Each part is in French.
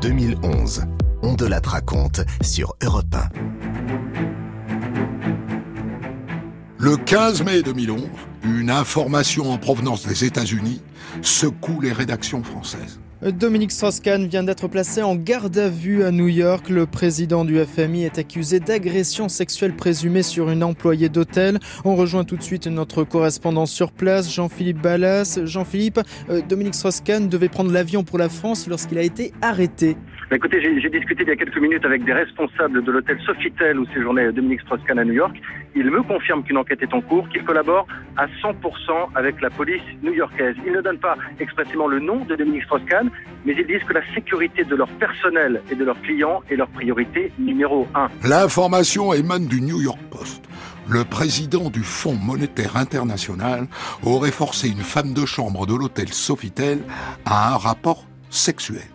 2011. On de la raconte sur Europe 1. Le 15 mai 2011, une information en provenance des États-Unis secoue les rédactions françaises. Dominique Strauss-Kahn vient d'être placé en garde à vue à New York. Le président du FMI est accusé d'agression sexuelle présumée sur une employée d'hôtel. On rejoint tout de suite notre correspondant sur place, Jean-Philippe Ballas. Jean-Philippe, euh, Dominique Strauss-Kahn devait prendre l'avion pour la France lorsqu'il a été arrêté. Bah, écoutez, j'ai discuté il y a quelques minutes avec des responsables de l'hôtel Sofitel où séjournait Dominique Strauss-Kahn à New York. Il me confirme qu'une enquête est en cours, qu'il collabore à 100% avec la police new-yorkaise. Il ne donne pas expressément le nom de Dominique Strauss-Kahn, mais ils disent que la sécurité de leur personnel et de leurs clients est leur priorité numéro un. L'information émane du New York Post. Le président du Fonds monétaire international aurait forcé une femme de chambre de l'hôtel Sofitel à un rapport sexuel.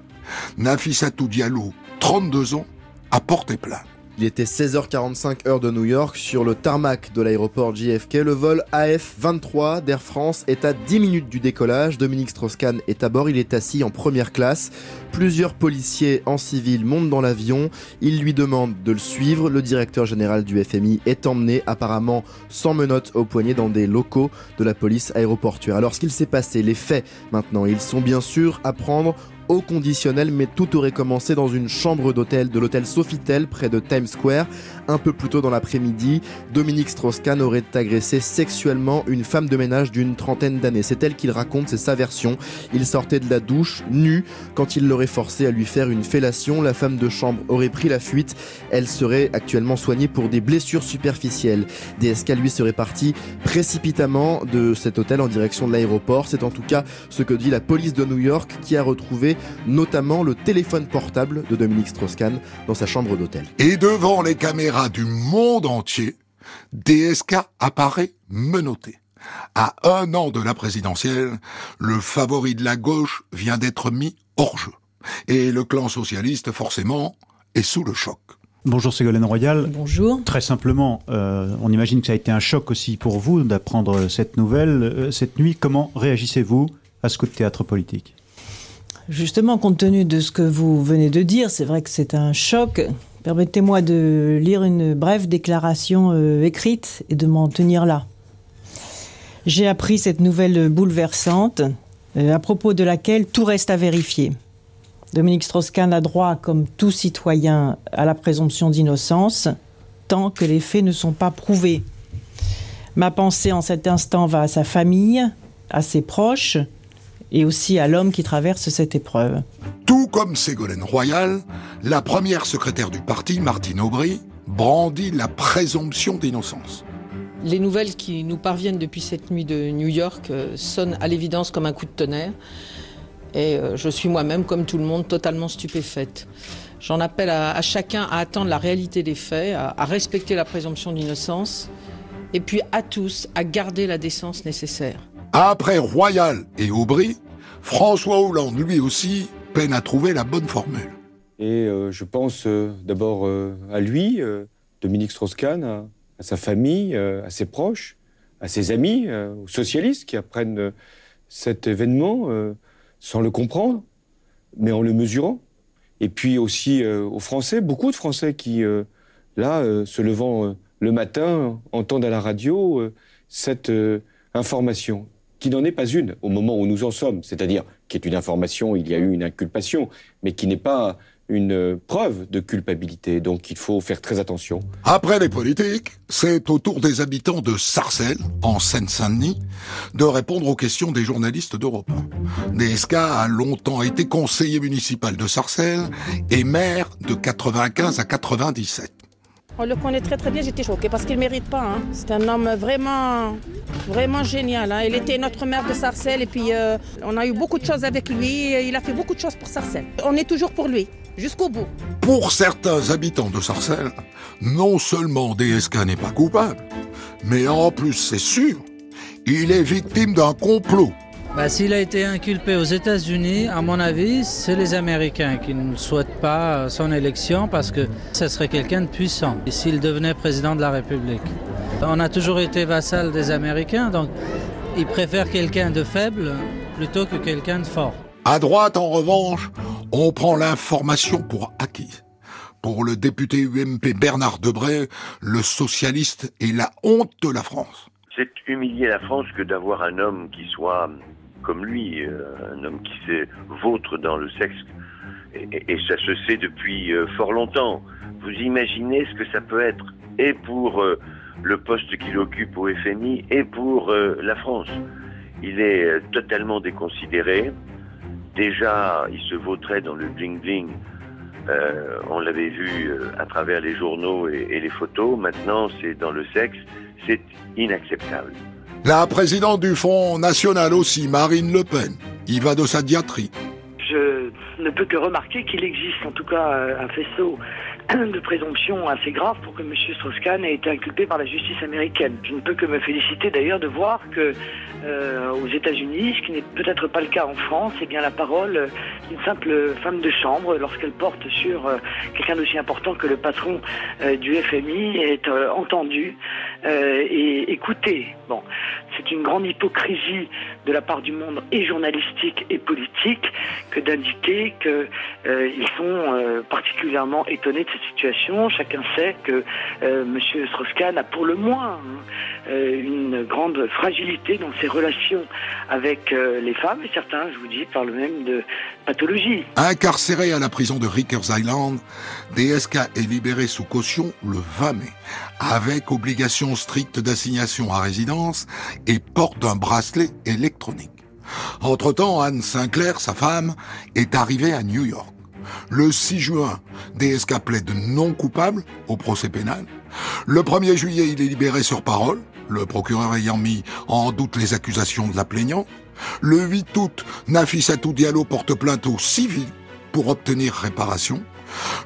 Nafissatou Diallo, 32 ans, a porté plainte. Il était 16h45 heure de New York sur le tarmac de l'aéroport JFK. Le vol AF23 d'Air France est à 10 minutes du décollage. Dominique Strauss-Kahn est à bord, il est assis en première classe. Plusieurs policiers en civil montent dans l'avion. Il lui demande de le suivre. Le directeur général du FMI est emmené apparemment sans menottes au poignet dans des locaux de la police aéroportuaire. Alors ce qu'il s'est passé, les faits maintenant, ils sont bien sûr à prendre au conditionnel, mais tout aurait commencé dans une chambre d'hôtel de l'hôtel Sofitel près de Times Square. Un peu plus tôt dans l'après-midi, Dominique Strauss-Kahn aurait agressé sexuellement une femme de ménage d'une trentaine d'années. C'est elle qu'il raconte, c'est sa version. Il sortait de la douche, nu, quand il l'aurait forcé à lui faire une fellation. La femme de chambre aurait pris la fuite. Elle serait actuellement soignée pour des blessures superficielles. DSK, lui, serait parti précipitamment de cet hôtel en direction de l'aéroport. C'est en tout cas ce que dit la police de New York qui a retrouvé notamment le téléphone portable de Dominique Strauss-Kahn dans sa chambre d'hôtel. Et devant les caméras du monde entier, DSK apparaît menotté. À un an de la présidentielle, le favori de la gauche vient d'être mis hors jeu. Et le clan socialiste, forcément, est sous le choc. Bonjour Ségolène Royal. Bonjour. Très simplement, euh, on imagine que ça a été un choc aussi pour vous d'apprendre cette nouvelle. Euh, cette nuit, comment réagissez-vous à ce coup de théâtre politique? Justement, compte tenu de ce que vous venez de dire, c'est vrai que c'est un choc. Permettez-moi de lire une brève déclaration euh, écrite et de m'en tenir là. J'ai appris cette nouvelle bouleversante, euh, à propos de laquelle tout reste à vérifier. Dominique Strauss-Kahn a droit, comme tout citoyen, à la présomption d'innocence, tant que les faits ne sont pas prouvés. Ma pensée en cet instant va à sa famille, à ses proches, et aussi à l'homme qui traverse cette épreuve. Tout comme Ségolène Royal, la première secrétaire du parti, Martine Aubry, brandit la présomption d'innocence. Les nouvelles qui nous parviennent depuis cette nuit de New York euh, sonnent à l'évidence comme un coup de tonnerre. Et euh, je suis moi-même, comme tout le monde, totalement stupéfaite. J'en appelle à, chacun à attendre la réalité des faits, à respecter la présomption d'innocence, et puis à tous à garder la décence nécessaire. Après Royal et Aubry, François Hollande, lui aussi, peine à trouver la bonne formule. Et euh, je pense euh, d'abord euh, à lui, Dominique Strauss-Kahn, à, sa famille, à ses proches, à ses amis, aux socialistes qui apprennent cet événement sans le comprendre, mais en le mesurant. Et puis aussi aux Français, beaucoup de Français qui, là, se levant le matin, entendent à la radio cette information qui n'en est pas une au moment où nous en sommes, c'est-à-dire qui est une information, il y a eu une inculpation, mais qui n'est pas une preuve de culpabilité. Donc il faut faire très attention. Après les politiques, c'est au tour des habitants de Sarcelles, en Seine-Saint-Denis, de répondre aux questions des journalistes d'Europe 1. DSK a longtemps été conseiller municipal de Sarcelles et maire de 95 à 97. On le connaît très très bien, j'étais choquée parce qu'il ne mérite pas. Hein. C'est un homme vraiment, vraiment génial. Hein. Il était notre maire de Sarcelles et puis euh, on a eu beaucoup de choses avec lui. Il a fait beaucoup de choses pour Sarcelles. On est toujours pour lui, jusqu'au bout. Pour certains habitants de Sarcelles, non seulement DSK n'est pas coupable, mais en plus c'est sûr, il est victime d'un complot bah, S'il a été inculpé aux États-Unis, à mon avis, c'est les Américains qui ne souhaitent pas son élection parce que ce serait quelqu'un de puissant s'il devenait président de la République. On a toujours été vassal des Américains, donc ils préfèrent quelqu'un de faible plutôt que quelqu'un de fort. À droite, en revanche, On prend l'information pour acquis. Pour le député UMP Bernard Debray, le socialiste est la honte de la France. C'est humilier la France que d'avoir un homme qui soit comme lui, euh, un homme qui s'est vautre dans le sexe. Et, ça se sait depuis euh, fort longtemps. Vous imaginez ce que ça peut être, et pour euh, le poste qu'il occupe au FMI, et pour la France. Il est totalement déconsidéré. Déjà, il se vautrait dans le bling-bling on l'avait vu à travers les journaux et, les photos. Maintenant, c'est dans le sexe. C'est inacceptable. La présidente du Front National aussi, Marine Le Pen, y va de sa diatrie. Je ne peux que remarquer qu'il existe en tout cas euh, un faisceau de présomption assez grave pour que M. Strauss-Kahn ait été inculpé par la justice américaine. Je ne peux que me féliciter d'ailleurs de voir que euh, aux États-Unis, ce qui n'est peut-être pas le cas en France, c'est bien la parole d'une simple femme de chambre lorsqu'elle porte sur euh, quelqu'un d'aussi important que le patron euh, du FMI est entendue et écoutée. Bon, c'est une grande hypocrisie de la part du monde et journalistique et politique que d'indiquer qu'ils sont particulièrement étonnés de situation. Chacun sait que euh, M. Strauss-Kahn a pour le moins hein, euh, une grande fragilité dans ses relations avec euh, les femmes, et certains, je vous dis, parlent même de Incarcéré à la prison de Rikers Island, DSK est libéré sous caution le 20 mai, avec obligation stricte d'assignation à résidence et porte d'un bracelet électronique. Entre-temps, Anne Sinclair, sa femme, est arrivée à New York. Le 6 juin, DSK plaide non coupable au procès pénal. Le 1er juillet, il est libéré sur parole, le procureur ayant mis en doute les accusations de la plaignante. Le 8 août, Nafissatou Diallo porte plainte au civil pour obtenir réparation.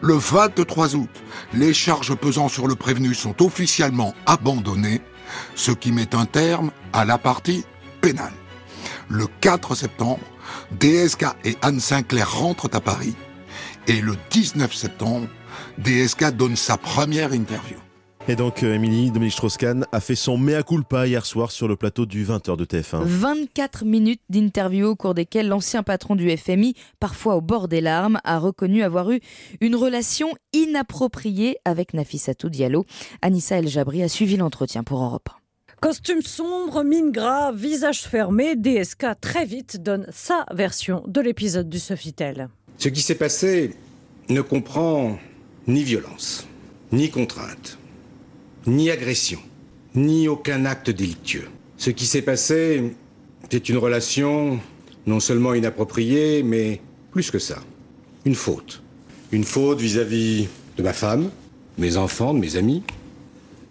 Le 23 août, les charges pesant sur le prévenu sont officiellement abandonnées, ce qui met un terme à la partie pénale. Le 4 septembre, DSK et Anne Sinclair rentrent à Paris et le 19 septembre, DSK donne sa première interview. Et donc, euh, Émilie, Dominique Strauss-Kahn a fait son mea culpa hier soir sur le plateau du 20h de TF1. 24 minutes d'interview au cours desquelles l'ancien patron du FMI, parfois au bord des larmes, a reconnu avoir eu une relation inappropriée avec Nafissatou Diallo. Anissa El Jabri a suivi l'entretien pour Europe. Costume sombre, mine grave, visage fermé, DSK très vite donne sa version de l'épisode du Sofitel. Ce qui s'est passé ne comprend ni violence, ni contrainte, ni agression, ni aucun acte délictueux. Ce qui s'est passé, c'est une relation non seulement inappropriée, mais plus que ça, une faute. Une faute vis-à-vis de ma femme, mes enfants, de mes amis,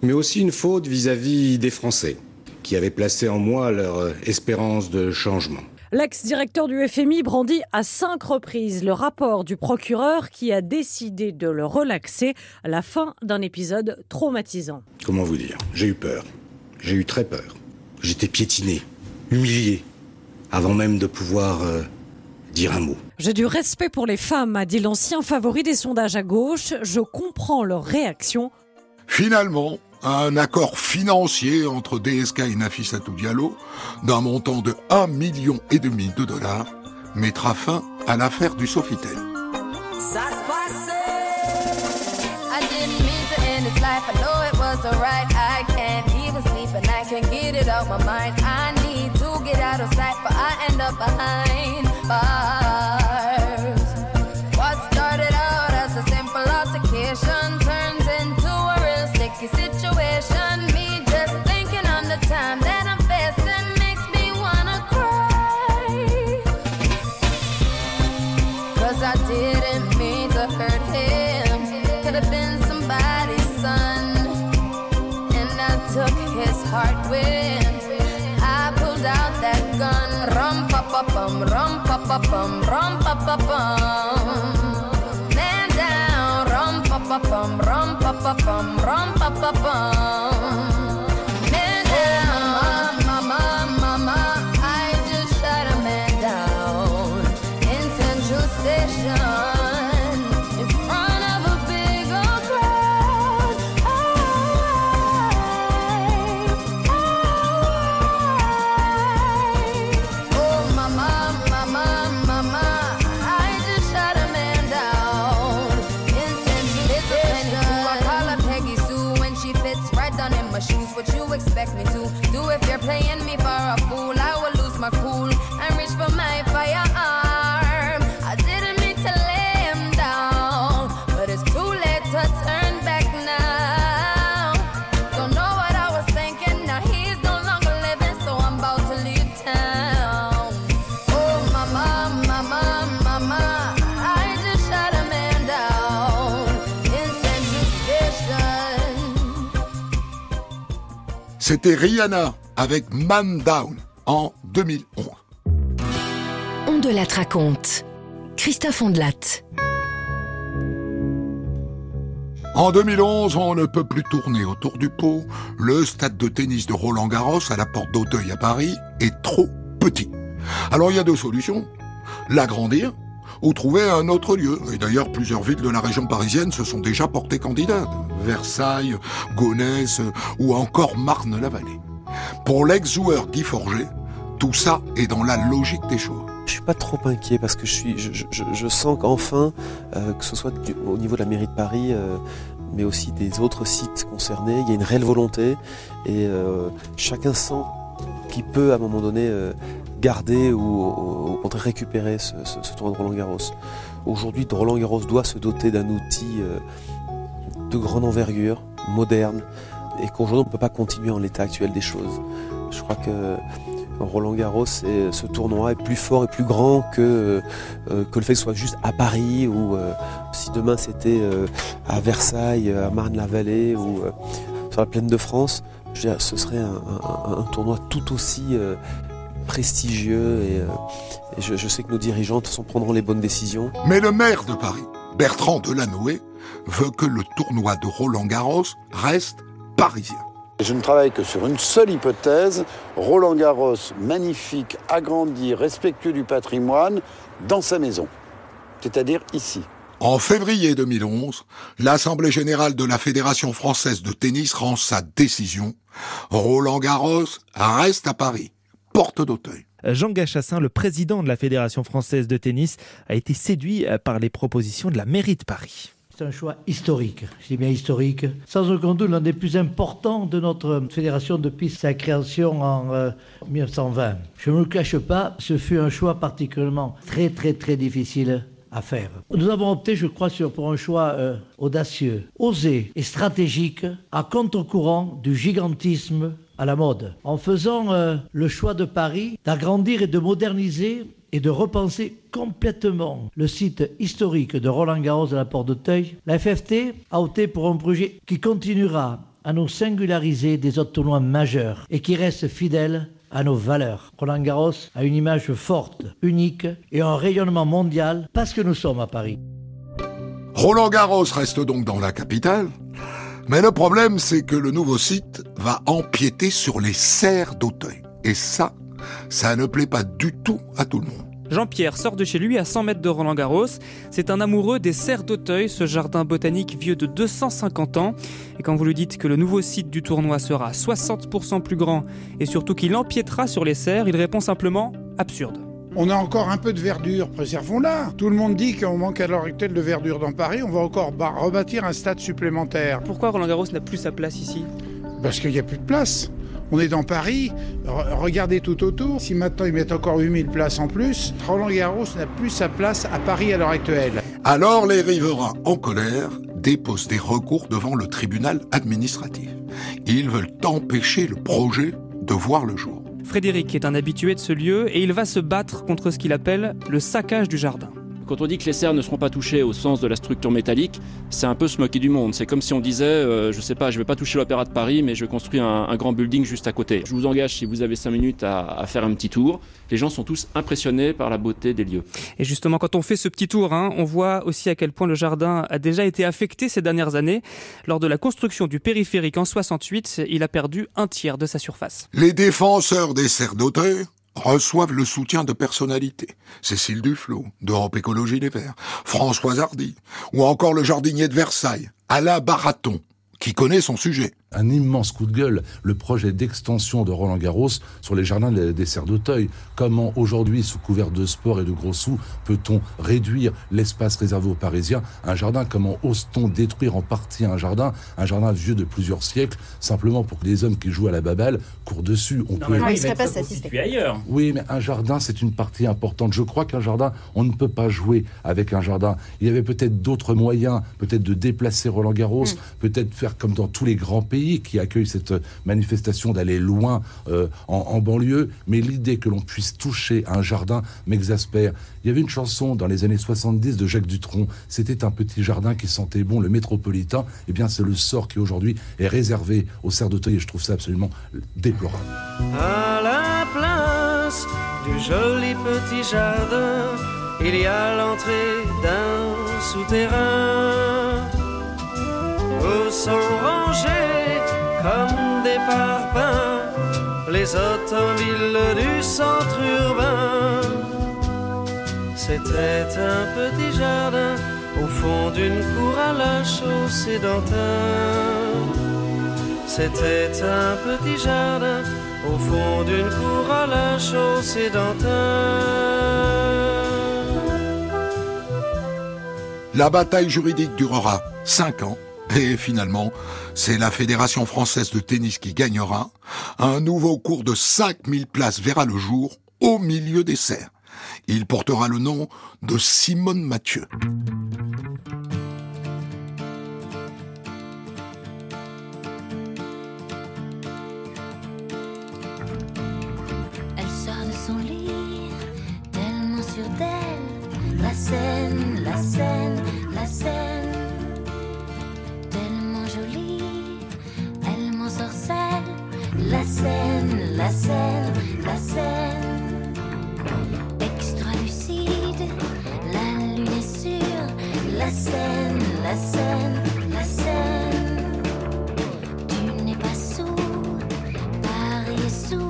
mais aussi une faute vis-à-vis -vis des Français, qui avaient placé en moi leur espérance de changement. L'ex-directeur du FMI brandit à cinq reprises le rapport du procureur qui a décidé de le relaxer à la fin d'un épisode traumatisant. Comment vous dire? J'ai eu peur. J'ai eu très peur. J'étais piétiné, humilié, avant même de pouvoir euh, dire un mot. J'ai du respect pour les femmes, a dit l'ancien favori des sondages à gauche. Je comprends leur réaction. Finalement, un accord financier entre DSK et Nafissatou Diallo d'un montant de 1,5 million et demi de dollars mettra fin à l'affaire du Sofitel. C'était Rihanna avec Man Down en 2011. On de la raconte. Christophe Ondelat. En 2011, on ne peut plus tourner autour du pot. Le stade de tennis de Roland Garros à la porte d'Auteuil à Paris est trop petit. Alors il y a deux solutions. L'agrandir ou trouver un autre lieu. Et d'ailleurs, plusieurs villes de la région parisienne se sont déjà portées candidates. Versailles, Gonesse ou encore Marne-la-Vallée. Pour l'ex-joueur Guy Forger, tout ça est dans la logique des choses. Je suis pas trop inquiet parce que je, sens qu'enfin, euh, que ce soit au niveau de la mairie de Paris, euh, mais aussi des autres sites concernés, il y a une réelle volonté et euh, chacun sent qu'il peut à un moment donné garder ou récupérer ce, tournoi de Roland Garros. Aujourd'hui, Roland Garros doit se doter d'un outil euh, de grande envergure, moderne, et qu'aujourd'hui on ne peut pas continuer en l'état actuel des choses. Je crois que Roland Garros, ce tournoi est plus fort et plus grand que, euh, que le fait que ce soit juste à Paris ou euh, si demain c'était euh, à Versailles, à Marne-la-Vallée ou euh, sur la plaine de France, ce serait un, tournoi tout aussi euh, prestigieux et, euh, et je, je sais que nos dirigeants prendront les bonnes décisions. Mais le maire de Paris, Bertrand Delanoë, veut que le tournoi de Roland Garros reste parisien. Je ne travaille que sur une seule hypothèse, Roland Garros, magnifique, agrandi, respectueux du patrimoine, dans sa maison, c'est-à-dire ici. En février 2011, l'Assemblée générale de la Fédération française de tennis rend sa décision. Roland Garros reste à Paris, porte d'Auteuil. Jean Gachassin, le président de la Fédération française de tennis, a été séduit euh, par les propositions de la mairie de Paris. C'est un choix historique, je dis bien historique, sans aucun doute l'un des plus importants de notre fédération depuis sa création en euh, 1920. Je ne le cache pas, ce fut un choix particulièrement très très très difficile à faire. Nous avons opté, je crois, sur, pour un choix euh, audacieux, osé et stratégique, à contre-courant du gigantisme à la mode, en faisant euh, le choix de Paris d'agrandir et de moderniser et de repenser complètement le site historique de Roland Garros à la Porte d'Auteuil, la FFT a opté pour un projet qui continuera à nous singulariser des autres tournois majeurs et qui reste fidèle à nos valeurs. Roland Garros a une image forte, unique et un rayonnement mondial parce que nous sommes à Paris. Roland Garros reste donc dans la capitale, mais le problème c'est que le nouveau site va empiéter sur les serres d'Auteuil. Et ça, ça ne plaît pas du tout à tout le monde. Jean-Pierre sort de chez lui à 100 mètres de Roland Garros. C'est un amoureux des serres d'Auteuil, ce jardin botanique vieux de 250 ans. Et quand vous lui dites que le nouveau site du tournoi sera 60% plus grand et surtout qu'il empiétera sur les serres, il répond simplement absurde. On a encore un peu de verdure, préservons-la. Tout le monde dit qu'on manque à l'heure actuelle de verdure dans Paris, on va encore rebâtir un stade supplémentaire. Pourquoi Roland Garros n'a plus sa place ici? Parce qu'il n'y a plus de place. On est dans Paris, re- regardez tout autour. Si maintenant ils mettent encore 8000 places en plus, Roland Garros n'a plus sa place à Paris à l'heure actuelle. Alors les riverains en colère déposent des recours devant le tribunal administratif. Ils veulent empêcher le projet de voir le jour. Frédéric est un habitué de ce lieu et il va se battre contre ce qu'il appelle le saccage du jardin. Quand on dit que les serres ne seront pas touchées au sens de la structure métallique, c'est un peu se moquer du monde. C'est comme si on disait, euh, je sais pas, je vais pas toucher l'opéra de Paris, mais je construis un, un grand building juste à côté. Je vous engage, si vous avez 5 minutes, à, à faire un petit tour. Les gens sont tous impressionnés par la beauté des lieux. Et justement, quand on fait ce petit tour, hein, on voit aussi à quel point le jardin a déjà été affecté ces dernières années. Lors de la construction du périphérique en 68, il a perdu un tiers de sa surface. Les défenseurs des serres d'Auteuil reçoivent le soutien de personnalités. Cécile Duflot, d'Europe Écologie Les Verts, Françoise Hardy, ou encore le jardinier de Versailles, Alain Baraton, qui connaît son sujet. Un immense coup de gueule, le projet d'extension de Roland Garros sur les jardins des Serres d'Auteuil. Comment aujourd'hui, sous couvert de sport et de gros sous, peut-on réduire l'espace réservé aux Parisiens? Un jardin, comment ose-t-on détruire en partie un jardin, un jardin vieux de plusieurs siècles, simplement pour que les hommes qui jouent à la baballe courent dessus On peut... il serait pas satisfait. ailleurs. Oui, mais un jardin, c'est une partie importante. Je crois qu'un jardin, on ne peut pas jouer avec un jardin. Il y avait peut-être d'autres moyens, peut-être de déplacer Roland Garros, hmm. peut-être faire comme dans tous les grands pays qui accueille cette manifestation d'aller loin euh, en, banlieue, mais l'idée que l'on puisse toucher un jardin m'exaspère. Il y avait une chanson dans les années 70 de Jacques Dutronc, c'était un petit jardin qui sentait bon le métropolitain, et eh bien c'est le sort qui aujourd'hui est réservé au cerf d'Auteuil et je trouve ça absolument déplorable. À la place du joli petit jardin, il y a l'entrée d'un souterrain comme des parpaings, les automobiles du centre urbain. C'était un petit jardin au fond d'une cour à la chaussée d'antin. C'était un petit jardin au fond d'une cour à la chaussée d'antin. La bataille juridique durera cinq ans et finalement, c'est la Fédération française de tennis qui gagnera. Un nouveau cours de 5000 places verra le jour au milieu des serres. Il portera le nom de Simone Mathieu. Elle sort de son lit, tellement. La scène, la scène, la scène. La scène, la scène, la scène. Extra lucide, la lune est sûre. La scène, la scène, la scène. Tu n'es pas sous, Paris est sous.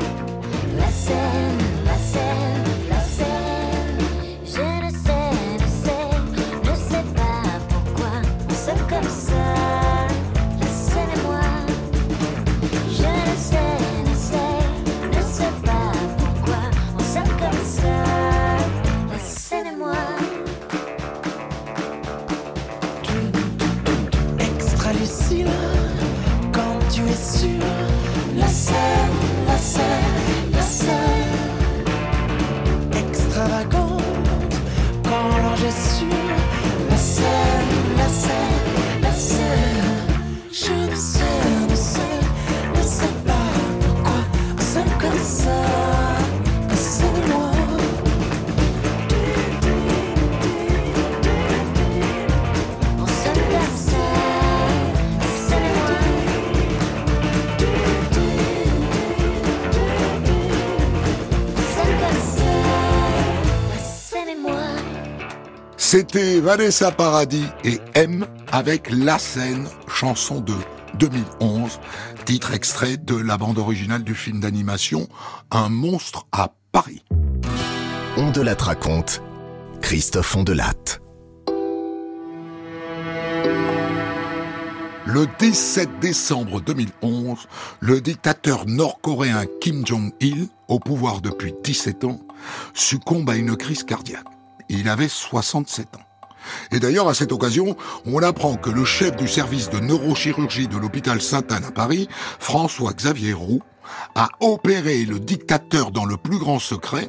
La scène, la scène. C'était Vanessa Paradis et M avec La scène, chanson de 2011, titre extrait de la bande originale du film d'animation Un monstre à Paris. On de la raconte, Christophe Ondelatte. Le 17 décembre 2011, le dictateur nord-coréen Kim Jong-il, au pouvoir depuis 17 ans, succombe à une crise cardiaque. Il avait 67 ans. Et d'ailleurs, à cette occasion, on apprend que le chef du service de neurochirurgie de l'hôpital Sainte-Anne à Paris, François-Xavier Roux, a opéré le dictateur dans le plus grand secret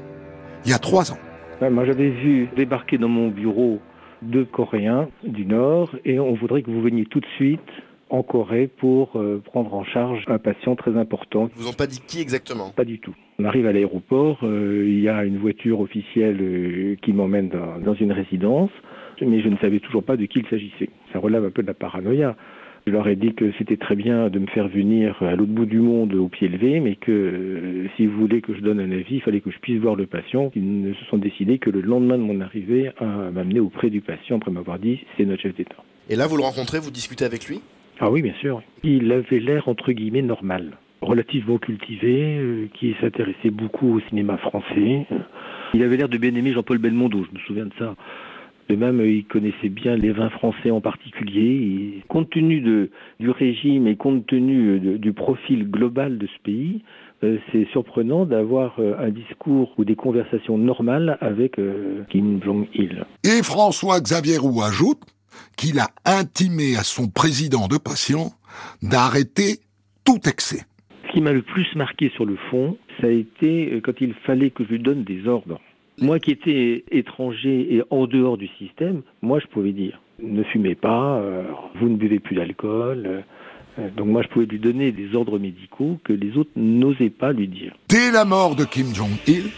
il y a trois ans. moi, j'avais vu débarquer dans mon bureau deux Coréens du Nord et on voudrait que vous veniez tout de suite en Corée pour euh, prendre en charge un patient très important. Ils vous ont pas dit qui exactement? Pas du tout. On arrive à l'aéroport, euh, il y a une voiture officielle euh, qui m'emmène dans, une résidence, mais je ne savais toujours pas de qui il s'agissait. Ça relève un peu de la paranoïa. Je leur ai dit que c'était très bien de me faire venir à l'autre bout du monde au pied levé, mais que si vous voulez que je donne un avis, il fallait que je puisse voir le patient. Ils ne se sont décidés que le lendemain de mon arrivée à m'amener auprès du patient après m'avoir dit c'est notre chef d'État. Et là, vous le rencontrez, vous discutez avec lui? Ah oui, bien sûr. Il avait l'air entre guillemets normal, relativement cultivé, euh, qui s'intéressait beaucoup au cinéma français. Il avait l'air de bien aimer Jean-Paul Belmondo, je me souviens de ça. De même, il connaissait bien les vins français en particulier. Compte tenu du régime et compte tenu de, du profil global de ce pays, euh, c'est surprenant d'avoir euh, un discours ou des conversations normales avec euh, Kim Jong-il. Et François-Xavier Roux ajoute qu'il a intimé à son président de patient d'arrêter tout excès. Ce qui m'a le plus marqué sur le fond, ça a été quand il fallait que je lui donne des ordres. Moi qui étais étranger et en dehors du système, moi je pouvais dire ne fumez pas, vous ne buvez plus d'alcool. donc moi je pouvais lui donner des ordres médicaux que les autres n'osaient pas lui dire. Dès la mort de Kim Jong-il,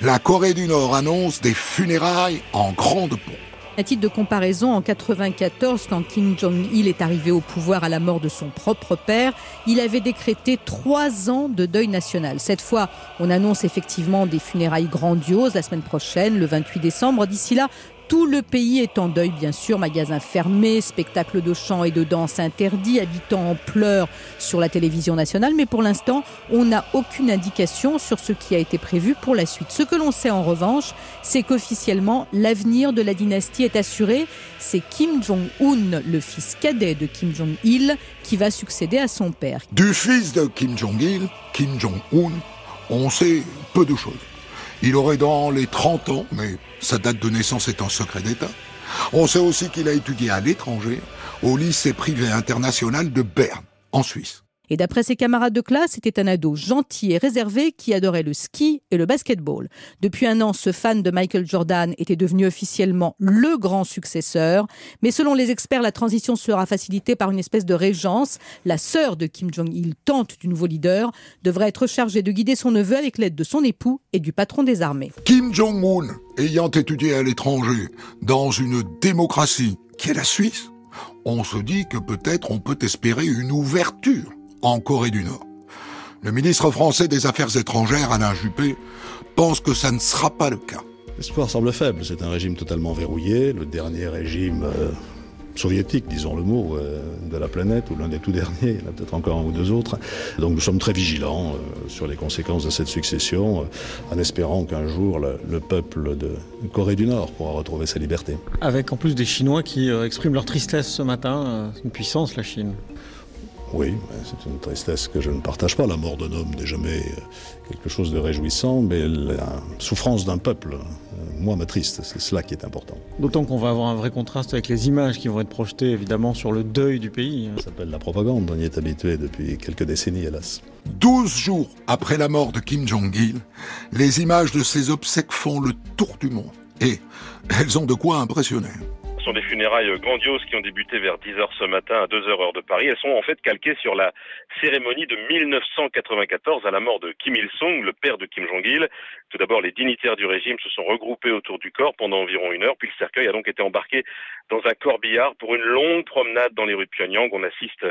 la Corée du Nord annonce des funérailles en grande pompe. À titre de comparaison, en 1994, quand Kim Jong-il est arrivé au pouvoir à la mort de son propre père, il avait décrété trois ans de deuil national. Cette fois, on annonce effectivement des funérailles grandioses la semaine prochaine, le 28 décembre. D'ici là, tout le pays est en deuil, bien sûr. Magasins fermés, spectacles de chant et de danse interdits, habitants en pleurs sur la télévision nationale. Mais pour l'instant, on n'a aucune indication sur ce qui a été prévu pour la suite. Ce que l'on sait en revanche, c'est qu'officiellement, l'avenir de la dynastie est assuré. C'est Kim Jong-un, le fils cadet de Kim Jong-il, qui va succéder à son père. Du fils de Kim Jong-il, Kim Jong-un, on sait peu de choses. Il aurait dans les 30 ans, mais sa date de naissance est un secret d'État. On sait aussi qu'il a étudié à l'étranger, au lycée privé international de Berne, en Suisse. Et d'après ses camarades de classe, c'était un ado gentil et réservé qui adorait le ski et le basketball. Depuis un an, ce fan de Michael Jordan était devenu officiellement le grand successeur. Mais selon les experts, la transition sera facilitée par une espèce de régence. La sœur de Kim Jong-il, tante du nouveau leader, devrait être chargée de guider son neveu avec l'aide de son époux et du patron des armées. Kim Jong-un, ayant étudié à l'étranger, dans une démocratie qui est la Suisse, on se dit que peut-être on peut espérer une ouverture en Corée du Nord. Le ministre français des Affaires étrangères, Alain Juppé, pense que ça ne sera pas le cas. L'espoir semble faible. C'est un régime totalement verrouillé, le dernier régime euh, soviétique, disons le mot, euh, de la planète, ou l'un des tout derniers, il y en a peut-être encore un ou deux autres. Donc nous sommes très vigilants euh, sur les conséquences de cette succession, euh, en espérant qu'un jour le, le peuple de Corée du Nord pourra retrouver sa liberté. Avec en plus des Chinois qui euh, expriment leur tristesse ce matin, euh, c'est une puissance la Chine. Oui, c'est une tristesse que je ne partage pas. La mort d'un homme n'est jamais euh, quelque chose de réjouissant, mais la souffrance d'un peuple, euh, moi, m'attriste. C'est cela qui est important. D'autant qu'on va avoir un vrai contraste avec les images qui vont être projetées évidemment sur le deuil du pays. Ça s'appelle la propagande, on y est habitué depuis quelques décennies, hélas. 12 jours après la mort de Kim Jong-il, les images de ses obsèques font le tour du monde. Et elles ont de quoi impressionner. Ce sont des funérailles grandioses qui ont débuté vers 10h ce matin à 2h heure de Paris. Elles sont en fait calquées sur la cérémonie de 1994 à la mort de Kim Il-sung, le père de Kim Jong-il. Tout d'abord, les dignitaires du régime se sont regroupés autour du corps pendant environ une heure, puis le cercueil a donc été embarqué dans un corbillard pour une longue promenade dans les rues de Pyongyang. On assiste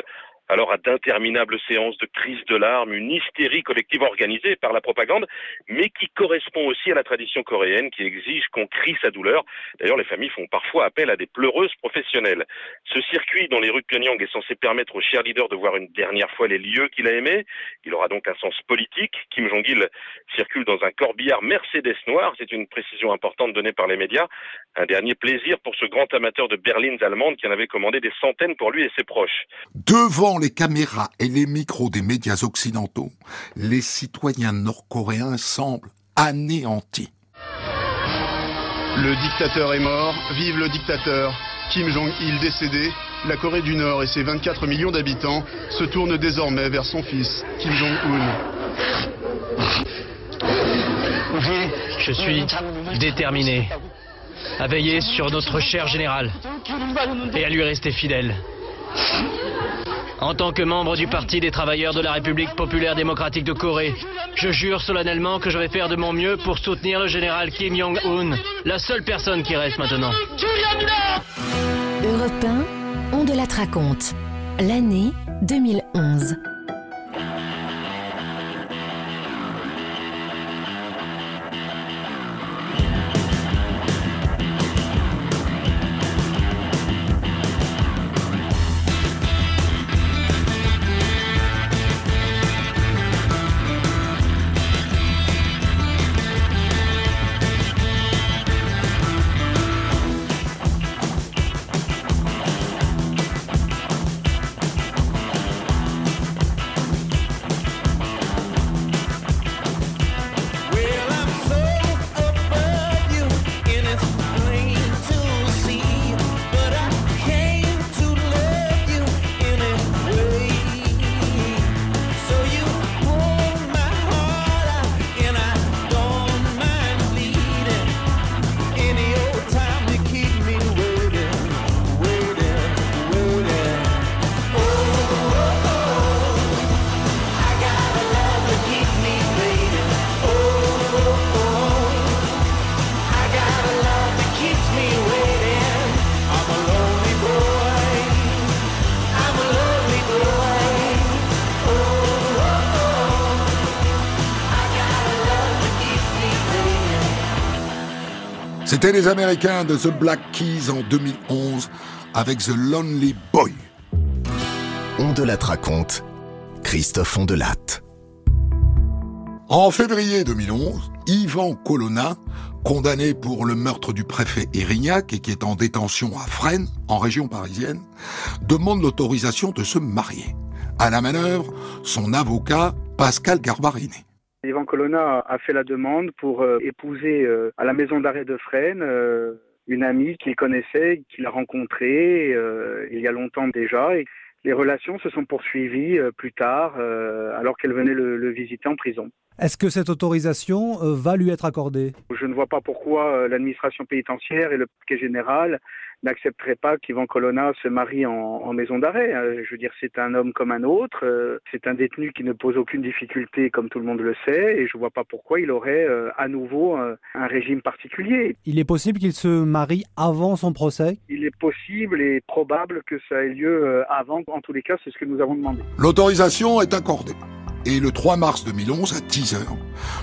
alors à d'interminables séances de crises de larmes, une hystérie collective organisée par la propagande, mais qui correspond aussi à la tradition coréenne qui exige qu'on crie sa douleur. D'ailleurs, les familles font parfois appel à des pleureuses professionnelles. Ce circuit dans les rues de Pyongyang est censé permettre au cher leader de voir une dernière fois les lieux qu'il a aimés. Il aura donc un sens politique. Kim Jong-il circule dans un corbillard Mercedes noir. C'est une précision importante donnée par les médias. Un dernier plaisir pour ce grand amateur de berlines allemandes qui en avait commandé des centaines pour lui et ses proches. Devant les caméras et les micros des médias occidentaux, les citoyens nord-coréens semblent anéantis. Le dictateur est mort, vive le dictateur. Kim Jong-il décédé, la Corée du Nord et ses 24 millions d'habitants se tournent désormais vers son fils, Kim Jong-un. Je suis déterminé à veiller sur notre cher général et à lui rester fidèle. En tant que membre du Parti des travailleurs de la République populaire démocratique de Corée, je jure solennellement que je vais faire de mon mieux pour soutenir le général Kim Jong-un, la seule personne qui reste maintenant. Europe 1, on de la raconte. L'année 2011. C'était les Américains de The Black Keys en 2011 avec The Lonely Boy. On de la raconte, Christophe Ondelat. En février 2011, Yvan Colonna, condamné pour le meurtre du préfet Erignac et qui est en détention à Fresnes, en région parisienne, demande l'autorisation de se marier. À la manœuvre, son avocat, Pascal Garbarini. Yvan Colonna a fait la demande pour euh, épouser euh, à la maison d'arrêt de Fresnes euh, une amie qu'il connaissait, qu'il a rencontrée il y a longtemps déjà. Et les relations se sont poursuivies plus tard, alors qu'elle venait le visiter en prison. Est-ce que cette autorisation va lui être accordée? Je ne vois pas pourquoi l'administration pénitentiaire et le parquet général n'accepteraient pas qu'Ivan Colonna se marie en, maison d'arrêt. Hein. Je veux dire, c'est un homme comme un autre, euh, c'est un détenu qui ne pose aucune difficulté, comme tout le monde le sait, et je ne vois pas pourquoi il aurait à nouveau un régime particulier. Il est possible qu'il se marie avant son procès? Il est possible et probable que ça ait lieu avant. En tous les cas, c'est ce que nous avons demandé. L'autorisation est accordée. Et le 3 mars 2011, à 10h,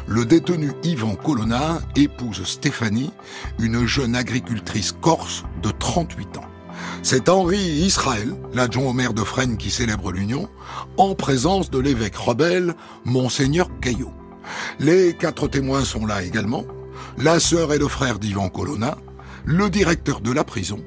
le détenu Yvan Colonna épouse Stéphanie, une jeune agricultrice corse de 38 ans. C'est Henri Israël, l'adjoint au maire de Fresnes qui célèbre l'union, en présence de l'évêque rebelle, Monseigneur Caillot. Les quatre témoins sont là également, la sœur et le frère d'Yvan Colonna, le directeur de la prison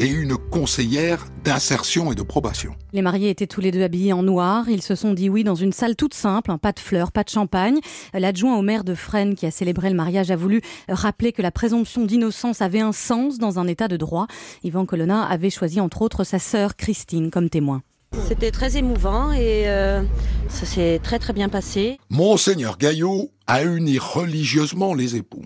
et une conseillère d'insertion et de probation. Les mariés étaient tous les deux habillés en noir. Ils se sont dit oui dans une salle toute simple, hein, pas de fleurs, pas de champagne. L'adjoint au maire de Fresnes, qui a célébré le mariage, a voulu rappeler que la présomption d'innocence avait un sens dans un état de droit. Yvan Colonna avait choisi entre autres sa sœur Christine comme témoin. C'était très émouvant et euh, ça s'est très très bien passé. Monseigneur Gaillot a uni religieusement les époux.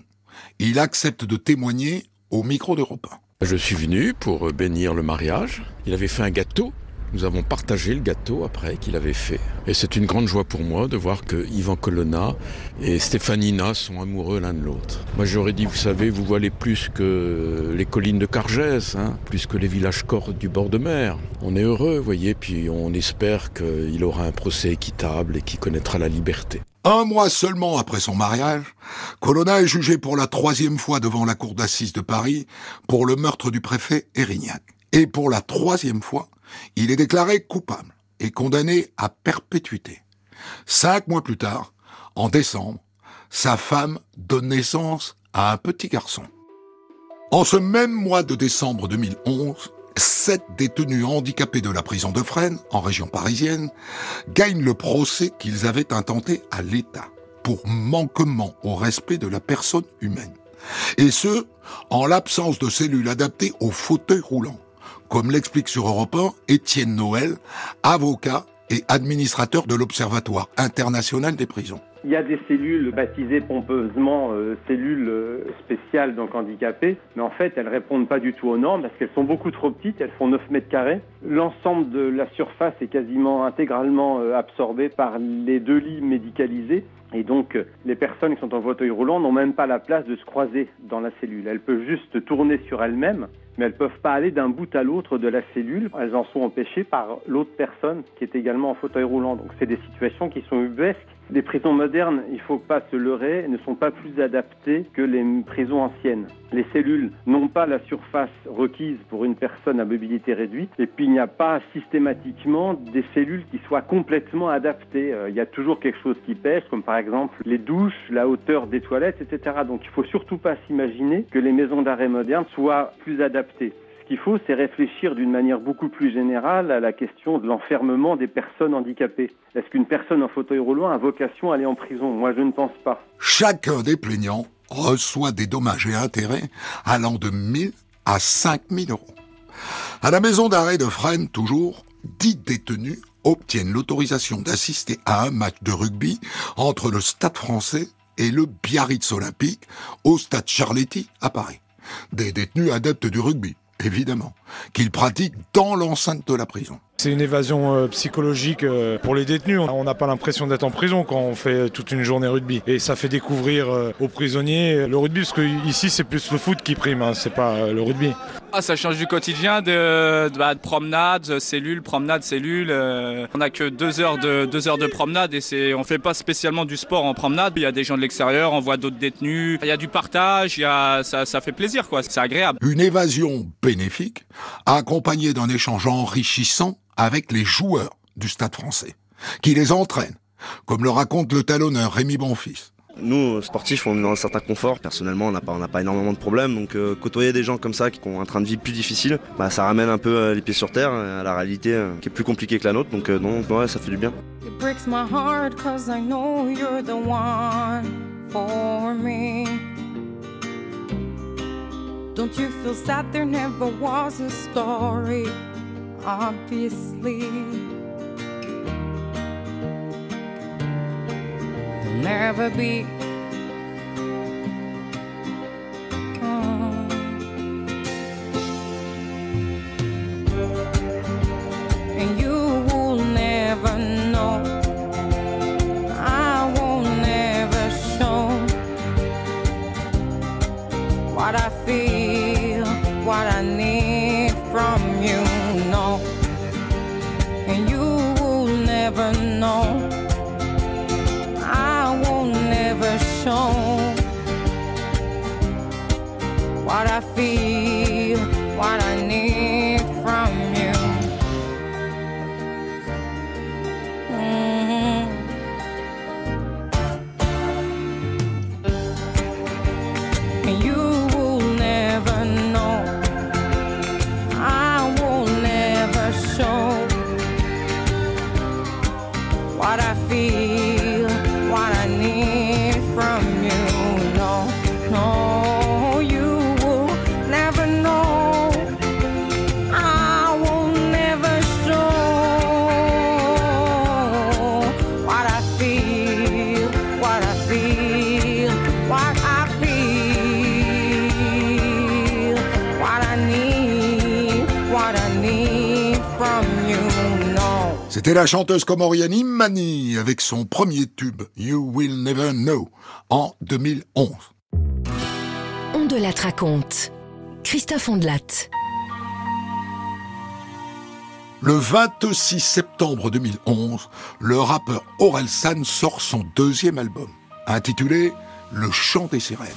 Il accepte de témoigner au micro d'Europe 1. Je suis venu pour bénir le mariage. Il avait fait un gâteau. Nous avons partagé le gâteau après qu'il avait fait. Et c'est une grande joie pour moi de voir que Ivan Colonna et Stéphanina sont amoureux l'un de l'autre. Moi j'aurais dit, vous savez, vous voilez plus que les collines de Cargès, hein, plus que les villages cordes du bord de mer. On est heureux, vous voyez, puis on espère qu'il aura un procès équitable et qu'il connaîtra la liberté. Un mois seulement après son mariage, Colonna est jugé pour la troisième fois devant la cour d'assises de Paris pour le meurtre du préfet Erignac. Et pour la troisième fois, il est déclaré coupable et condamné à perpétuité. Cinq mois plus tard, en décembre, sa femme donne naissance à un petit garçon. En ce même mois de décembre 2011, sept détenus handicapés de la prison de Fresnes, en région parisienne, gagnent le procès qu'ils avaient intenté à l'État pour manquement au respect de la personne humaine. Et ce, en l'absence de cellules adaptées aux fauteuils roulants, comme l'explique sur Europe 1 Étienne Noël, avocat et administrateur de l'Observatoire international des prisons. Il y a des cellules baptisées pompeusement euh, cellules euh, spéciales donc handicapées, mais en fait elles répondent pas du tout aux normes parce qu'elles sont beaucoup trop petites, elles font 9 mètres carrés. L'ensemble de la surface est quasiment intégralement euh, absorbé par les deux lits médicalisés et donc, les personnes qui sont en fauteuil roulant n'ont même pas la place de se croiser dans la cellule. Elles peuvent juste tourner sur elles-mêmes, mais elles ne peuvent pas aller d'un bout à l'autre de la cellule. Elles en sont empêchées par l'autre personne qui est également en fauteuil roulant. Donc, c'est des situations qui sont ubuesques les prisons modernes, il ne faut pas se leurrer, ne sont pas plus adaptées que les prisons anciennes. Les cellules n'ont pas la surface requise pour une personne à mobilité réduite, et puis il n'y a pas systématiquement des cellules qui soient complètement adaptées. Euh, il y a toujours quelque chose qui pêche, comme par exemple les douches, la hauteur des toilettes, etc. Donc il ne faut surtout pas s'imaginer que les maisons d'arrêt modernes soient plus adaptées. Ce qu'il faut, c'est réfléchir d'une manière beaucoup plus générale à la question de l'enfermement des personnes handicapées. Est-ce qu'une personne en fauteuil roulant a vocation à aller en prison? Moi, je ne pense pas. Chacun des plaignants reçoit des dommages et intérêts allant de 1000 à 5000 euros. À la maison d'arrêt de Fresnes, toujours, 10 détenus obtiennent l'autorisation d'assister à un match de rugby entre le Stade français et le Biarritz Olympique au Stade Charletti à Paris. Des détenus adeptes du rugby évidemment, qu'il pratique dans l'enceinte de la prison. C'est une évasion euh, psychologique euh, pour les détenus. On n'a pas l'impression d'être en prison quand on fait toute une journée rugby. Et ça fait découvrir euh, aux prisonniers le rugby, parce que ici c'est plus le foot qui prime, hein, c'est pas le rugby. Ah, ça change du quotidien de, de, bah, de promenade, cellule, promenade, cellule. on n'a que deux heures de deux heures de promenade et c'est on fait pas spécialement du sport en promenade. Il y a des gens de l'extérieur, on voit d'autres détenus. Il y a du partage, il y a, ça, ça fait plaisir quoi. C'est agréable. Une évasion bénéfique, accompagnée d'un échange enrichissant avec les joueurs du Stade français, qui les entraînent, comme le raconte le talonneur Rémi Bonfils. Nous, sportifs, on est dans un certain confort. Personnellement, on n'a pas, pas énormément de problèmes. Donc, euh, côtoyer des gens comme ça qui ont un train de vie plus difficile, bah, ça ramène un peu euh, les pieds sur terre à la réalité euh, qui est plus compliquée que la nôtre. Donc, non, ouais, ça fait du bien. Don't you feel sad there never was a story? Obviously, there'll never be. C'était la chanteuse comorienne Imani avec son premier tube You Will Never Know en 2011. On de la raconte. Christophe Ondelat. Le 26 septembre 2011, le rappeur Orelsan sort son deuxième album, intitulé Le chant des sirènes.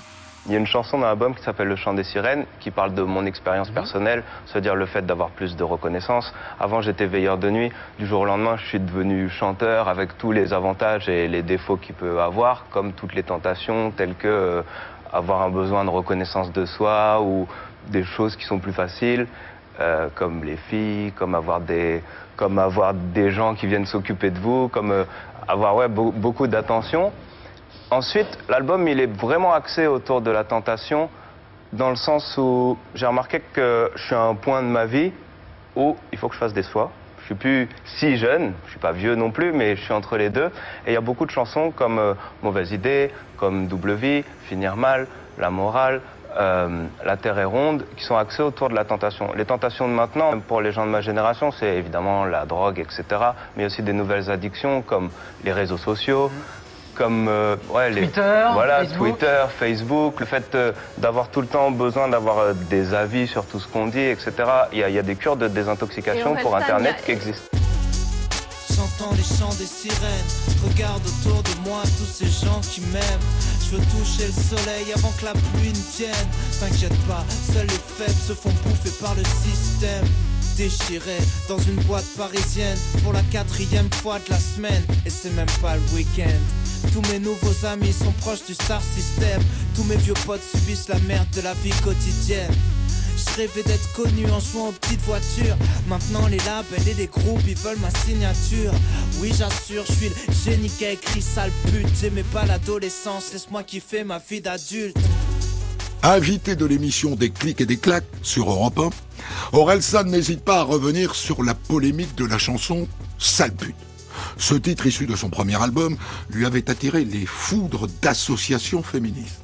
Il y a une chanson dans l'album qui s'appelle Le chant des sirènes, qui parle de mon expérience personnelle, c'est-à-dire le fait d'avoir plus de reconnaissance. Avant, j'étais veilleur de nuit. Du jour au lendemain, je suis devenu chanteur avec tous les avantages et les défauts qu'il peut avoir, comme toutes les tentations, telles que euh, avoir un besoin de reconnaissance de soi ou des choses qui sont plus faciles, euh, comme les filles, comme avoir des, comme avoir des gens qui viennent s'occuper de vous, comme euh, avoir ouais, beaucoup d'attention. Ensuite, l'album, il est vraiment axé autour de la tentation, dans le sens où j'ai remarqué que je suis à un point de ma vie où il faut que je fasse des choix. Je suis plus si jeune, je suis pas vieux non plus, mais je suis entre les deux. Et il y a beaucoup de chansons comme euh, Mauvaise idée, comme Double vie, Finir mal, La morale, euh, La terre est ronde, qui sont axées autour de la tentation. Les tentations de maintenant, même pour les gens de ma génération, c'est évidemment la drogue, etc. Mais aussi des nouvelles addictions comme les réseaux sociaux. Comme euh, ouais, les, Twitter, voilà, Facebook. Twitter, Facebook, le fait euh, d'avoir tout le temps besoin d'avoir euh, des avis sur tout ce qu'on dit, etc. Il y, a, il y a des cures de désintoxication pour Internet qui existent. J'entends les chants des sirènes, regarde autour de moi tous ces gens qui m'aiment. Je veux toucher le soleil avant que la pluie ne vienne. T'inquiète pas, seuls les faibles se font bouffer par le système. Déchiré dans une boîte parisienne pour la quatrième fois de la semaine, et c'est même pas le week-end. Tous mes nouveaux amis sont proches du star system. Tous mes vieux potes subissent la merde de la vie quotidienne. Je rêvais d'être connu en jouant aux petites voitures. Maintenant, les labels et les groupes, ils veulent ma signature. Oui, j'assure, je suis le génie qui a écrit sale pute. J'aimais pas l'adolescence, laisse-moi kiffer ma vie d'adulte. Invité de l'émission Des clics et des claques sur Europe 1, Orelsan n'hésite pas à revenir sur la polémique de la chanson Sale pute. Ce titre issu de son premier album lui avait attiré les foudres d'associations féministes.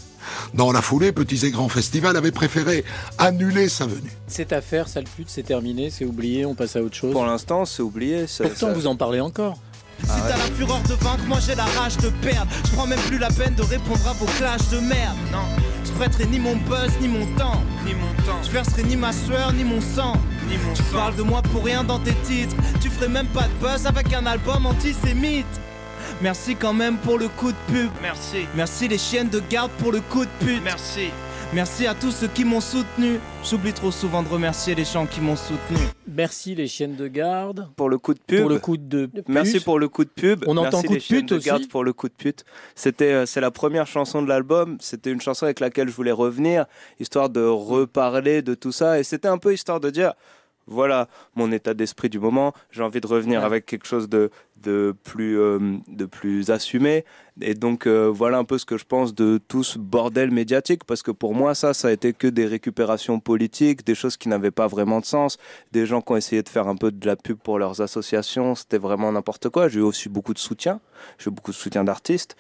Dans la foulée, Petits et Grands Festival avait préféré annuler sa venue. Cette affaire, sale pute, c'est terminé, c'est oublié, on passe à autre chose. Pour l'instant, c'est oublié. Pourtant, vous en parlez encore. Si t'as la fureur de vaincre, moi j'ai la rage de perdre. Je prends même plus la peine de répondre à vos clashs de merde. Non, je prêterai ni mon buzz, ni mon temps. Ni mon temps. Je verserai ni ma sueur, ni mon sang. Ni mon tu parles de moi pour rien dans tes titres. Tu ferais même pas de buzz avec un album antisémite. Merci quand même pour le coup de pub. Merci. Merci les chiennes de garde pour le coup de pute. Merci. Merci à tous ceux qui m'ont soutenu. J'oublie trop souvent de remercier les gens qui m'ont soutenu. Merci les chiennes de garde. Pour le coup de pub. Pour le coup de pute. Merci pour le coup de pub. On Merci entend coup les de chiennes pute aussi. garde pour le coup de pute. C'était, euh, c'est la première chanson de l'album. C'était une chanson avec laquelle je voulais revenir, histoire de reparler de tout ça. Et c'était un peu histoire de dire, voilà mon état d'esprit du moment. J'ai envie de revenir avec quelque chose de de plus euh, de plus assumé. Et donc euh, voilà un peu ce que je pense de tout ce bordel médiatique, parce que pour moi ça, ça a été que des récupérations politiques, des choses qui n'avaient pas vraiment de sens, des gens qui ont essayé de faire un peu de la pub pour leurs associations, c'était vraiment n'importe quoi. J'ai eu aussi beaucoup de soutien, j'ai eu beaucoup de soutien d'artistes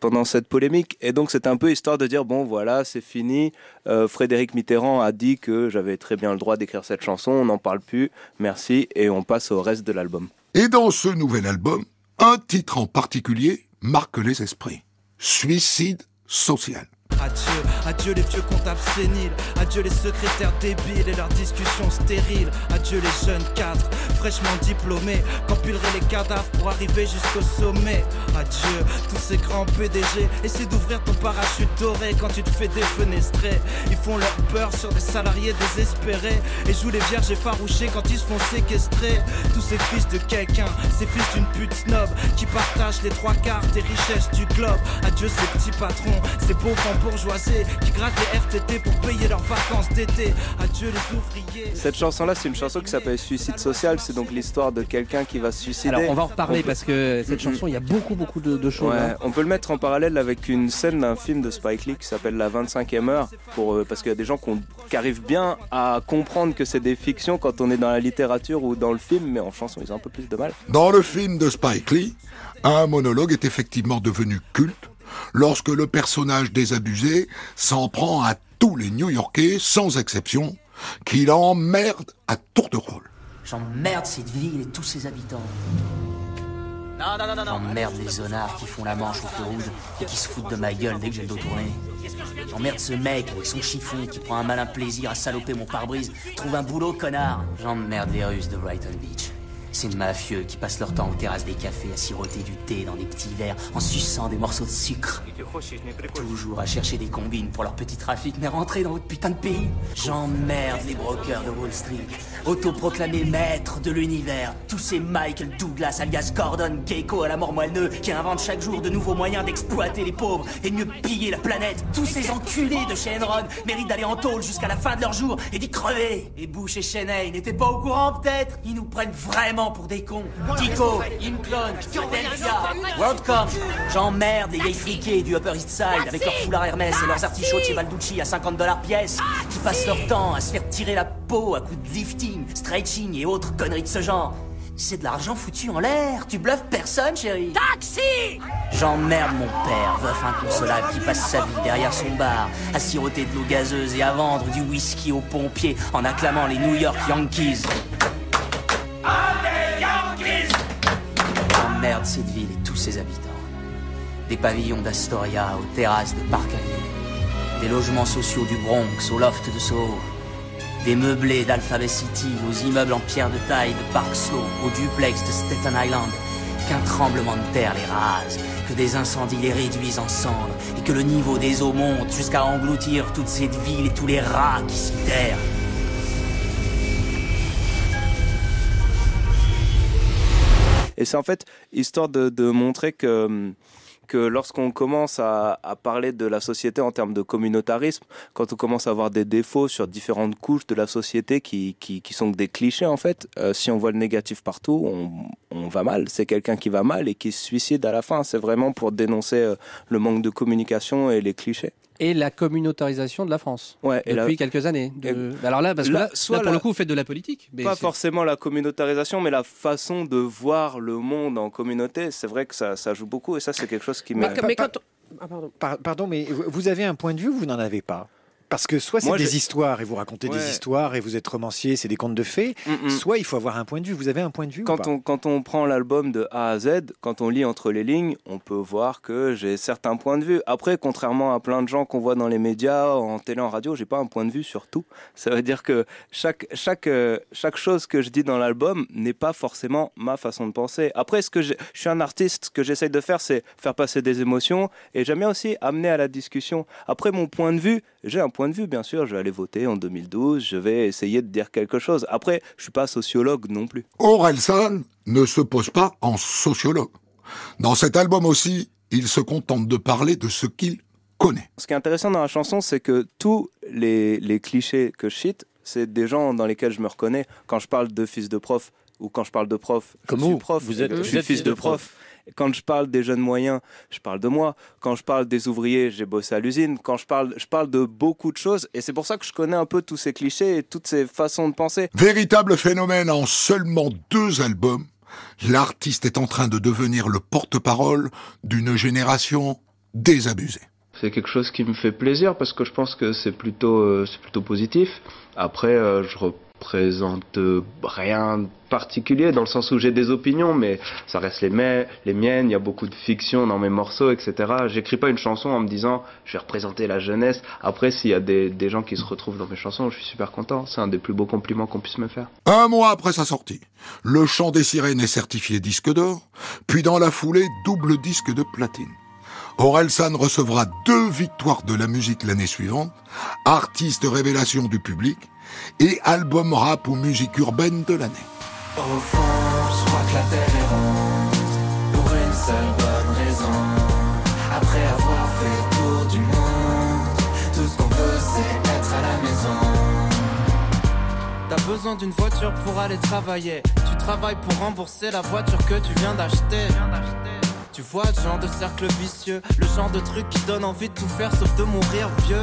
pendant cette polémique, et donc c'était un peu histoire de dire bon voilà c'est fini. Euh, Frédéric Mitterrand a dit que j'avais très bien le droit d'écrire cette chanson, on n'en parle plus, merci, et on passe au reste de l'album. Et dans ce nouvel album, un titre en particulier marque les esprits. Suicide social. Adieu, adieu les vieux comptables séniles, adieu les secrétaires débiles et leurs discussions stériles, adieu les jeunes cadres fraîchement diplômés, qu'empileraient les cadavres pour arriver jusqu'au sommet. Adieu tous ces grands PDG, essaie d'ouvrir ton parachute doré quand tu te fais défenestrer. Ils font leur peur sur des salariés désespérés et jouent les vierges effarouchées quand ils se font séquestrer. Tous ces fils de quelqu'un, ces fils d'une pute snob qui partagent les trois quarts des richesses du globe. Adieu ces petits patrons, ces pauvres bourgeoisie qui grattent les RTT pour payer leurs vacances d'été. Adieu les ouvriers. Cette chanson-là, c'est une chanson qui s'appelle Suicide social. C'est donc l'histoire de quelqu'un qui va se suicider. Alors on va en reparler peut- parce que cette chanson, il y a beaucoup beaucoup de, de choses. Ouais, hein. on peut le mettre en parallèle avec une scène d'un film de Spike Lee qui s'appelle La 25e heure, pour, euh, parce qu'il y a des gens qui arrivent bien à comprendre que c'est des fictions quand on est dans la littérature ou dans le film, mais en chanson, ils ont un peu plus de mal. Dans le film de Spike Lee, un monologue est effectivement devenu culte lorsque le personnage désabusé s'en prend à tous les New-Yorkais, sans exception, qui l'emmerde à tour de rôle. J'emmerde cette ville et tous ses habitants. Non, non, non, non, non. J'emmerde les zonards qui font la manche au feu rouge et qui se foutent de ma gueule dès que j'ai le dos tourné. J'emmerde ce mec avec son chiffon qui prend un malin plaisir à saloper mon pare-brise. Trouve un boulot, connard. J'emmerde les Russes de Brighton Beach. Ces mafieux qui passent leur temps aux terrasses des cafés à siroter du thé dans des petits verres en suçant des morceaux de sucre. Toujours à chercher des combines pour leur petit trafic, mais rentrer dans votre putain de pays. J'emmerde les brokers de Wall Street, autoproclamés maîtres de l'univers. Tous ces Michael Douglas, alias Gordon Keiko à la mort moelleux, qui inventent chaque jour de nouveaux moyens d'exploiter les pauvres et de mieux piller la planète. Tous ces enculés de chez Enron méritent d'aller en tôle jusqu'à la fin de leur jour et d'y crever. Et Bush et Cheney n'étaient pas au courant peut-être? Ils nous prennent vraiment pour des cons. Tico, Imclone, Philadelphia, WorldCom. J'emmerde les vieilles friquées du Upper East Side avec leurs foulards Hermès et leurs artichauts chez Balducci à 50 dollars pièce, qui passent leur temps à se faire tirer la peau à coups de lifting, stretching et autres conneries de ce genre. C'est de l'argent foutu en l'air. Tu bluffes personne, chérie. Taxi J'emmerde mon père, veuf inconsolable, qui passe sa vie derrière son bar, à siroter de l'eau gazeuse et à vendre du whisky aux pompiers en acclamant les New York Yankees. Cette ville et tous ses habitants. Des pavillons d'Astoria aux terrasses de Park Avenue. Des logements sociaux du Bronx au loft de Soho. Des meublés d'Alphabet City aux immeubles en pierre de taille de Park Slope, au duplex de Staten Island. Qu'un tremblement de terre les rase, que des incendies les réduisent en cendres, et que le niveau des eaux monte jusqu'à engloutir toute cette ville et tous les rats qui s'y terrent. Et c'est en fait histoire de, montrer que, que lorsqu'on commence à, parler de la société en termes de communautarisme, quand on commence à avoir des défauts sur différentes couches de la société qui, qui, qui sont des clichés en fait, euh, si on voit le négatif partout, on, on va mal. C'est quelqu'un qui va mal et qui se suicide à la fin. C'est vraiment pour dénoncer euh, le manque de communication et les clichés. Et la communautarisation de la France. Ouais, et depuis la- quelques années. De- Alors là, parce que Là, là, soit là, pour la- le coup, vous faites de la politique. mais pas forcément la communautarisation, mais la façon de voir le monde en communauté. C'est vrai que ça, ça joue beaucoup et ça, c'est quelque chose qui Mais, m'a. mais quand, Ah, pardon. Par- pardon, mais vous- vous avez un point de vue ou vous n'en avez pas? Parce que soit c'est des histoires et vous racontez Ouais. des histoires et vous êtes romancier, c'est des contes de fées, Mm, mm. soit il faut avoir un point de vue. Vous avez un point de vue ou Quand pas on, quand on prend l'album de A à Z, quand on lit entre les lignes, on peut voir que j'ai certains points de vue. Après, contrairement à plein de gens qu'on voit dans les médias, en télé, en radio, j'ai pas un point de vue sur tout. Ça veut dire que chaque, chaque, euh, chaque chose que je dis dans l'album n'est pas forcément ma façon de penser. Après, ce que j'ai- je suis un artiste, ce que j'essaye de faire, c'est faire passer des émotions et j'aime bien aussi amener à la discussion. Après, mon point de vue, j'ai un point de vue, bien sûr. Je vais aller voter en 2012, je vais essayer de dire quelque chose. Après, je suis pas sociologue non plus. Orelsan ne se pose pas en sociologue. Dans cet album aussi, il se contente de parler de ce qu'il connaît. Ce qui est intéressant dans la chanson, c'est que tous les, les clichés que je cite, c'est des gens dans lesquels je me reconnais. Quand je parle de fils de prof ou quand je parle de prof, Comme je suis vous, prof, vous êtes- je vous suis êtes fils de prof. Quand je parle des jeunes moyens, je parle de moi. Quand je parle des ouvriers, j'ai bossé à l'usine. Quand je parle, je parle de beaucoup de choses. Et c'est pour ça que je connais un peu tous ces clichés et toutes ces façons de penser. Véritable phénomène en seulement deux albums, l'artiste est en train de devenir le porte-parole d'une génération désabusée. C'est quelque chose qui me fait plaisir parce que je pense que c'est plutôt, euh, c'est plutôt positif. Après, euh, je représente euh, rien de particulier dans le sens où j'ai des opinions, mais ça reste les, les miennes. Il y a beaucoup de fiction dans mes morceaux, etc. J'écris pas une chanson en me disant je vais représenter la jeunesse. Après, s'il y a des, des gens qui se retrouvent dans mes chansons, je suis super content. C'est un des plus beaux compliments qu'on puisse me faire. Un mois après sa sortie, Le Chant des Sirènes est certifié disque d'or, puis dans la foulée, double disque de platine. Orelsan recevra deux victoires de la musique l'année suivante, artiste révélation du public et album rap ou musique urbaine de l'année. Au fond, je crois que la terre est ronde Pour une seule bonne raison Après avoir fait le tour du monde Tout ce qu'on veut c'est être à la maison T'as besoin d'une voiture pour aller travailler Tu travailles pour rembourser la voiture que tu viens d'acheter tu vois le genre de cercle vicieux, le genre de truc qui donne envie de tout faire sauf de mourir vieux.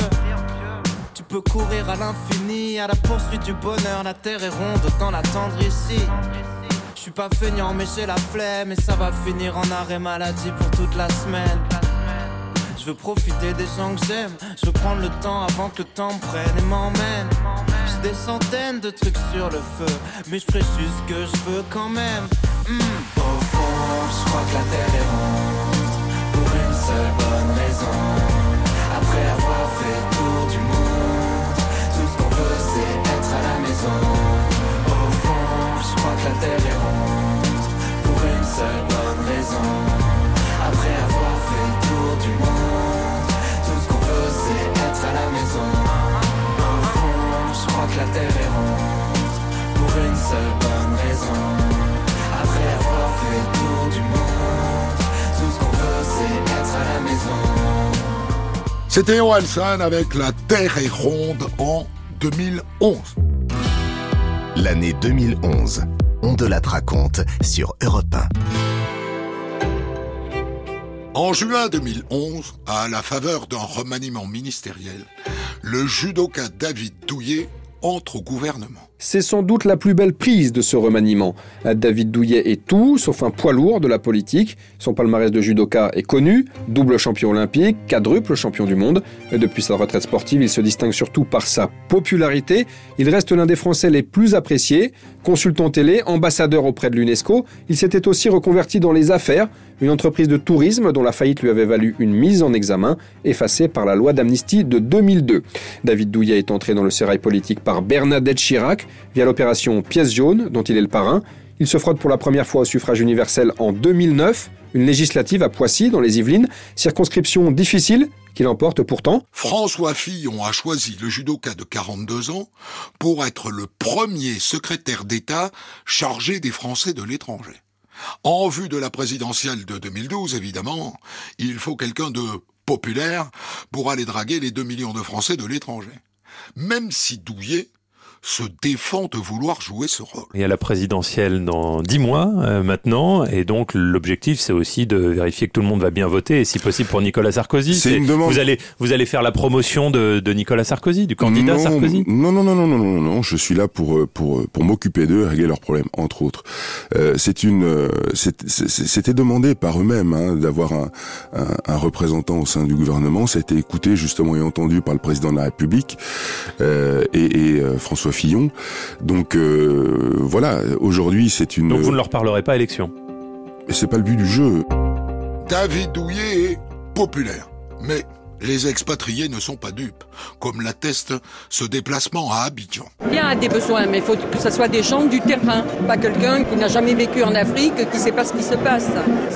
Tu peux courir à l'infini, à la poursuite du bonheur, la terre est ronde, autant l'attendre ici. Je suis pas feignant mais j'ai la flemme et ça va finir en arrêt maladie pour toute la semaine. Je veux profiter des gens que j'aime, je veux prendre le temps avant que le temps prenne et m'emmène. J'ai des centaines de trucs sur le feu, mais je ferai juste ce que je veux quand même. Hmm. Au fond, je crois que la terre est ronde, pour une seule bonne raison. Après avoir fait tour du monde, Au fond, je crois que la terre est ronde, pour une seule bonne raison. Après avoir fait le tour du monde, tout ce qu'on veut c'est être à la maison. Au fond, je crois que la terre est ronde, pour une seule bonne raison. Après avoir fait le tour du monde, tout ce qu'on veut c'est être à la maison. C'était Orelsan avec La Terre est ronde en 2011. L'année 2011. On de la raconte sur Europe 1. En juin 2011, à la faveur d'un remaniement ministériel, le judoka David Douillet entre au gouvernement. C'est sans doute la plus belle prise de ce remaniement. David Douillet est tout, sauf un poids lourd de la politique. Son palmarès de judoka est connu, double champion olympique, quadruple champion du monde. Depuis sa retraite sportive, il se distingue surtout par sa popularité. Il reste l'un des Français les plus appréciés. Consultant télé, ambassadeur auprès de l'UNESCO, il s'était aussi reconverti dans les affaires, une entreprise de tourisme dont la faillite lui avait valu une mise en examen, effacée par la loi d'amnistie de 2002. David Douillet est entré dans le sérail politique par Bernadette Chirac via l'opération Pièce jaune, dont il est le parrain. Il se frotte pour la première fois au suffrage universel en 2009, une législative à Poissy, dans les Yvelines, circonscription difficile qu'il emporte pourtant. François Fillon a choisi le judoka de 42 ans pour être le premier secrétaire d'État chargé des Français de l'étranger. En vue de la présidentielle de 2012, évidemment, il faut quelqu'un de populaire pour aller draguer les 2 millions de Français de l'étranger. Même si Douillet se défend de vouloir jouer ce rôle. Il y a la présidentielle dans dix mois euh, maintenant, et donc l'objectif c'est aussi de vérifier que tout le monde va bien voter, et si possible pour Nicolas Sarkozy. C'est une demande- Vous allez, vous allez faire la promotion de, de Nicolas Sarkozy, du candidat non, Sarkozy? Non, non, non, non, non, non, non, non, je suis là pour euh, pour pour m'occuper d'eux, et régler leurs problèmes, entre autres. Euh, c'est une, euh, c'était demandé par eux-mêmes hein, d'avoir un, un, un représentant au sein du gouvernement. Ça a été écouté justement et entendu par le président de la République euh, et, et, euh, François Fillon. Donc euh, voilà, aujourd'hui c'est une. Donc vous ne leur parlerez pas élection Mais c'est pas le but du jeu. David Douillet est populaire, mais les expatriés ne sont pas dupes, comme l'atteste ce déplacement à Abidjan. Bien a des besoins, mais il faut que ce soit des gens du terrain, pas quelqu'un qui n'a jamais vécu en Afrique, qui ne sait pas ce qui se passe.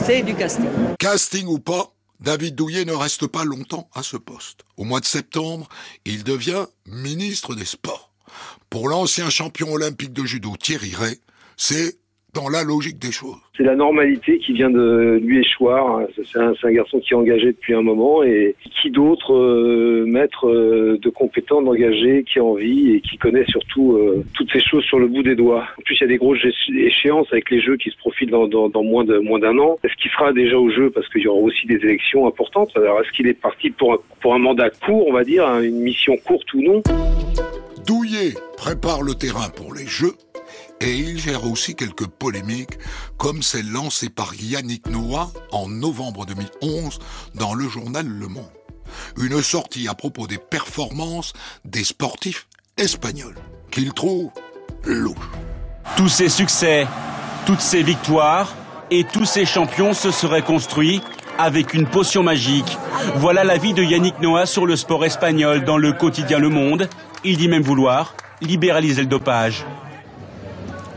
C'est du casting. Casting ou pas, David Douillet ne reste pas longtemps à ce poste. Au mois de septembre, il devient ministre des Sports. Pour l'ancien champion olympique de judo Thierry Ray, c'est dans la logique des choses. C'est la normalité qui vient de lui échoir. C'est un, garçon qui est engagé depuis un moment et qui d'autre euh, maître euh, de compétent, d'engagé, qui a envie et qui connaît surtout euh, toutes ces choses sur le bout des doigts. En plus, il y a des grosses échéances avec les Jeux qui se profilent dans, moins d'un an. Est-ce qu'il sera déjà au jeu parce qu'il y aura aussi des élections importantes? Alors, est-ce qu'il est parti pour un, pour un mandat court, on va dire, hein, une mission courte ou non? Douillet prépare le terrain pour les Jeux et il gère aussi quelques polémiques comme celle lancée par Yannick Noah en novembre 2011 dans le journal Le Monde. Une sortie à propos des performances des sportifs espagnols qu'il trouve louches. Tous ces succès, toutes ces victoires et tous ces champions se seraient construits avec une potion magique. Voilà l'avis de Yannick Noah sur le sport espagnol dans le quotidien Le Monde. Il dit même vouloir libéraliser le dopage.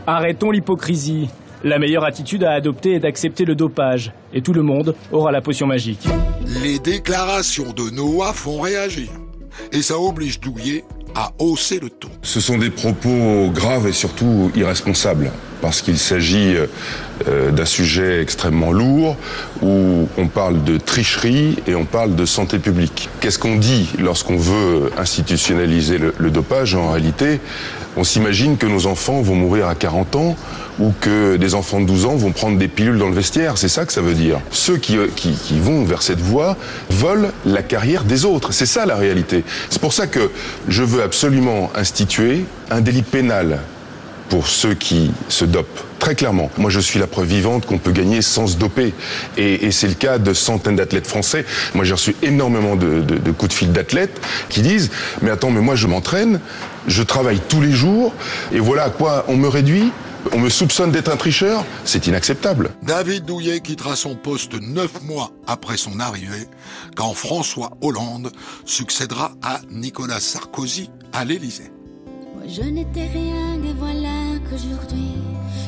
Arrêtons l'hypocrisie. La meilleure attitude à adopter est d'accepter le dopage, et tout le monde aura la potion magique. Les déclarations de Noah font réagir et ça oblige Douillet à hausser le ton. Ce sont des propos graves et surtout irresponsables, parce qu'il s'agit euh, d'un sujet extrêmement lourd, où on parle de tricherie et on parle de santé publique. Qu'est-ce qu'on dit lorsqu'on veut institutionnaliser le, dopage En réalité, on s'imagine que nos enfants vont mourir à 40 ans ou que des enfants de 12 ans vont prendre des pilules dans le vestiaire. C'est ça que ça veut dire. Ceux qui, euh, vont vers cette voie volent la carrière des autres. C'est ça la réalité. C'est pour ça que je veux absolument instituer un délit pénal pour ceux qui se dopent. Très clairement. Moi, je suis la preuve vivante qu'on peut gagner sans se doper. Et, c'est le cas de centaines d'athlètes français. Moi, j'ai reçu énormément de, de, de coups de fil d'athlètes qui disent Mais attends, mais moi, je m'entraîne, je travaille tous les jours, et voilà à quoi on me réduit on me soupçonne d'être un tricheur, c'est inacceptable. David Douillet quittera son poste neuf mois après son arrivée, quand François Hollande succédera à Nicolas Sarkozy à l'Élysée. Je n'étais rien et voilà qu'aujourd'hui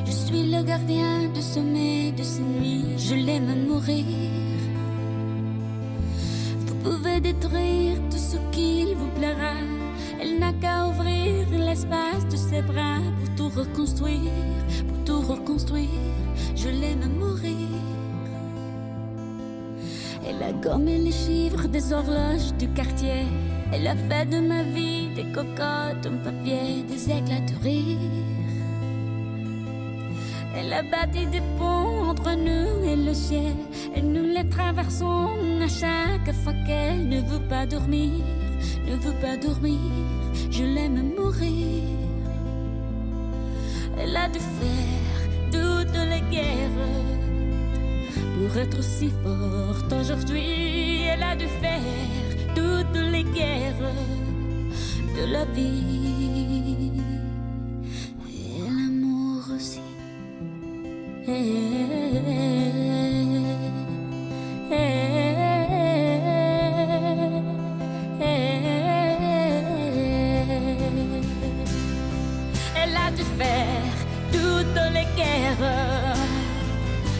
je suis le gardien du sommet de ces nuits. Je l'aime mourir. Vous pouvez détruire tout ce qu'il vous plaira. Elle n'a qu'à ouvrir l'espace de ses bras pour tout reconstruire, pour tout reconstruire. Je l'aime mourir. Elle a gommé les chiffres des horloges du quartier. Elle a fait de ma vie des cocottes en papier, des éclats de rire. Elle a bâti des ponts entre nous et le ciel. Et nous les traversons à chaque fois qu'elle ne veut pas dormir, ne veut pas dormir. Je l'aime mourir. Elle a dû faire toutes les guerres pour être si forte aujourd'hui. Elle a dû faire toutes les guerres de la vie et l'amour aussi. Elle a dû faire toutes les guerres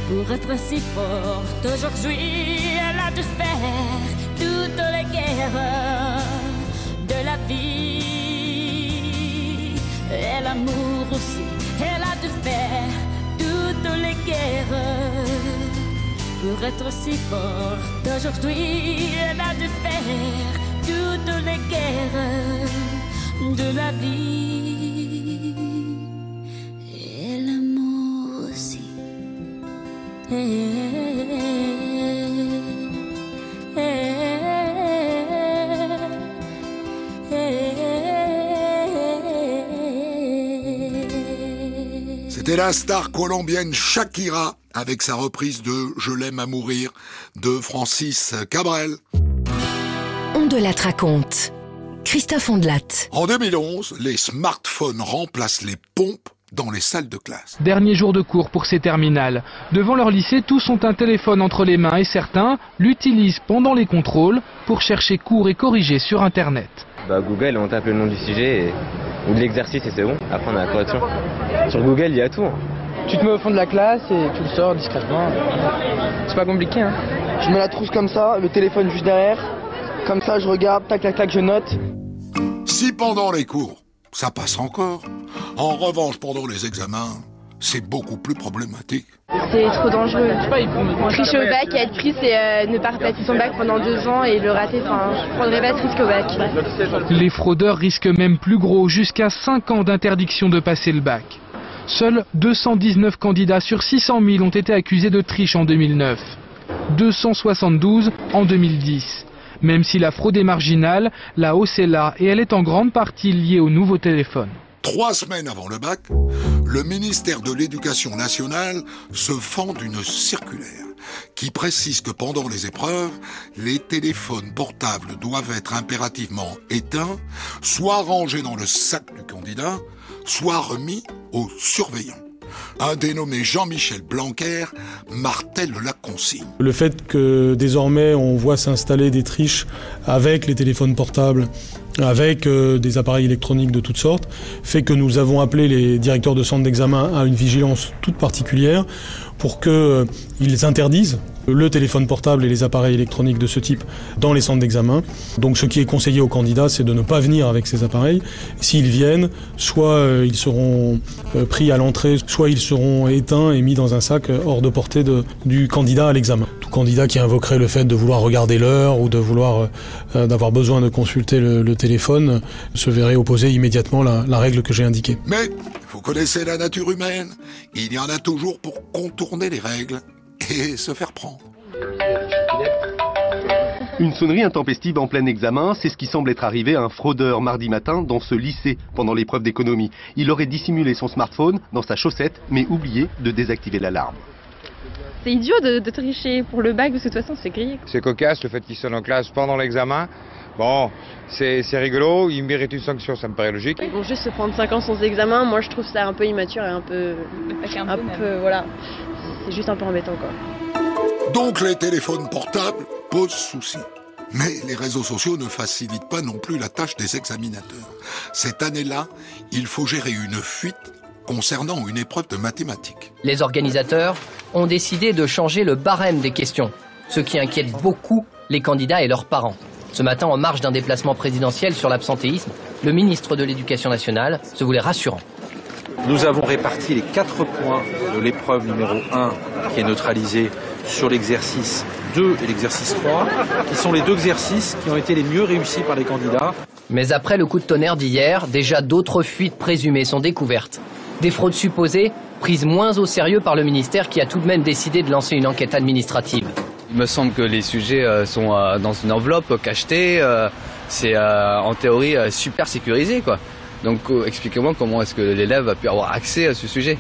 pour être si forte aujourd'hui. Elle a dû faire de la vie. Et l'amour aussi, elle a dû faire toutes les guerres. Pour être si forte aujourd'hui, elle a dû faire toutes les guerres de la vie. Et l'amour aussi. C'était la star colombienne Shakira avec sa reprise de Je l'aime à mourir de Francis Cabrel. On de la raconte. Christophe Ondelat. En 2011, les smartphones remplacent les pompes dans les salles de classe. Dernier jour de cours pour ces terminales. Devant leur lycée, tous ont un téléphone entre les mains et certains l'utilisent pendant les contrôles pour chercher cours et corriger sur Internet. Bah Google, on tape le nom du sujet et- ou de l'exercice et c'est bon. Après on a la correction. Sur Google, il y a tout. hein. Tu te mets au fond de la classe et tu le sors discrètement. C'est pas compliqué. Hein. Je mets la trousse comme ça, le téléphone juste derrière. Comme ça, je regarde, tac, tac, tac, je note. Si pendant les cours, ça passe encore. En revanche, pendant les examens, c'est beaucoup plus problématique. C'est trop dangereux. Tricher au bac et être pris, c'est euh, ne pas repasser son bac pendant deux ans et le rater. Enfin, je prendrais pas ce risque au bac. Les fraudeurs risquent même plus gros, jusqu'à 5 ans d'interdiction de passer le bac. Seuls 219 candidats sur 600 000 ont été accusés de triche en 2009. 272 en 2010. Même si la fraude est marginale, la hausse est là et elle est en grande partie liée au nouveau téléphone. Trois semaines avant le bac, le ministère de l'Éducation nationale se fend d'une circulaire qui précise que pendant les épreuves, les téléphones portables doivent être impérativement éteints, soit rangés dans le sac du candidat, soit remis aux surveillants. Un dénommé Jean-Michel Blanquer martèle la consigne. Le fait que désormais on voit s'installer des triches avec les téléphones portables, avec euh, des appareils électroniques de toutes sortes, fait que nous avons appelé les directeurs de centres d'examen à une vigilance toute particulière pour qu'ils interdisent le téléphone portable et les appareils électroniques de ce type dans les centres d'examen. Donc ce qui est conseillé aux candidats, c'est de ne pas venir avec ces appareils. S'ils viennent, soit euh, ils seront euh, pris à l'entrée, soit ils seront éteints et mis dans un sac euh, hors de portée du candidat à l'examen. Tout candidat qui invoquerait le fait de vouloir regarder l'heure ou de vouloir d'avoir besoin de consulter le, téléphone se verrait opposer immédiatement la règle que j'ai indiquée. Mais, vous connaissez la nature humaine, il y en a toujours pour contourner les règles et se faire prendre. Une sonnerie intempestive en plein examen, c'est ce qui semble être arrivé à un fraudeur mardi matin dans ce lycée pendant l'épreuve d'économie. Il aurait dissimulé son smartphone dans sa chaussette, mais oublié de désactiver l'alarme. C'est idiot de, de tricher pour le bac parce que de toute façon, c'est grillé. C'est cocasse le fait qu'il sonne en classe pendant l'examen. Bon, c'est rigolo, il mérite une sanction, ça me paraît logique. Ils vont juste se prendre 5 ans sans examen. Moi, je trouve ça un peu immature et un peu. Un peu, voilà. C'est juste un peu embêtant, quoi. Donc les téléphones portables posent souci. Mais les réseaux sociaux ne facilitent pas non plus la tâche des examinateurs. Cette année-là, il faut gérer une fuite concernant une épreuve de mathématiques. Les organisateurs ont décidé de changer le barème des questions, ce qui inquiète beaucoup les candidats et leurs parents. Ce matin, en marge d'un déplacement présidentiel sur l'absentéisme, le ministre de l'Éducation nationale se voulait rassurant. Nous avons réparti les quatre points de l'épreuve numéro 1 qui est neutralisée sur l'exercice 2 et l'exercice 3, qui sont les deux exercices qui ont été les mieux réussis par les candidats. Mais après le coup de tonnerre d'hier, déjà d'autres fuites présumées sont découvertes. Des fraudes supposées prises moins au sérieux par le ministère qui a tout de même décidé de lancer une enquête administrative. Il me semble que les sujets euh, sont euh, dans une enveloppe cachetée. euh, c'est euh, en théorie euh, super sécurisé, quoi. Donc euh, expliquez-moi comment est-ce que l'élève a pu avoir accès à ce sujet.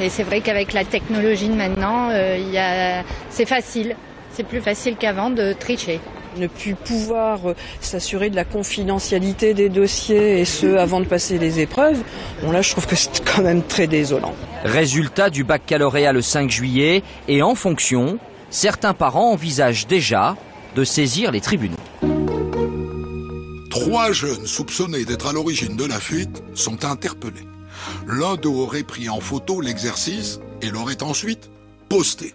Et c'est vrai qu'avec la technologie de maintenant, euh, il y a... c'est facile. C'est plus facile qu'avant de tricher. Ne plus pouvoir s'assurer de la confidentialité des dossiers et ce avant de passer les épreuves, bon là je trouve que c'est quand même très désolant. Résultat du baccalauréat le 5 juillet et en fonction, certains parents envisagent déjà de saisir les tribunaux. Trois jeunes soupçonnés d'être à l'origine de la fuite sont interpellés. L'un d'eux aurait pris en photo l'exercice et l'aurait ensuite posté.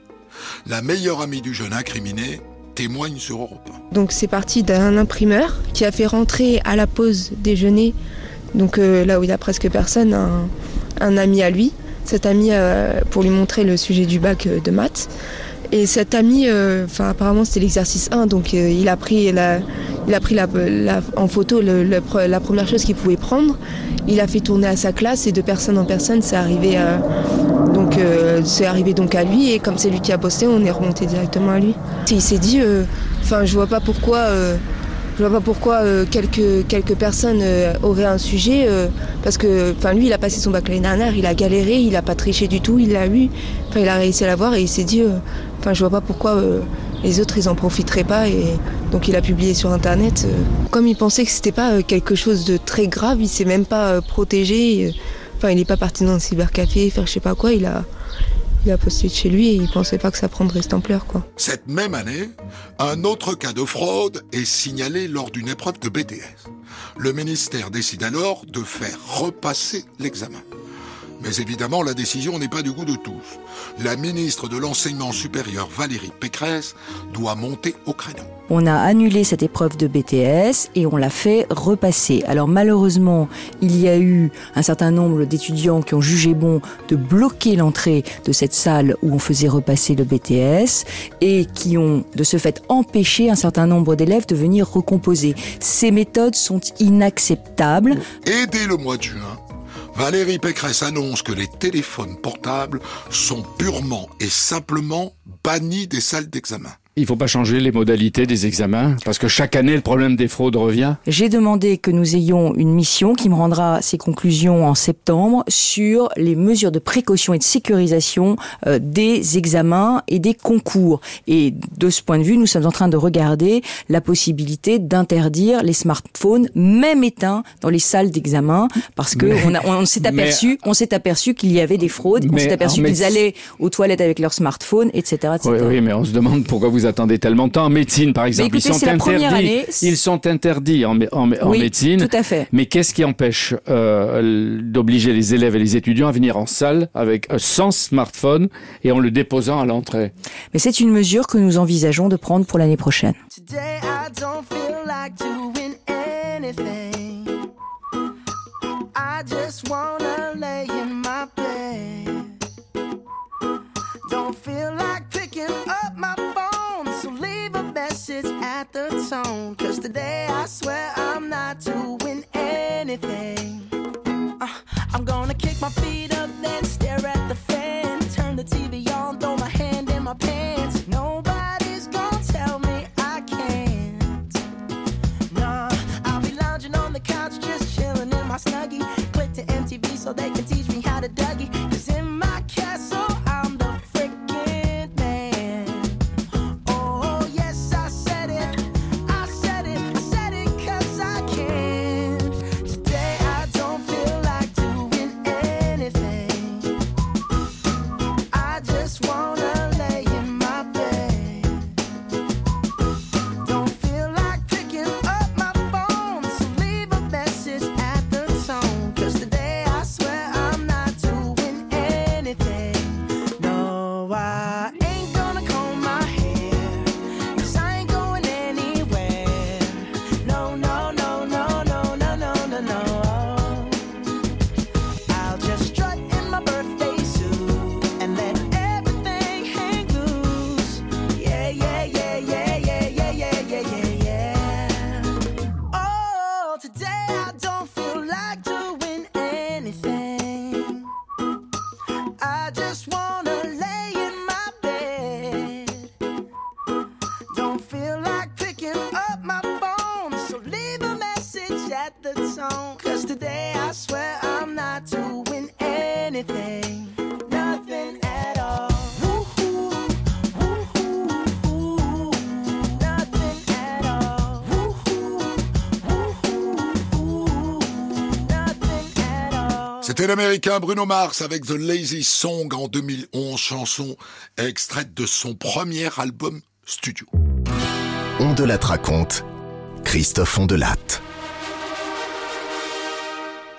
La meilleure amie du jeune incriminé témoigne sur Europe 1. Donc c'est parti d'un imprimeur qui a fait rentrer à la pause déjeuner, donc euh, là où il y a presque personne, un, un ami à lui. Cet ami euh, pour lui montrer le sujet du bac euh, de maths. Et cet ami, euh, enfin apparemment c'était l'exercice 1, donc euh, il a pris, la, il a pris la, en photo la première chose qu'il pouvait prendre. Il a fait tourner à sa classe et de personne en personne, c'est arrivé, à- donc euh, c'est arrivé donc à lui. Et comme c'est lui qui a posté, on est remonté directement à lui. Il s'est dit, euh, enfin je vois pas pourquoi. Je vois pas pourquoi euh, quelques, quelques personnes euh, auraient un sujet, euh, parce que lui il a passé son bac l'année dernière, il a galéré, il a pas triché du tout, il l'a eu, enfin il a réussi à l'avoir et il s'est dit, enfin je vois pas pourquoi les autres ils en profiteraient pas et donc il a publié sur internet. Comme il pensait que c'était pas quelque chose de très grave, il s'est même pas protégé, enfin il est pas parti dans un cybercafé faire je sais pas quoi, il a il a posté de chez lui et il pensait pas que ça prendrait cette ampleur, quoi. Cette même année, un autre cas de fraude est signalé lors d'une épreuve de BTS. Le ministère décide alors de faire repasser l'examen. Mais évidemment, la décision n'est pas du goût de tous. La ministre de l'Enseignement supérieur, Valérie Pécresse, doit monter au créneau. On a annulé cette épreuve de BTS et on l'a fait repasser. Alors malheureusement, il y a eu un certain nombre d'étudiants qui ont jugé bon de bloquer l'entrée de cette salle où on faisait repasser le BTS et qui ont de ce fait empêché un certain nombre d'élèves de venir recomposer. Ces méthodes sont inacceptables. Et dès le mois de juin, Valérie Pécresse annonce que les téléphones portables sont purement et simplement bannis des salles d'examen. Il ne faut pas changer les modalités des examens parce que chaque année le problème des fraudes revient. J'ai demandé que nous ayons une mission qui me rendra ses conclusions en septembre sur les mesures de précaution et de sécurisation euh, des examens et des concours. Et de ce point de vue, nous sommes en train de regarder la possibilité d'interdire les smartphones même éteints dans les salles d'examen parce que on, on s'est aperçu, on s'est aperçu qu'il y avait des fraudes, on s'est aperçu qu'ils allaient aux toilettes avec leur smartphone, etc., etc. Oui, oui, mais on se demande pourquoi vous vous attendez tellement de temps. En médecine, par exemple, ils sont interdits. ils sont interdits en, médecine. Tout à fait. Mais qu'est-ce qui empêche euh, d'obliger les élèves et les étudiants à venir en salle avec euh, sans smartphone et en le déposant à l'entrée? Mais c'est une mesure que nous envisageons de prendre pour l'année prochaine. Don't at the tone. Cause today I swear I'm not doing anything. Bruno Mars avec The Lazy Song en 2011, chanson extraite de son premier album studio. On de la raconte. Christophe Ondelat.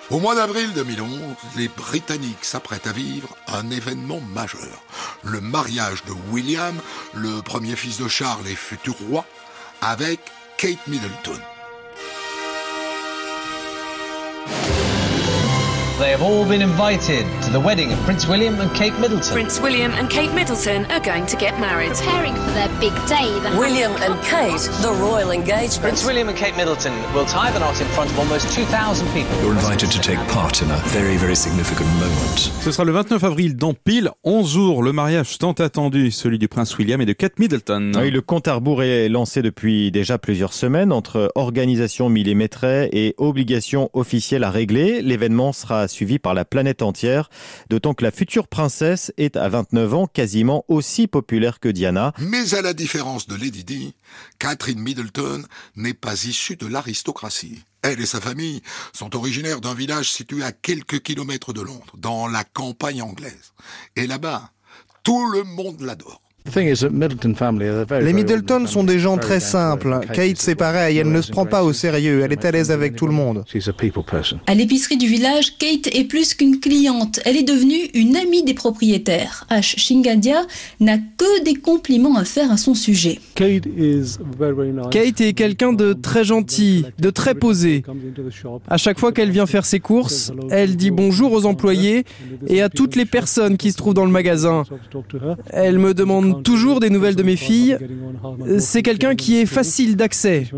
Au mois d'avril 2011, les Britanniques s'apprêtent à vivre un événement majeur. Le mariage de William, le premier fils de Charles et futur roi, avec Kate Middleton. They have all been invited to the wedding of Prince William and Kate Middleton. Prince William and Kate Middleton are going to get married. Preparing for their big day. William and Kate, the royal engagement. Prince William and Kate Middleton will tie the knot in front of almost 2,000 people. You're invited to take part in a very, very significant moment. Ce sera le 29 avril dans pile 11 jours, le mariage tant attendu, celui du prince William et de Kate Middleton. Oui, le compte à rebours est lancé depuis déjà plusieurs semaines entre organisation millimétrée et obligation officielle à régler. L'événement sera suivi par la planète entière, d'autant que la future princesse est à 29 ans quasiment aussi populaire que Diana. Mais à la différence de Lady Di, Catherine Middleton n'est pas issue de l'aristocratie. Elle et sa famille sont originaires d'un village situé à quelques kilomètres de Londres, dans la campagne anglaise. Et là-bas, tout le monde l'adore. Les Middleton sont des gens très simples. Kate, c'est pareil, elle ne se prend pas au sérieux, elle est à l'aise avec tout le monde. À l'épicerie du village, Kate est plus qu'une cliente, elle est devenue une amie des propriétaires. Ash Shingadia n'a que des compliments à faire à son sujet. Kate est quelqu'un de très gentil, de très posé. À chaque fois qu'elle vient faire ses courses, elle dit bonjour aux employés et à toutes les personnes qui se trouvent dans le magasin. Elle me demande toujours des nouvelles de mes filles. C'est quelqu'un qui est facile d'accès.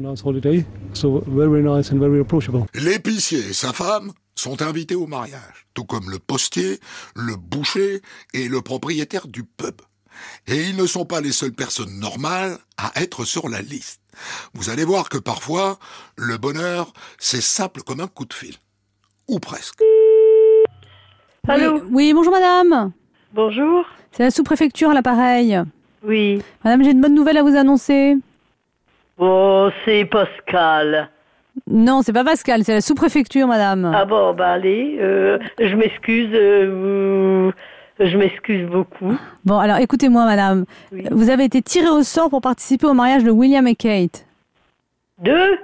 L'épicier et sa femme sont invités au mariage, tout comme le postier, le boucher et le propriétaire du pub. Et ils ne sont pas les seules personnes normales à être sur la liste. Vous allez voir que parfois, le bonheur, c'est simple comme un coup de fil. Ou presque. Allô oui, bonjour madame. Bonjour. C'est la sous-préfecture à l'appareil. Oui. Madame, j'ai une bonne nouvelle à vous annoncer. Oh, c'est Pascal. Non, c'est pas Pascal, c'est la sous-préfecture, madame. Ah bon, bah allez, euh, je m'excuse, euh, je m'excuse beaucoup. Bon, alors écoutez-moi, madame. Vous avez été tirée au sort pour participer au mariage de William et Kate. De?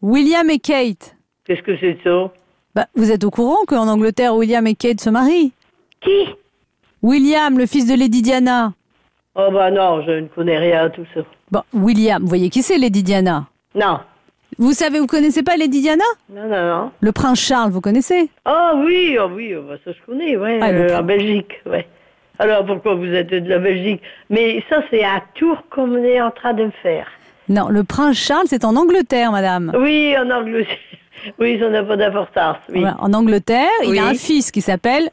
William et Kate. Qu'est-ce que c'est ça? Bah, vous êtes au courant qu'en Angleterre, William et Kate se marient Qui? William, le fils de Lady Diana. Oh bah non, je ne connais rien à tout ça. Bon, William, vous voyez qui c'est Lady Diana? Non. Vous savez, vous connaissez pas Lady Diana? Non, non, non. Le prince Charles, vous connaissez? Ah oui, ah oui, oh, bah, ça je connais, ouais, Ah, euh, en Belgique, ouais. Alors pourquoi vous êtes de la Belgique? Mais ça c'est un tour qu'on est en train de me faire. Non, le prince Charles, c'est en Angleterre, madame. Oui, en Angleterre. Oui, ça n'a pas d'importance. Oui. Voilà, en Angleterre, il a un fils qui s'appelle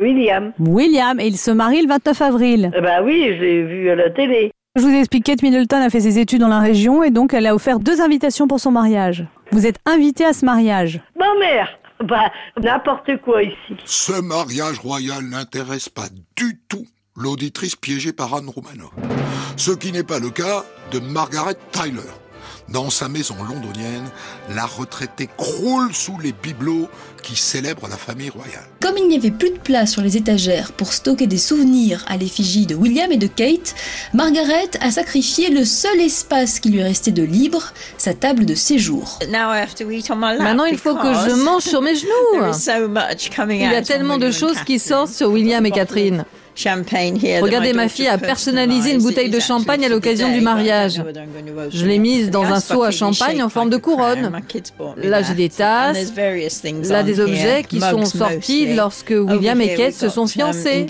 William. William et il se marie le 29 avril. Eh ben oui, je l'ai vu à la télé. Je vous explique, Kate Middleton a fait ses études dans la région et donc elle a offert deux invitations pour son mariage. Vous êtes invité à ce mariage. Ma mère Bah, n'importe quoi ici. Ce mariage royal n'intéresse pas du tout l'auditrice piégée par Anne Romano. Ce qui n'est pas le cas de Margaret Tyler. Dans sa maison londonienne, la retraitée croule sous les bibelots qui célèbrent la famille royale. Comme il n'y avait plus de place sur les étagères pour stocker des souvenirs à l'effigie de William et de Kate, Margaret a sacrifié le seul espace qui lui restait de libre, sa table de séjour. Maintenant, il faut que je mange sur mes genoux. Il y a tellement de choses qui sortent sur William et Catherine. Regardez, ma fille a personnalisé une bouteille de champagne à l'occasion du mariage. Je l'ai mise dans un seau à champagne en forme de couronne. Là, j'ai des tasses. Là, des objets qui sont sortis lorsque William et Kate se sont fiancés.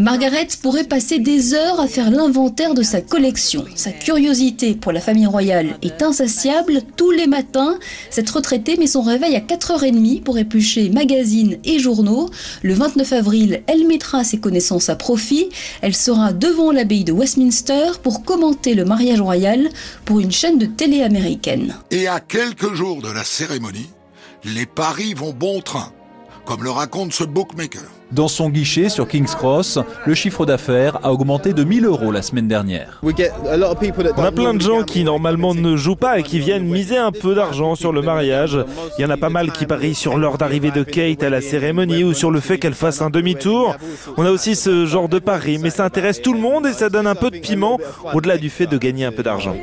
Margaret pourrait passer des heures à faire l'inventaire de sa collection. Sa curiosité pour la famille royale est insatiable. Tous les matins, cette retraitée met son réveil à 4h30 pour éplucher magazines et journaux. Le 29 avril, elle mettra ses connaissances à profit. Elle sera devant l'abbaye de Westminster pour commenter le mariage royal pour une chaîne de télé américaine. Et à quelques jours de la cérémonie, les paris vont bon train, comme le raconte ce bookmaker. Dans son guichet sur King's Cross, le chiffre d'affaires a augmenté de 1000 euros la semaine dernière. On a plein de gens qui normalement ne jouent pas et qui viennent miser un peu d'argent sur le mariage. Il y en a pas mal qui parient sur l'heure d'arrivée de Kate à la cérémonie ou sur le fait qu'elle fasse un demi-tour. On a aussi ce genre de pari, mais ça intéresse tout le monde et ça donne un peu de piment au-delà du fait de gagner un peu d'argent.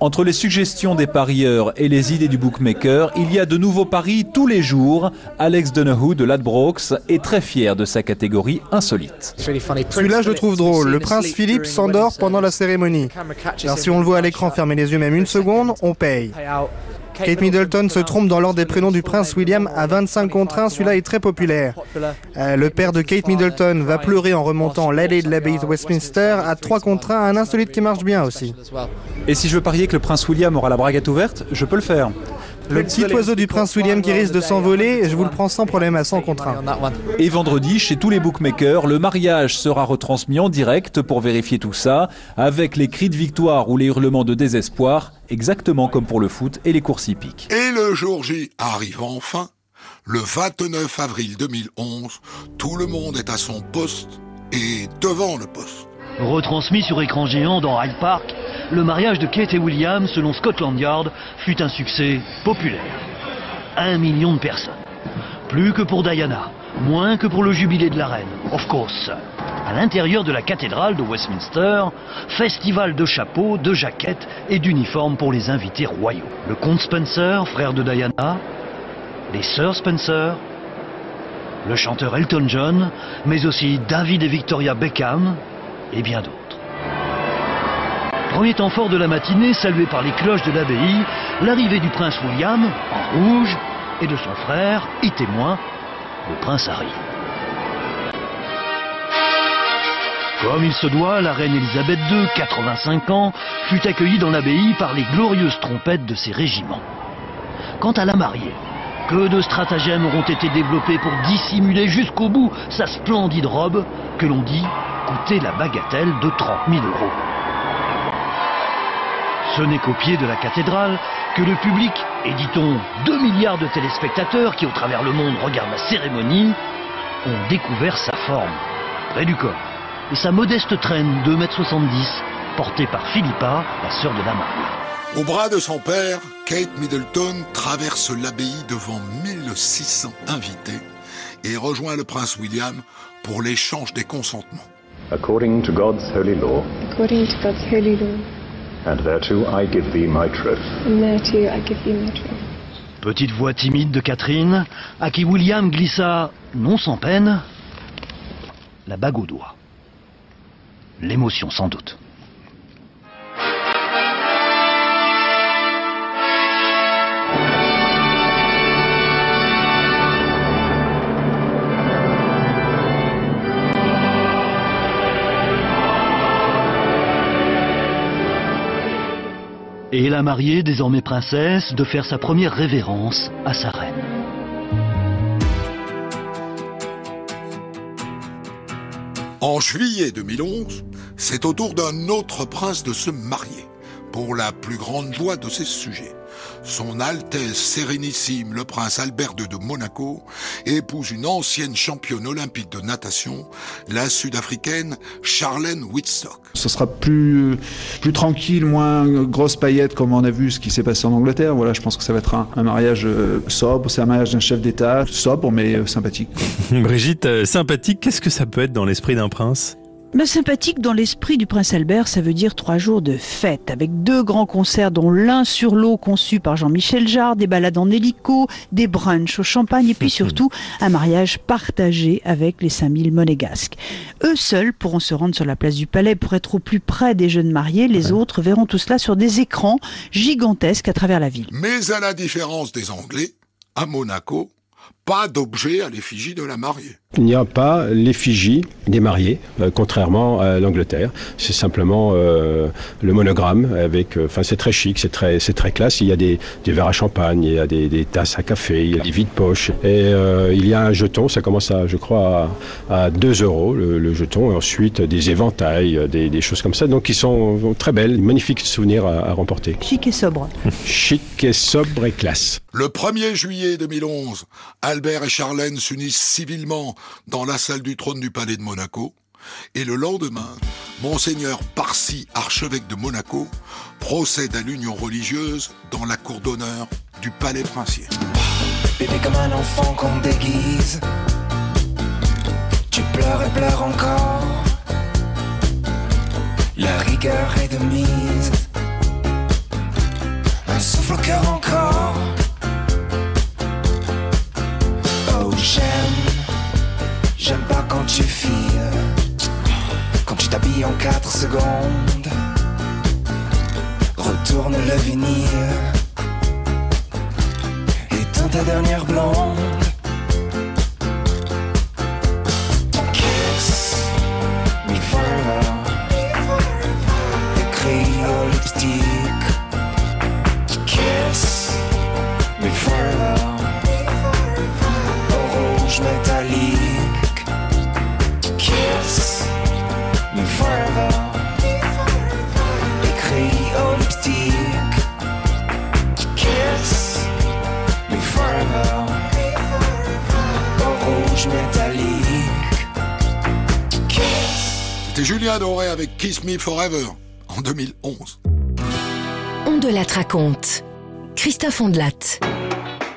Entre les suggestions des parieurs et les idées du bookmaker, il y a de nouveaux paris tous les jours. Alex Donahue de Ladbrokes est très fier de sa catégorie insolite. Celui-là, je le trouve drôle. Le prince Philippe s'endort pendant la cérémonie. Alors si on le voit à l'écran fermer les yeux même une seconde, on paye. Kate Middleton se trompe dans l'ordre des prénoms du prince William à 25 contre 1. Celui-là est très populaire. Euh, le père de Kate Middleton va pleurer en remontant l'allée de l'abbaye de Westminster à 3 contre 1. Un insolite qui marche bien aussi. Et si je veux parier que le prince William aura la braguette ouverte, je peux le faire. Le petit oiseau du prince William qui risque de s'envoler, je vous le prends sans problème à 100 contre 1. Et vendredi, chez tous les bookmakers, le mariage sera retransmis en direct pour vérifier tout ça, avec les cris de victoire ou les hurlements de désespoir, exactement comme pour le foot et les courses hippiques. Et le jour J arrive enfin, le 29 avril 2011, tout le monde est à son poste et devant le poste. Retransmis sur écran géant dans Hyde Park, le mariage de Kate et William, selon Scotland Yard, fut un succès populaire. Un million de personnes. Plus que pour Diana, moins que pour le jubilé de la reine, of course. À l'intérieur de la cathédrale de Westminster, festival de chapeaux, de jaquettes et d'uniformes pour les invités royaux. Le comte Spencer, frère de Diana, les sœurs Spencer, le chanteur Elton John, mais aussi David et Victoria Beckham, et bien d'autres. Premier temps fort de la matinée, salué par les cloches de l'abbaye, l'arrivée du prince William, en rouge, et de son frère, et témoin, le prince Harry. Comme il se doit, la reine Elisabeth II, 85 ans, fut accueillie dans l'abbaye par les glorieuses trompettes de ses régiments. Quant à la mariée, que de stratagèmes auront été développés pour dissimuler jusqu'au bout sa splendide robe, que l'on dit coûter la bagatelle de 30 000 euros. Ce n'est qu'au pied de la cathédrale que le public, et dit-on 2 milliards de téléspectateurs qui au travers le monde regardent la cérémonie, ont découvert sa forme, près du corps, et sa modeste traîne de 2,70 m, portée par Philippa, la sœur de la mariée. Au bras de son père, Kate Middleton traverse l'abbaye devant 1600 invités et rejoint le prince William pour l'échange des consentements. According to God's holy law. According to God's holy law. And thereto I give thee my troth. And thereto I give thee my troth. Petite voix timide de Catherine, à qui William glissa, non sans peine, la bague au doigt. L'émotion sans doute. Et la mariée, désormais princesse, de faire sa première révérence à sa reine. En juillet 2011, c'est au tour d'un autre prince de se marier, pour la plus grande joie de ses sujets. Son Altesse Sérénissime, le prince Albert II de Monaco, épouse une ancienne championne olympique de natation, la sud-africaine Charlène Whitstock. Ce sera plus, plus tranquille, moins grosse paillette comme on a vu ce qui s'est passé en Angleterre. Voilà, je pense que ça va être un, un mariage euh, sobre, c'est un mariage d'un chef d'État, sobre mais euh, sympathique. Brigitte, euh, sympathique, qu'est-ce que ça peut être dans l'esprit d'un prince? Mais sympathique dans l'esprit du prince Albert, ça veut dire trois jours de fête, avec deux grands concerts dont l'un sur l'eau conçu par Jean-Michel Jarre, des balades en hélico, des brunchs au champagne et puis surtout un mariage partagé avec les 5000 monégasques. Eux seuls pourront se rendre sur la place du palais pour être au plus près des jeunes mariés, les autres verront tout cela sur des écrans gigantesques à travers la ville. Mais à la différence des Anglais, à Monaco, pas d'objet à l'effigie de la mariée. Il n'y a pas l'effigie des mariés, euh, contrairement à l'Angleterre. C'est simplement euh, le monogramme avec. Euh, enfin, c'est très chic, c'est très, c'est très classe. Il y a des, des, verres à champagne, il y a des, des, tasses à café, il y a des vides poches. Et il y a un jeton, ça commence à, je crois, à, à 2 euros le, jeton. Et ensuite des éventails, des, des, choses comme ça. Donc, qui sont très belles, magnifiques souvenirs à, à remporter. Chic et sobre. chic et sobre et classe. Le 1er juillet 2011, Albert et Charlène s'unissent civilement dans la salle du trône du palais de Monaco, et le lendemain, Monseigneur Parsi, archevêque de Monaco, procède à l'union religieuse dans la cour d'honneur du palais princier. Bébé comme un enfant qu'on déguise, tu pleures et pleures encore. La rigueur est de mise, un souffle au cœur encore. J'aime J'aime pas quand tu files, quand tu t'habilles en 4 secondes. Retourne le vinyle. ta dernière blonde. Kiss me forever. Rouge métallique. Kiss me forever. Écrit au lipstick. Kiss me forever. Au rouge métallique. Kiss. C'était Julien Doré avec Kiss Me Forever en 2011. Ondelat raconte. Christophe Ondelat.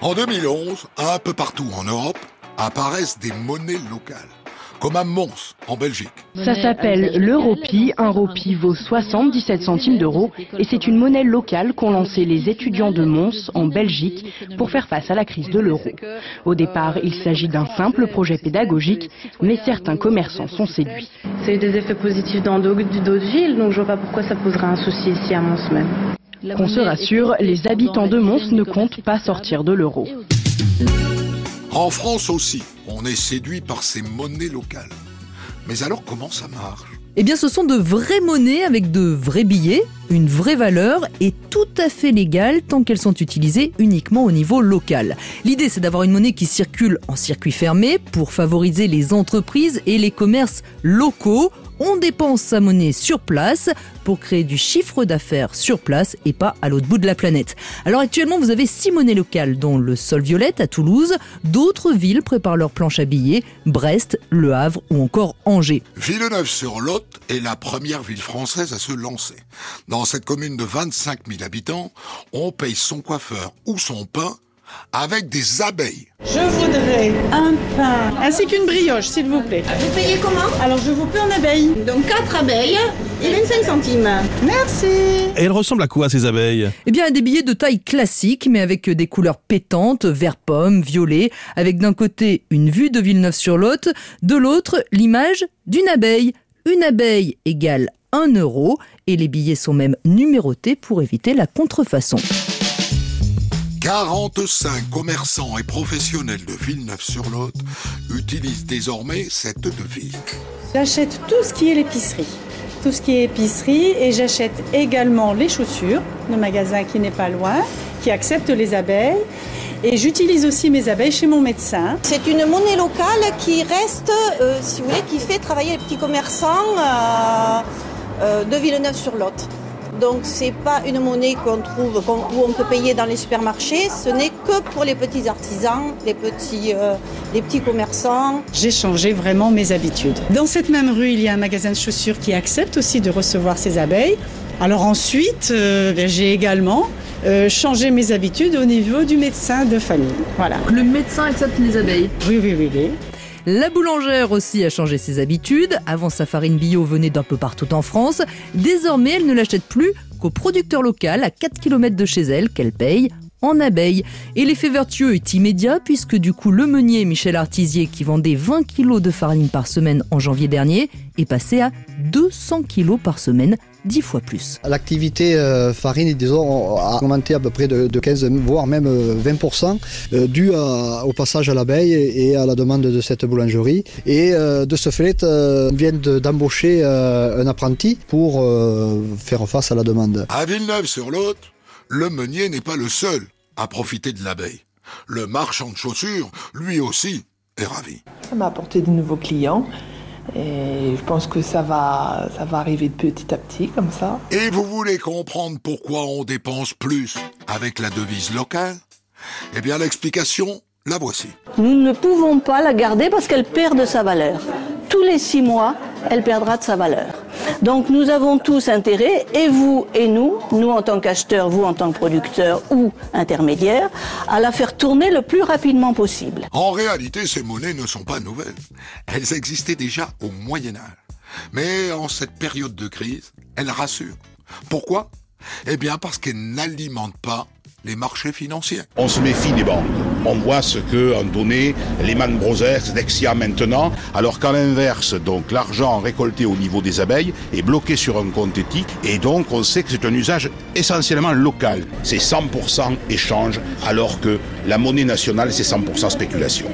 En 2011, un peu partout en Europe, apparaissent des monnaies locales, comme à Mons, en Belgique. Ça s'appelle l'Europi. Un ropi vaut 77 centimes d'euros et c'est une monnaie locale qu'ont lancé les étudiants de Mons en Belgique pour faire face à la crise de l'euro. Au départ, il s'agit d'un simple projet pédagogique, mais certains commerçants sont séduits. Ça a eu des effets positifs dans d'autres villes, donc je vois pas pourquoi ça poserait un souci ici à Mons même. Qu'on se rassure, les habitants de Mons ne comptent pas sortir de l'euro. En France aussi, on est séduit par ces monnaies locales. Mais alors comment ça marche? Eh bien, ce sont de vraies monnaies avec de vrais billets, une vraie valeur et tout à fait légale tant qu'elles sont utilisées uniquement au niveau local. L'idée, c'est d'avoir une monnaie qui circule en circuit fermé pour favoriser les entreprises et les commerces locaux. On dépense sa monnaie sur place pour créer du chiffre d'affaires sur place et pas à l'autre bout de la planète. Alors actuellement, vous avez six monnaies locales, dont le Sol Violette à Toulouse. D'autres villes préparent leurs planches à billets, Brest, Le Havre ou encore Angers. Villeneuve-sur-Lot est la première ville française à se lancer. Dans cette commune de 25 000 habitants, on paye son coiffeur ou son pain avec des abeilles. Je voudrais un pain ainsi qu'une brioche, s'il vous plaît. Vous payez comment Alors je vous paie en abeilles. Donc 4 abeilles et 25 centimes. Merci. Et elles ressemblent à quoi ces abeilles? Eh bien, à des billets de taille classique, mais avec des couleurs pétantes, vert pomme, violet, avec d'un côté une vue de Villeneuve-sur-Lot, de l'autre l'image d'une abeille. Une abeille égale 1 euro, et les billets sont même numérotés pour éviter la contrefaçon. 45 commerçants et professionnels de Villeneuve-sur-Lot utilisent désormais cette devise. J'achète tout ce qui est l'épicerie. Tout ce qui est épicerie et j'achète également les chaussures, le magasin qui n'est pas loin, qui accepte les abeilles. Et j'utilise aussi mes abeilles chez mon médecin. C'est une monnaie locale qui reste, euh, si vous voulez, qui fait travailler les petits commerçants euh, euh, de Villeneuve-sur-Lot. Donc c'est pas une monnaie qu'on trouve où on peut payer dans les supermarchés. Ce n'est que pour les petits artisans, les petits, euh, les petits commerçants. J'ai changé vraiment mes habitudes. Dans cette même rue, il y a un magasin de chaussures qui accepte aussi de recevoir ces abeilles. Alors ensuite, euh, ben, j'ai également euh, changé mes habitudes au niveau du médecin de famille. Voilà. Le médecin accepte les abeilles Oui, oui, oui, oui. La boulangère aussi a changé ses habitudes. Avant, sa farine bio venait d'un peu partout en France. Désormais, elle ne l'achète plus qu'au producteur local à 4 km de chez elle qu'elle paye en abeilles. Et l'effet vertueux est immédiat puisque du coup le meunier Michel Artisier qui vendait 20 kg de farine par semaine en janvier dernier est passé à 200 kg par semaine 10 fois plus. L'activité euh, farine, disons, a augmenté à peu près de, de 15, voire même 20%, euh, dû à, au passage à l'abeille et à la demande de cette boulangerie. Et euh, de ce fait, on vient d'embaucher un apprenti pour faire face à la demande. À Villeneuve-sur-Lot, le meunier n'est pas le seul à profiter de l'abeille. Le marchand de chaussures, lui aussi, est ravi. Ça m'a apporté de nouveaux clients. Et je pense que ça va, ça va arriver de petit à petit, comme ça. Et vous voulez comprendre pourquoi on dépense plus avec la devise locale? Eh bien, l'explication, la voici. Nous ne pouvons pas la garder parce qu'elle perd de sa valeur. Tous les six mois, elle perdra de sa valeur. Donc nous avons tous intérêt, et vous et nous, nous en tant qu'acheteurs, vous en tant que producteurs ou intermédiaires, à la faire tourner le plus rapidement possible. En réalité, ces monnaies ne sont pas nouvelles. Elles existaient déjà au Moyen Âge. Mais en cette période de crise, elles rassurent. Pourquoi? Eh bien parce qu'elles n'alimentent pas les marchés financiers. On se méfie des banques. On voit ce que ont donné Lehman Brothers, Dexia maintenant, alors qu'à l'inverse, donc l'argent récolté au niveau des abeilles est bloqué sur un compte éthique et donc on sait que c'est un usage essentiellement local. C'est 100% échange alors que la monnaie nationale c'est 100% spéculation.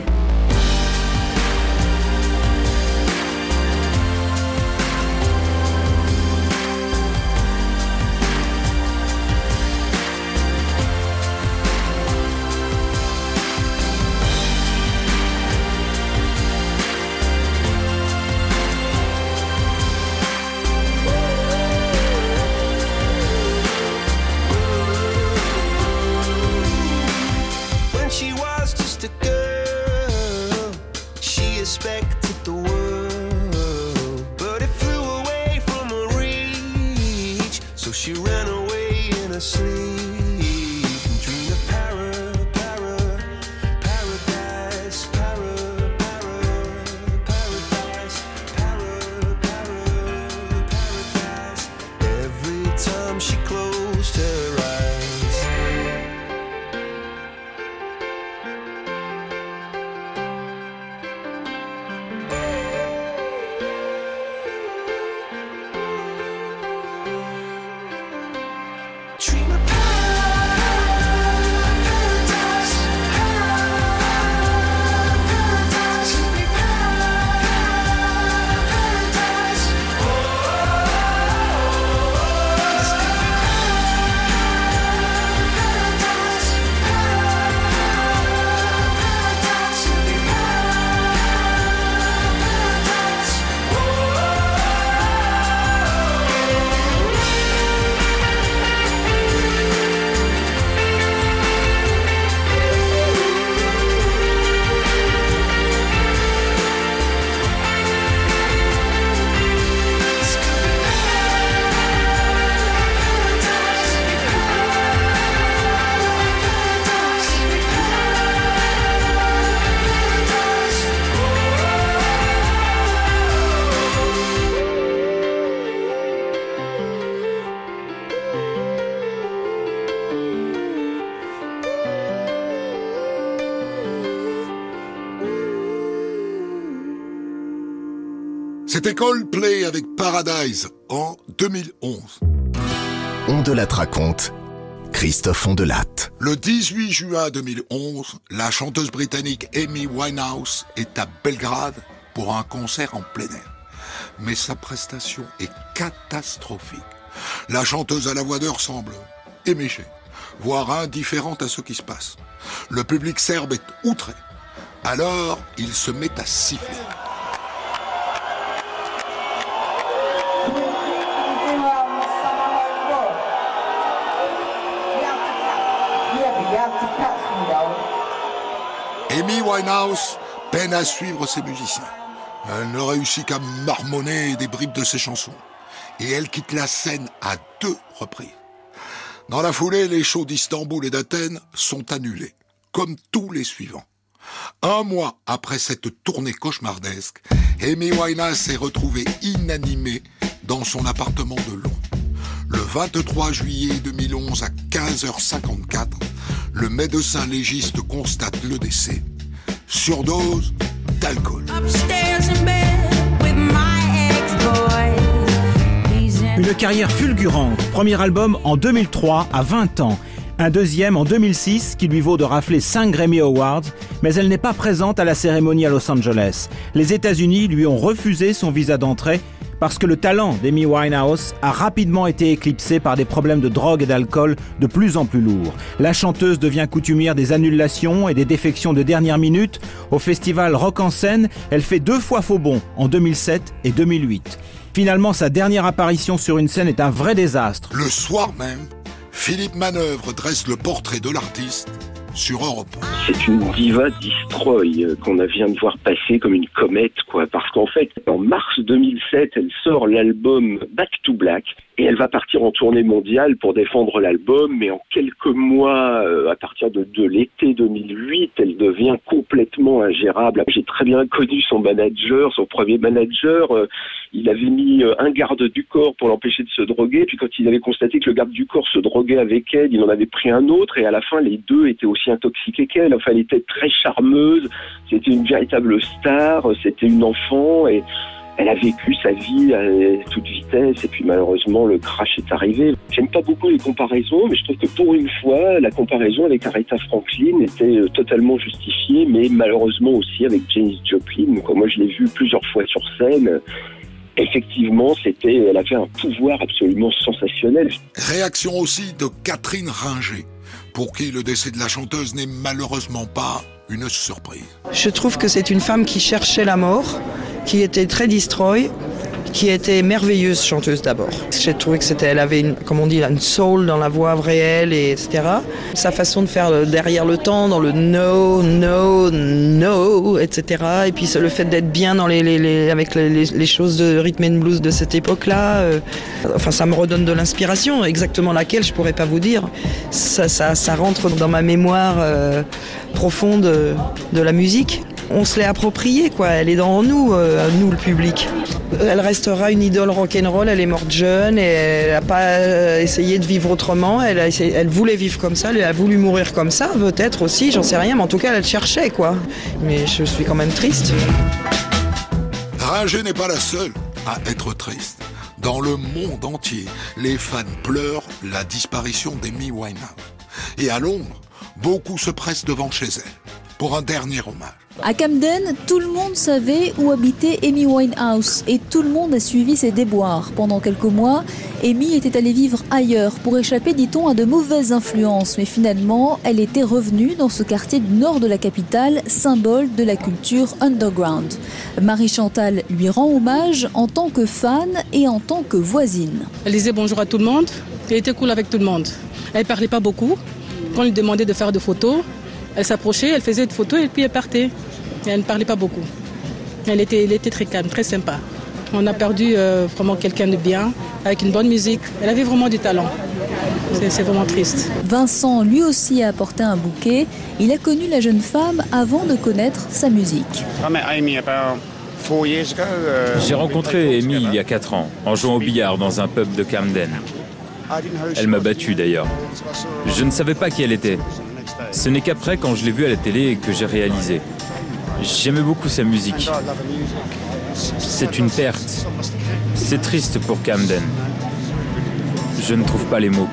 Coldplay avec Paradise en 2011. On de la raconte. Christophe Ondelat. Le 18 juin 2011, la chanteuse britannique Amy Winehouse est à Belgrade pour un concert en plein air. Mais sa prestation est catastrophique. La chanteuse à la voix d'heure semble éméchée, voire indifférente à ce qui se passe. Le public serbe est outré. Alors, il se met à siffler. Amy Winehouse peine à suivre ses musiciens. Elle ne réussit qu'à marmonner des bribes de ses chansons. Et elle quitte la scène à deux reprises. Dans la foulée, les shows d'Istanbul et d'Athènes sont annulés, comme tous les suivants. Un mois après cette tournée cauchemardesque, Amy Winehouse s'est retrouvée inanimée dans son appartement de Londres. Le 23 juillet 2011 à 15h54, le médecin légiste constate le décès. Surdose d'alcool. Upstairs in bed with my ex-boy. He's in Une carrière fulgurante, premier album en 2003 à 20 ans, un deuxième en 2006 qui lui vaut de rafler 5 Grammy Awards, mais elle n'est pas présente à la cérémonie à Los Angeles. Les États-Unis lui ont refusé son visa d'entrée parce que le talent d'Amy Winehouse a rapidement été éclipsé par des problèmes de drogue et d'alcool de plus en plus lourds. La chanteuse devient coutumière des annulations et des défections de dernière minute. Au festival Rock en scène, elle fait deux fois faux bond en 2007 et 2008. Finalement, sa dernière apparition sur une scène est un vrai désastre. Le soir même, Philippe Manœuvre dresse le portrait de l'artiste C'est une diva destroy euh, qu'on vient de voir passer comme une comète, quoi. Parce qu'en fait, en mars 2007, elle sort l'album Back to Black. Et elle va partir en tournée mondiale pour défendre l'album, mais en quelques mois, euh, à partir de, de l'été 2008, elle devient complètement ingérable. J'ai très bien connu son manager, son premier manager. Euh, il avait mis euh, un garde du corps pour l'empêcher de se droguer. Puis quand il avait constaté que le garde du corps se droguait avec elle, il en avait pris un autre. Et à la fin, les deux étaient aussi intoxiqués qu'elle. Enfin, elle était très charmeuse. C'était une véritable star. C'était une enfant et elle a vécu sa vie à toute vitesse et puis malheureusement le crash est arrivé. J'aime pas beaucoup les comparaisons, mais je trouve que pour une fois, la comparaison avec Aretha Franklin était euh, totalement justifiée, mais malheureusement aussi avec Janis Joplin. moi je l'ai vue plusieurs fois sur scène. Effectivement, c'était, elle avait un pouvoir absolument sensationnel. Réaction aussi de Catherine Ringer, pour qui le décès de la chanteuse n'est malheureusement pas une surprise. Je trouve que c'est une femme qui cherchait la mort qui était très destroy, qui était merveilleuse chanteuse d'abord. J'ai trouvé que c'était, elle avait, une, comme on dit, une soul dans la voix réelle, et etc. Sa façon de faire derrière le temps, dans le no, no, no, etc. Et puis le fait d'être bien dans les, les, avec les, choses de rhythm and blues de cette époque-là, euh, enfin ça me redonne de l'inspiration, exactement laquelle je pourrais pas vous dire. Ça, ça, ça rentre dans ma mémoire euh, profonde de la musique on se l'est appropriée, quoi. Elle est dans nous, euh, nous le public. Elle restera une idole rock'n'roll. Elle est morte jeune elle n'a pas euh, essayé de vivre autrement. Elle, voulait vivre comme ça. Elle a voulu mourir comme ça, peut-être aussi. J'en sais rien, mais en tout cas, elle cherchait, quoi. Mais je suis quand même triste. Ringer n'est pas la seule à être triste. Dans le monde entier, les fans pleurent la disparition d'Amy Winehouse. Et à Londres, beaucoup se pressent devant chez elle pour un dernier hommage. À Camden, tout le monde savait où habitait Amy Winehouse et tout le monde a suivi ses déboires. Pendant quelques mois, Amy était allée vivre ailleurs pour échapper, dit-on, à de mauvaises influences. Mais finalement, elle était revenue dans ce quartier du nord de la capitale, symbole de la culture underground. Marie Chantal lui rend hommage en tant que fan et en tant que voisine. Elle disait bonjour à tout le monde. Elle était cool avec tout le monde. Elle parlait pas beaucoup. Quand on lui demandait de faire des photos, elle s'approchait, elle faisait des photos et puis elle partait. elle ne parlait pas beaucoup. Elle était, elle était très calme, très sympa. On a perdu euh, vraiment quelqu'un de bien, avec une bonne musique. Elle avait vraiment du talent. C'est vraiment triste. Vincent, lui aussi, a apporté un bouquet. Il a connu la jeune femme avant de connaître sa musique. J'ai rencontré Amy il y a 4 ans, en jouant au billard dans un pub de Camden. Elle m'a battu d'ailleurs. Je ne savais pas qui elle était. Ce n'est qu'après, quand je l'ai vue à la télé, que j'ai réalisé. J'aimais beaucoup sa musique. C'est une perte. C'est triste pour Camden. Je ne trouve pas les mots.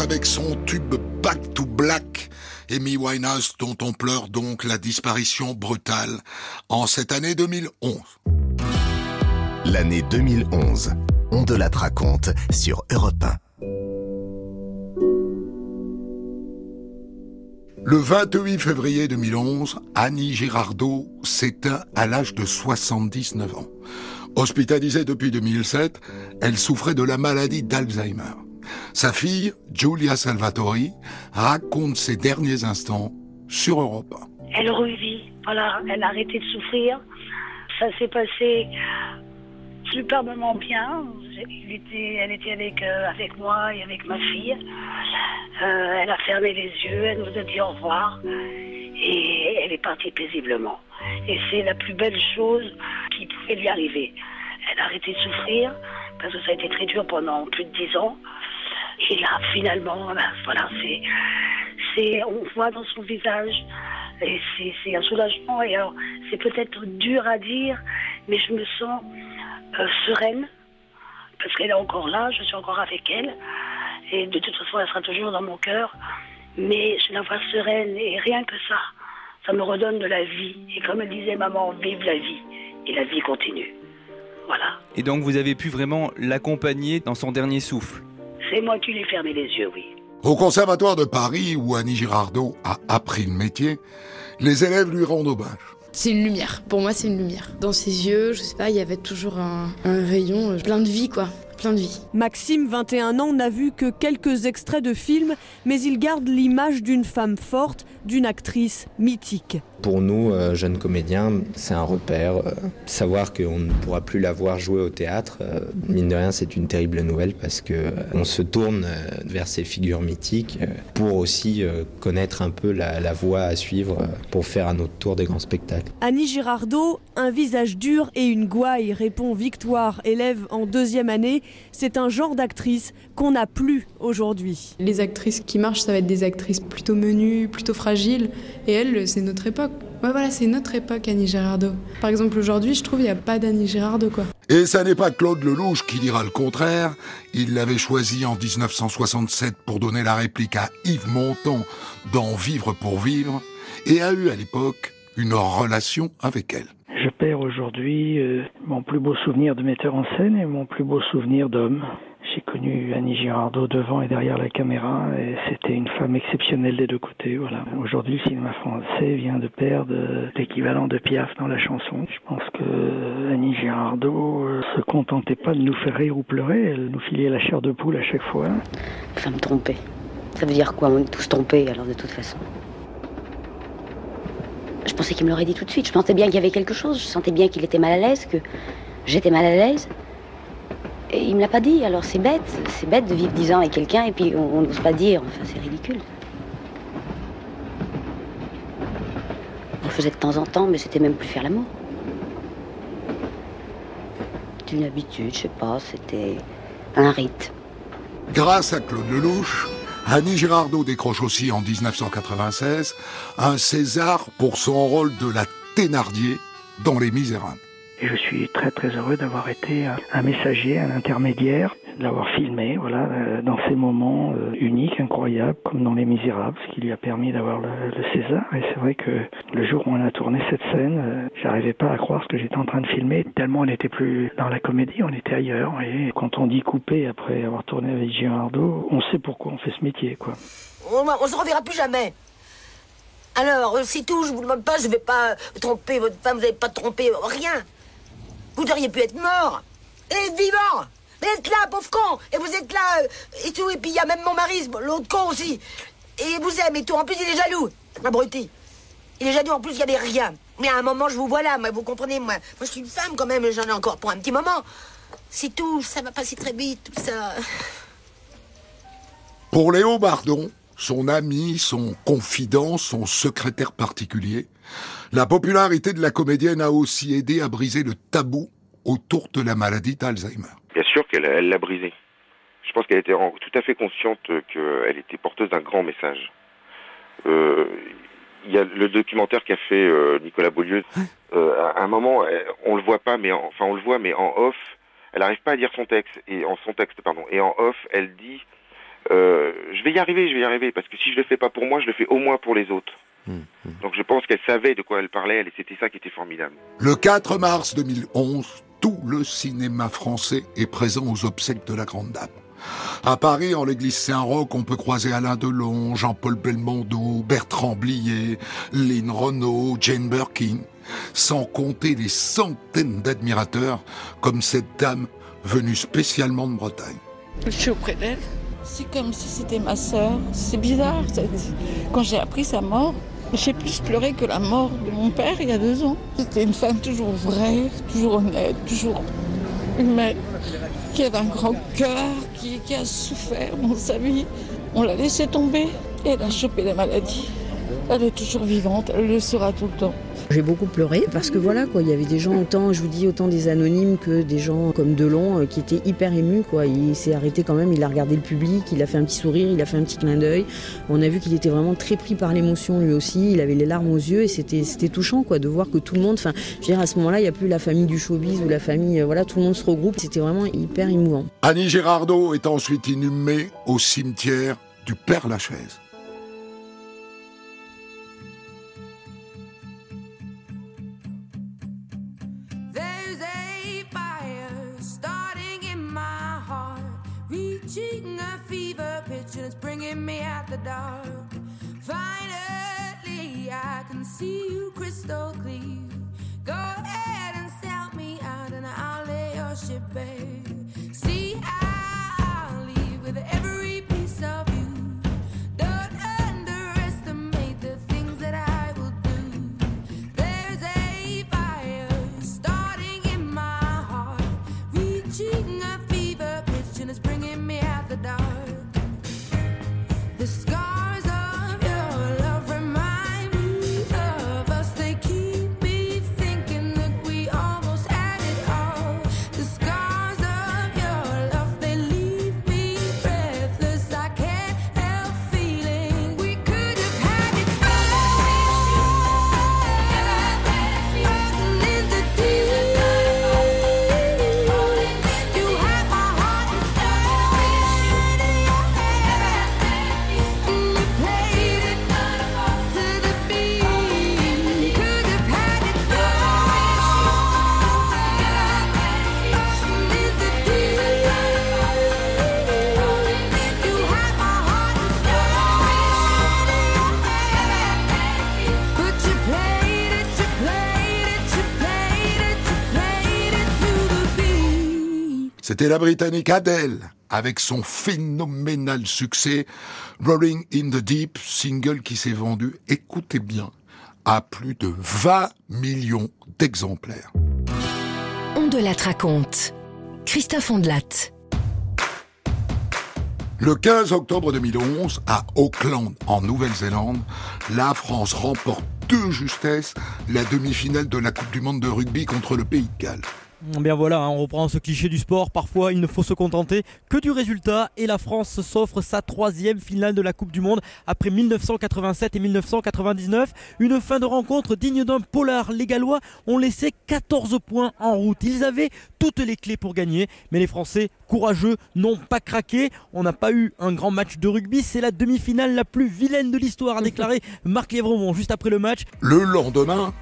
Avec son tube Back to Black. Amy Winehouse dont on pleure donc la disparition brutale en cette année 2011. L'année 2011, on de la raconte sur Europe 1. Le 28 février 2011, Annie Girardot s'éteint à l'âge de 79 ans. Hospitalisée depuis 2007, elle souffrait de la maladie d'Alzheimer. Sa fille, Giulia Salvatori, raconte ses derniers instants sur Europe Elle revit, voilà, elle a arrêté de souffrir. Ça s'est passé superbement bien. Elle était, euh, avec moi et avec ma fille. Euh, elle a fermé les yeux, elle nous a dit au revoir et elle est partie paisiblement. Et c'est la plus belle chose qui pouvait lui arriver. Elle a arrêté de souffrir parce que ça a été très dur pendant plus de dix ans. Et là, finalement, ben, voilà, c'est, c'est, on voit dans son visage et c'est, un soulagement. Et alors, c'est peut-être dur à dire, mais je me sens euh, sereine parce qu'elle est encore là, je suis encore avec elle. Et de toute façon, elle sera toujours dans mon cœur. Mais je la vois sereine et rien que ça, ça me redonne de la vie. Et comme elle disait maman, vive la vie. Et la vie continue. Voilà. Et donc vous avez pu vraiment l'accompagner dans son dernier souffle? C'est moi qui lui ai fermé les yeux, oui. Au Conservatoire de Paris, où Annie Girardot a appris le métier, les élèves lui rendent hommage. C'est une lumière. Pour moi, c'est une lumière. Dans ses yeux, je sais pas, il y avait toujours un, un rayon euh, plein de vie, quoi plein de vie. Maxime, 21 ans, n'a vu que quelques extraits de films, mais il garde l'image d'une femme forte, d'une actrice mythique. Pour nous, euh, jeunes comédiens, c'est un repère. Euh, savoir qu'on ne pourra plus la voir jouer au théâtre, euh, mine de rien, c'est une terrible nouvelle parce que on se tourne vers ces figures mythiques pour aussi connaître un peu la, la voie à suivre pour faire à notre tour des grands spectacles. Annie Girardot, un visage dur et une gouaille, répond Victoire, élève en deuxième année. C'est un genre d'actrice qu'on n'a plus aujourd'hui. Les actrices qui marchent, ça va être des actrices plutôt menues, plutôt fragiles. Et elle, c'est notre époque. Ouais, voilà, c'est notre époque, Annie Girardot. Par exemple, aujourd'hui, je trouve qu'il n'y a pas d'Annie Girardot, quoi. Et ça n'est pas Claude Lelouch qui dira le contraire. Il l'avait choisi en 1967 pour donner la réplique à Yves Montand dans Vivre pour vivre et a eu à l'époque une relation avec elle. Je perds aujourd'hui euh, mon plus beau souvenir de metteur en scène et mon plus beau souvenir d'homme. J'ai connu Annie Girardot devant et derrière la caméra et c'était une femme exceptionnelle des deux côtés. Aujourd'hui, le cinéma français vient de perdre l'équivalent de Piaf dans la chanson. Je pense que Annie Girardot euh, se contentait pas de nous faire rire ou pleurer, elle nous filait la chair de poule à chaque fois. Femme trompée. Ça veut dire quoi? On est tous trompés alors de toute façon. Je pensais qu'il me l'aurait dit tout de suite. Je sentais bien qu'il y avait quelque chose. Je sentais bien qu'il était mal à l'aise, que j'étais mal à l'aise. Et il me l'a pas dit. Alors c'est bête. C'est bête de vivre dix ans avec quelqu'un et puis on n'ose pas dire. Enfin, c'est ridicule. On le faisait de temps en temps, mais c'était même plus faire l'amour. C'était une habitude, je sais pas. C'était un rite. Grâce à Claude Lelouch, Annie Girardot décroche aussi en 1996 un César pour son rôle de la Thénardier dans Les Misérables. Je suis très très heureux d'avoir été un messager, un intermédiaire, d'avoir filmé, voilà, euh, dans ces moments euh, uniques, incroyables, comme dans Les Misérables, ce qui lui a permis d'avoir le, César. Et c'est vrai que le jour où on a tourné cette scène, euh, j'arrivais pas à croire ce que j'étais en train de filmer, tellement on n'était plus dans la comédie, on était ailleurs. Et quand on dit couper après avoir tourné avec Girardot, on sait pourquoi on fait ce métier, quoi. On, on se reverra plus jamais. Alors, c'est tout, je vous demande pas, je vais pas tromper votre femme, vous n'avez pas trompé, rien. Vous auriez pu être mort et vivant. Vous êtes là, pauvre con. Et vous êtes là euh, et tout. Et puis il y a même mon mari, l'autre con aussi. Et vous aime et tout. En plus, il est jaloux. Abruti. Il est jaloux. En plus, il n'y avait rien. Mais à un moment, je vous vois là. Vous comprenez, moi. Moi, je suis une femme quand même. J'en ai encore pour un petit moment. C'est tout. Ça va passer très vite, tout ça. Pour Léo Bardon, son ami, son confident, son secrétaire particulier, la popularité de la comédienne a aussi aidé à briser le tabou autour de la maladie d'Alzheimer. Bien sûr qu'elle l'a brisé. Je pense qu'elle était tout à fait consciente qu'elle était porteuse d'un grand message. Euh, il y a le documentaire qu'a fait euh, Nicolas Beaulieu. Euh, à un moment, on le voit pas, mais enfin on le voit, mais en off, elle n'arrive pas à dire son texte et en son texte, pardon. Et en off, elle dit je vais y arriver, je vais y arriver, parce que si je le fais pas pour moi, je le fais au moins pour les autres. Donc je pense qu'elle savait de quoi elle parlait, et c'était ça qui était formidable. Le 4 mars 2011, tout le cinéma français est présent aux obsèques de la Grande Dame. À Paris, en l'église Saint-Roch, on peut croiser Alain Delon, Jean-Paul Belmondo, Bertrand Blier, Lynn Renault, Jane Birkin, sans compter les centaines d'admirateurs comme cette dame venue spécialement de Bretagne. Je suis auprès d'elle. C'est comme si c'était ma sœur. C'est bizarre. Quand j'ai appris sa mort, j'ai plus pleuré que la mort de mon père il y a deux ans. C'était une femme toujours vraie, toujours honnête, toujours humaine, qui a un grand cœur, qui, a souffert dans sa vie. On l'a laissé tomber et elle a chopé la maladie. Elle est toujours vivante, elle le sera tout le temps. J'ai beaucoup pleuré parce que voilà quoi, il y avait des gens autant, je vous dis autant des anonymes que des gens comme Delon euh, qui étaient hyper émus quoi. Il s'est arrêté quand même, il a regardé le public, il a fait un petit sourire, il a fait un petit clin d'œil. On a vu qu'il était vraiment très pris par l'émotion lui aussi. Il avait les larmes aux yeux et c'était c'était touchant quoi de voir que tout le monde, enfin, je veux dire à ce moment-là, il n'y a plus la famille du showbiz ou la famille, euh, voilà, tout le monde se regroupe. C'était vraiment hyper émouvant. Annie Girardot est ensuite inhumée au cimetière du Père Lachaise. Dark. Finally, I can see you crystal clear. C'était la Britannique Adele avec son phénoménal succès Rolling in the Deep, single qui s'est vendu, écoutez bien, à plus de 20 millions d'exemplaires. On de la raconte. Christophe Ondelat. Le 15 octobre 2011, à Auckland, en Nouvelle-Zélande, la France remporte de justesse la demi-finale de la Coupe du Monde de rugby contre le Pays de Galles. Bien voilà, hein, on reprend ce cliché du sport. Parfois, il ne faut se contenter que du résultat. Et la France s'offre sa troisième finale de la Coupe du Monde après 1987 et 1999. Une fin de rencontre digne d'un polar. Les Gallois ont laissé 14 points en route. Ils avaient toutes les clés pour gagner. Mais les Français, courageux, n'ont pas craqué. On n'a pas eu un grand match de rugby. C'est la demi-finale la plus vilaine de l'histoire, a déclaré Marc Lévremont juste après le match. Le lendemain,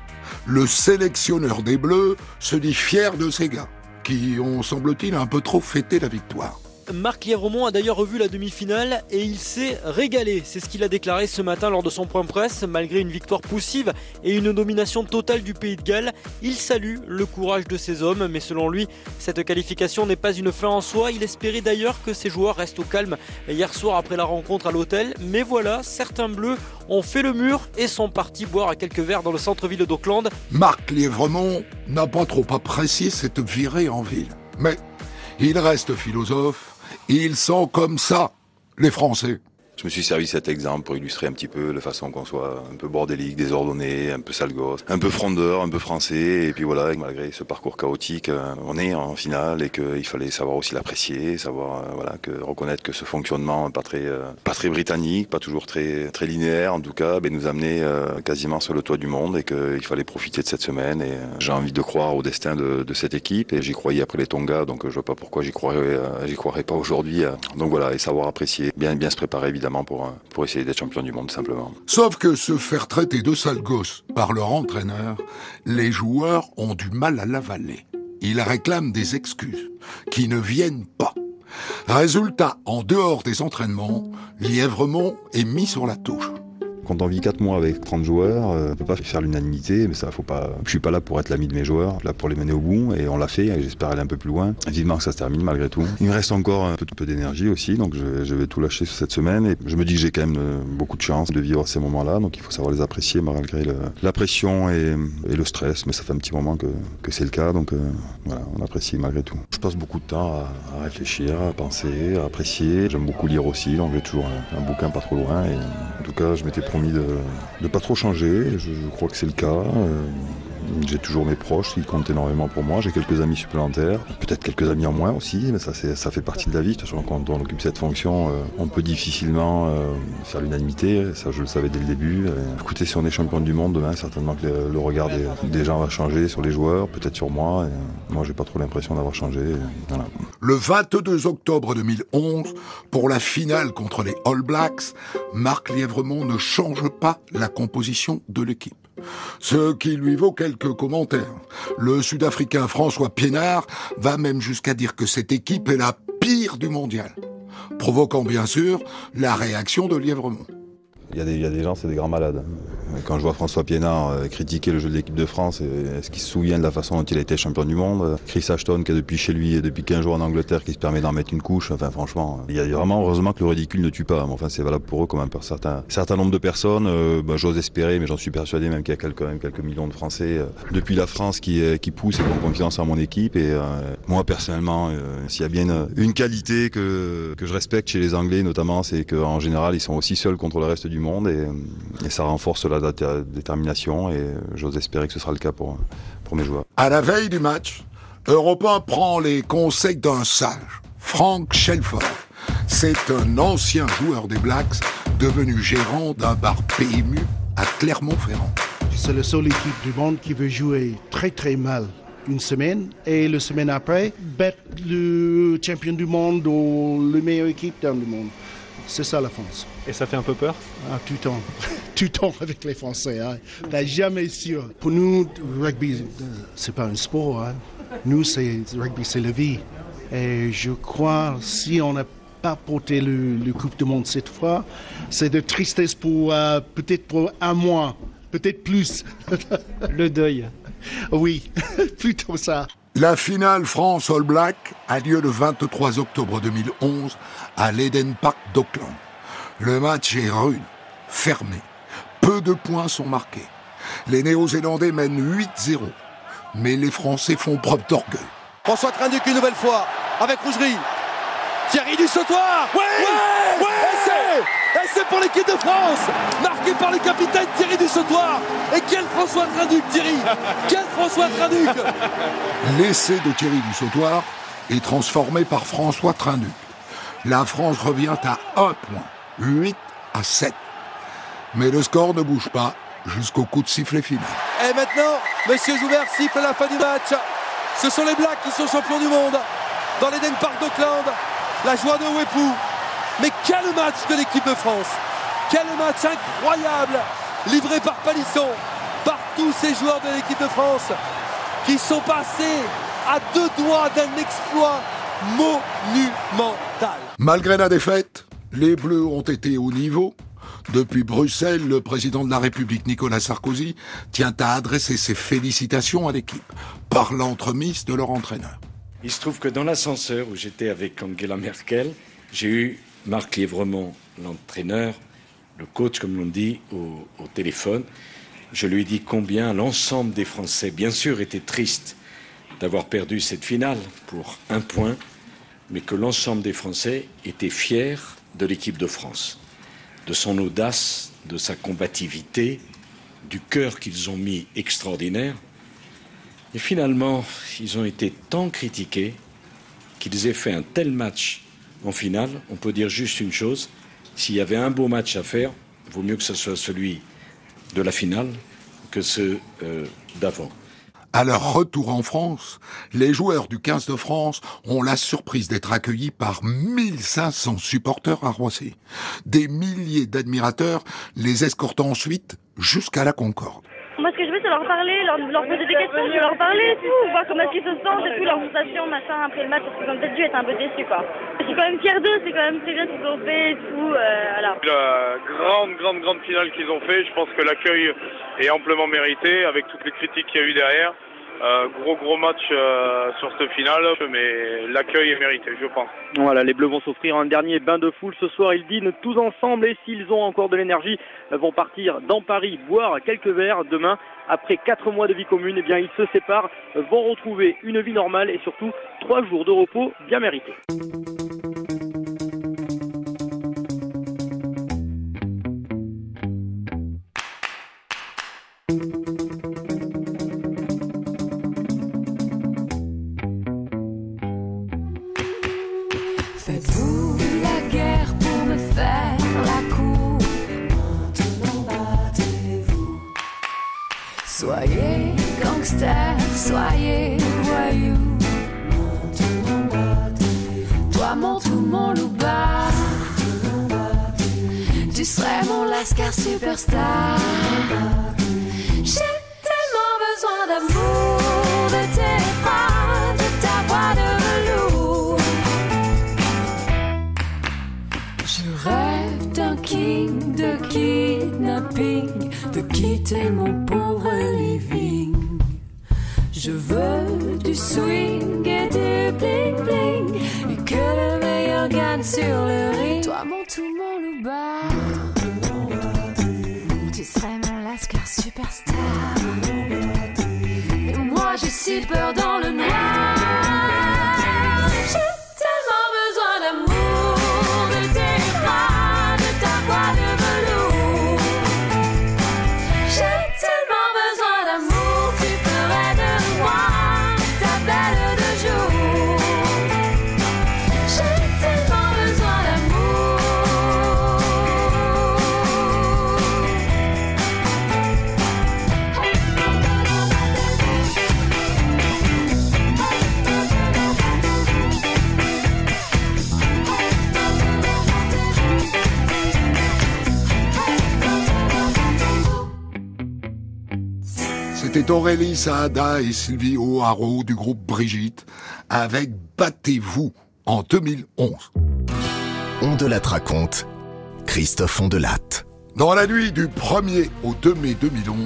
le sélectionneur des Bleus se dit fier de ces gars, qui ont, semble-t-il, un peu trop fêté la victoire. Marc Lièvremont a d'ailleurs revu la demi-finale et il s'est régalé. C'est ce qu'il a déclaré ce matin lors de son point presse. Malgré une victoire poussive et une domination totale du pays de Galles, il salue le courage de ses hommes. Mais selon lui, cette qualification n'est pas une fin en soi. Il espérait d'ailleurs que ses joueurs restent au calme hier soir après la rencontre à l'hôtel. Mais voilà, certains bleus ont fait le mur et sont partis boire à quelques verres dans le centre-ville d'Auckland. Marc Lièvremont n'a pas trop apprécié cette virée en ville. Mais il reste philosophe, ils sont comme ça, les Français. Je me suis servi cet exemple pour illustrer un petit peu la façon qu'on soit un peu bordélique, désordonné, un peu sale gosse, un peu frondeur, un peu français. Et puis voilà, malgré ce parcours chaotique, euh, on est en finale et qu'il fallait savoir aussi l'apprécier, savoir euh, voilà que reconnaître que ce fonctionnement pas très euh, pas très britannique, pas toujours très très linéaire en tout cas, ben, nous amenait quasiment sur le toit du monde et qu'il fallait profiter de cette semaine. Et j'ai envie de croire au destin de, de cette équipe et j'y croyais après les Tonga, donc je vois pas pourquoi j'y croirais j'y croirais pas aujourd'hui. Donc voilà, et savoir apprécier, bien bien se préparer évidemment pour, euh, pour essayer d'être champion du monde simplement. Sauf que se faire traiter de sale gosse par leur entraîneur, les joueurs ont du mal à l'avaler. Ils réclament des excuses qui ne viennent pas. Résultat, en dehors des entraînements, Lièvremont est mis sur la touche. Quand on vit 4 mois avec 30 joueurs, euh, on peut pas faire l'unanimité, mais ça, faut pas. Je suis pas là pour être l'ami de mes joueurs, là pour les mener au bout, et on l'a fait, et j'espère aller un peu plus loin. Vivement que ça se termine malgré tout. Il me reste encore un peu, peu d'énergie aussi, donc je, vais tout lâcher cette semaine, et je me dis que j'ai quand même euh, beaucoup de chance de vivre ces moments-là, donc il faut savoir les apprécier malgré la pression et, le stress, mais ça fait un petit moment que, c'est le cas, donc euh, voilà, on apprécie malgré tout. Je passe beaucoup de temps à, à réfléchir, à penser, à apprécier. J'aime beaucoup lire aussi, donc j'ai toujours un, un, bouquin pas trop loin, et en tout cas, je m'étais promis de ne pas trop changer. Je, je crois que c'est le cas. Euh, j'ai toujours mes proches qui comptent énormément pour moi. J'ai quelques amis supplémentaires, peut-être quelques amis en moins aussi, mais ça, ça fait partie de la vie. De toute façon, quand on occupe cette fonction, euh, on peut difficilement euh, faire l'unanimité. Ça, je le savais dès le début. Et, écoutez, si on est champion du monde demain, certainement que le, regard des, gens va changer sur les joueurs, peut-être sur moi. Moi, j'ai pas trop l'impression d'avoir changé. Le 22 octobre 2011, pour la finale contre les All Blacks, Marc Lièvremont ne change pas la composition de l'équipe ce qui lui vaut quelques commentaires. Le Sud-Africain François Piénard va même jusqu'à dire que cette équipe est la pire du mondial, provoquant bien sûr la réaction de Lièvremont. Il y, a des, gens, c'est des grands malades. Quand je vois François Piénard euh, critiquer le jeu de l'équipe de France, est-ce qu'il se souvient de la façon dont il a été champion du monde Chris Ashton, qui est depuis chez lui et depuis 15 jours en Angleterre, qui se permet d'en mettre une couche. Enfin, franchement, il y a vraiment heureusement que le ridicule ne tue pas. Enfin, c'est valable pour eux comme pour certains, certain nombre de personnes. Euh, bah, J'ose espérer, mais j'en suis persuadé même qu'il y a quelques, même quelques millions de Français euh, depuis la France qui, poussent et qui ont confiance en mon équipe. Et euh, moi, personnellement, euh, s'il y a bien une, qualité que, que je respecte chez les Anglais, notamment, c'est qu'en général, ils sont aussi seuls contre le reste du monde. Et, et ça renforce la détermination et j'ose espérer que ce sera le cas pour, pour mes joueurs. À la veille du match, Europe 1 prend les conseils d'un sage, Frank Shelford. C'est un ancien joueur des Blacks devenu gérant d'un bar PMU à Clermont-Ferrand. C'est la seule équipe du monde qui veut jouer très très mal une semaine et la semaine après battre le champion du monde ou la meilleure équipe dans le monde. C'est ça la France. Et ça fait un peu peur ah, Tout le temps. tout le temps avec les Français. Hein. T'as jamais sûr. Pour nous, rugby, c'est pas un sport. Hein. Nous, c'est rugby, c'est la vie. Et je crois, si on n'a pas porté le, le, Coupe du Monde cette fois, c'est de tristesse pour euh, peut-être pour un mois, peut-être plus. le deuil. Oui, plutôt ça. La finale France All Black a lieu le 23 octobre 2011 à l'Eden Park d'Auckland. Le match est rude, fermé. Peu de points sont marqués. Les Néo-Zélandais mènent 8-0. Mais les Français font preuve d'orgueil. François Trinduc une nouvelle fois avec Rougerie. Thierry du sautoir Oui ouais, ouais Et c'est pour l'équipe de France Marqué par le capitaine Thierry du sautoir Et quel François Trinduc Thierry Quel François Trinduc L'essai de Thierry du sautoir est transformé par François Trinduc. La France revient à 1 point, 8 à 7. Mais le score ne bouge pas jusqu'au coup de sifflet final. Et maintenant, Monsieur Joubert siffle la fin du match. Ce sont les Blacks qui sont champions du monde dans l'Eden Park d'Auckland. La joie de Wepou. Mais quel match de l'équipe de France Quel match incroyable livré par Palisson, par tous ces joueurs de l'équipe de France qui sont passés à deux doigts d'un exploit monumental. Malgré la défaite, les Bleus ont été au niveau. Depuis Bruxelles, le président de la République Nicolas Sarkozy tient à adresser ses félicitations à l'équipe par l'entremise de leur entraîneur. Il se trouve que dans l'ascenseur où j'étais avec Angela Merkel, j'ai eu Marc Lièvremont, l'entraîneur, le coach comme l'on dit, au, au, téléphone. Je lui ai dit combien l'ensemble des Français, bien sûr, étaient tristes d'avoir perdu cette finale pour un point, mais que l'ensemble des Français étaient fiers de l'équipe de France, de son audace, de sa combativité, du cœur qu'ils ont mis extraordinaire. Et finalement, ils ont été tant critiqués qu'ils aient fait un tel match en finale. On peut dire juste une chose, s'il y avait un beau match à faire, il vaut mieux que ce soit celui de la finale que ceux euh, d'avant. À leur retour en France, les joueurs du 15 de France ont la surprise d'être accueillis par 1500 supporters à Roissy. Des milliers d'admirateurs les escortant ensuite jusqu'à la Concorde. Moi, ce que je je vais leur parler, leur, poser des questions, je leur parler tout, voir comment est-ce qu'ils se sentent et tout, leurs sensations, machin, après le match, parce qu'ils ont peut-être dû être un peu déçus, quoi. Je suis quand même fière d'eux, c'est quand même très bien ce qu'ils ont fait et tout, euh. La grande, grande, grande finale qu'ils ont fait, je pense que l'accueil est amplement mérité, avec toutes les critiques qu'il y a eu derrière. Euh, gros gros match euh, sur ce final, mais l'accueil est mérité, je pense. Voilà, les Bleus vont s'offrir un dernier bain de foule ce soir. Ils dînent tous ensemble et s'ils ont encore de l'énergie, vont partir dans Paris boire quelques verres. Demain, après quatre mois de vie commune, eh bien ils se séparent, vont retrouver une vie normale et surtout trois jours de repos bien mérités. Soyez gangster, soyez voyou. Toi mon tout mon louba Tu serais mon lascar superstar. J'ai tellement besoin d'amour De tes bras, de ta voix de velours Je rêve d'un king, de kidnapping, quitter mon pauvre living. Je veux du swing et du bling bling, et que le meilleur gagne sur le ring. Toi, mon tout, mon louba, tu serais mon lascar superstar. Et moi, j'ai si peur dans le noir. Aurélie Saada et Sylvie O'Haraud du groupe Brigitte avec Battez-vous en 2011. On de la raconte, Christophe Ondelatte. Dans la nuit du 1er au 2 mai 2011,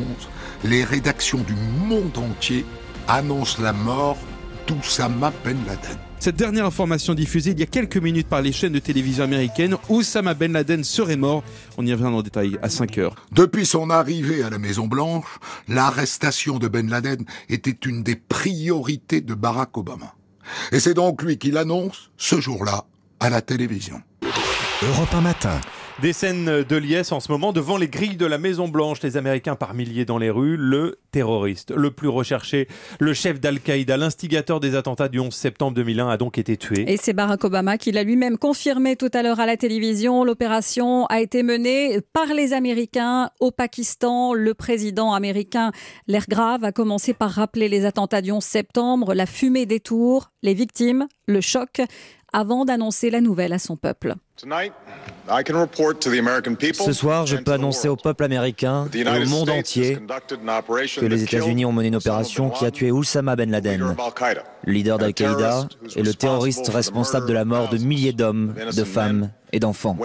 les rédactions du monde entier annoncent la mort d'Oussama Ben Laden. Cette dernière information diffusée il y a quelques minutes par les chaînes de télévision américaines, Oussama Ben Laden serait mort. On y revient en détail à 5 heures. Depuis son arrivée à la Maison Blanche, l'arrestation de Ben Laden était une des priorités de Barack Obama. Et c'est donc lui qui l'annonce ce jour-là à la télévision. Europe 1 matin. Des scènes de liesse en ce moment devant les grilles de la Maison Blanche, les Américains par milliers dans les rues, le terroriste le plus recherché, le chef d'Al-Qaïda, l'instigateur des attentats du 11 septembre 2001 a donc été tué. Et c'est Barack Obama qui l'a lui-même confirmé tout à l'heure à la télévision. L'opération a été menée par les Américains au Pakistan. Le président américain, l'air grave, a commencé par rappeler les attentats du 11 septembre, la fumée des tours, les victimes, le choc, avant d'annoncer la nouvelle à son peuple. Ce soir, je peux annoncer au peuple américain et au monde entier que les États-Unis ont mené une opération qui a tué Oussama Ben Laden, leader d'Al-Qaïda et le terroriste responsable de la mort de milliers d'hommes, de femmes et d'enfants.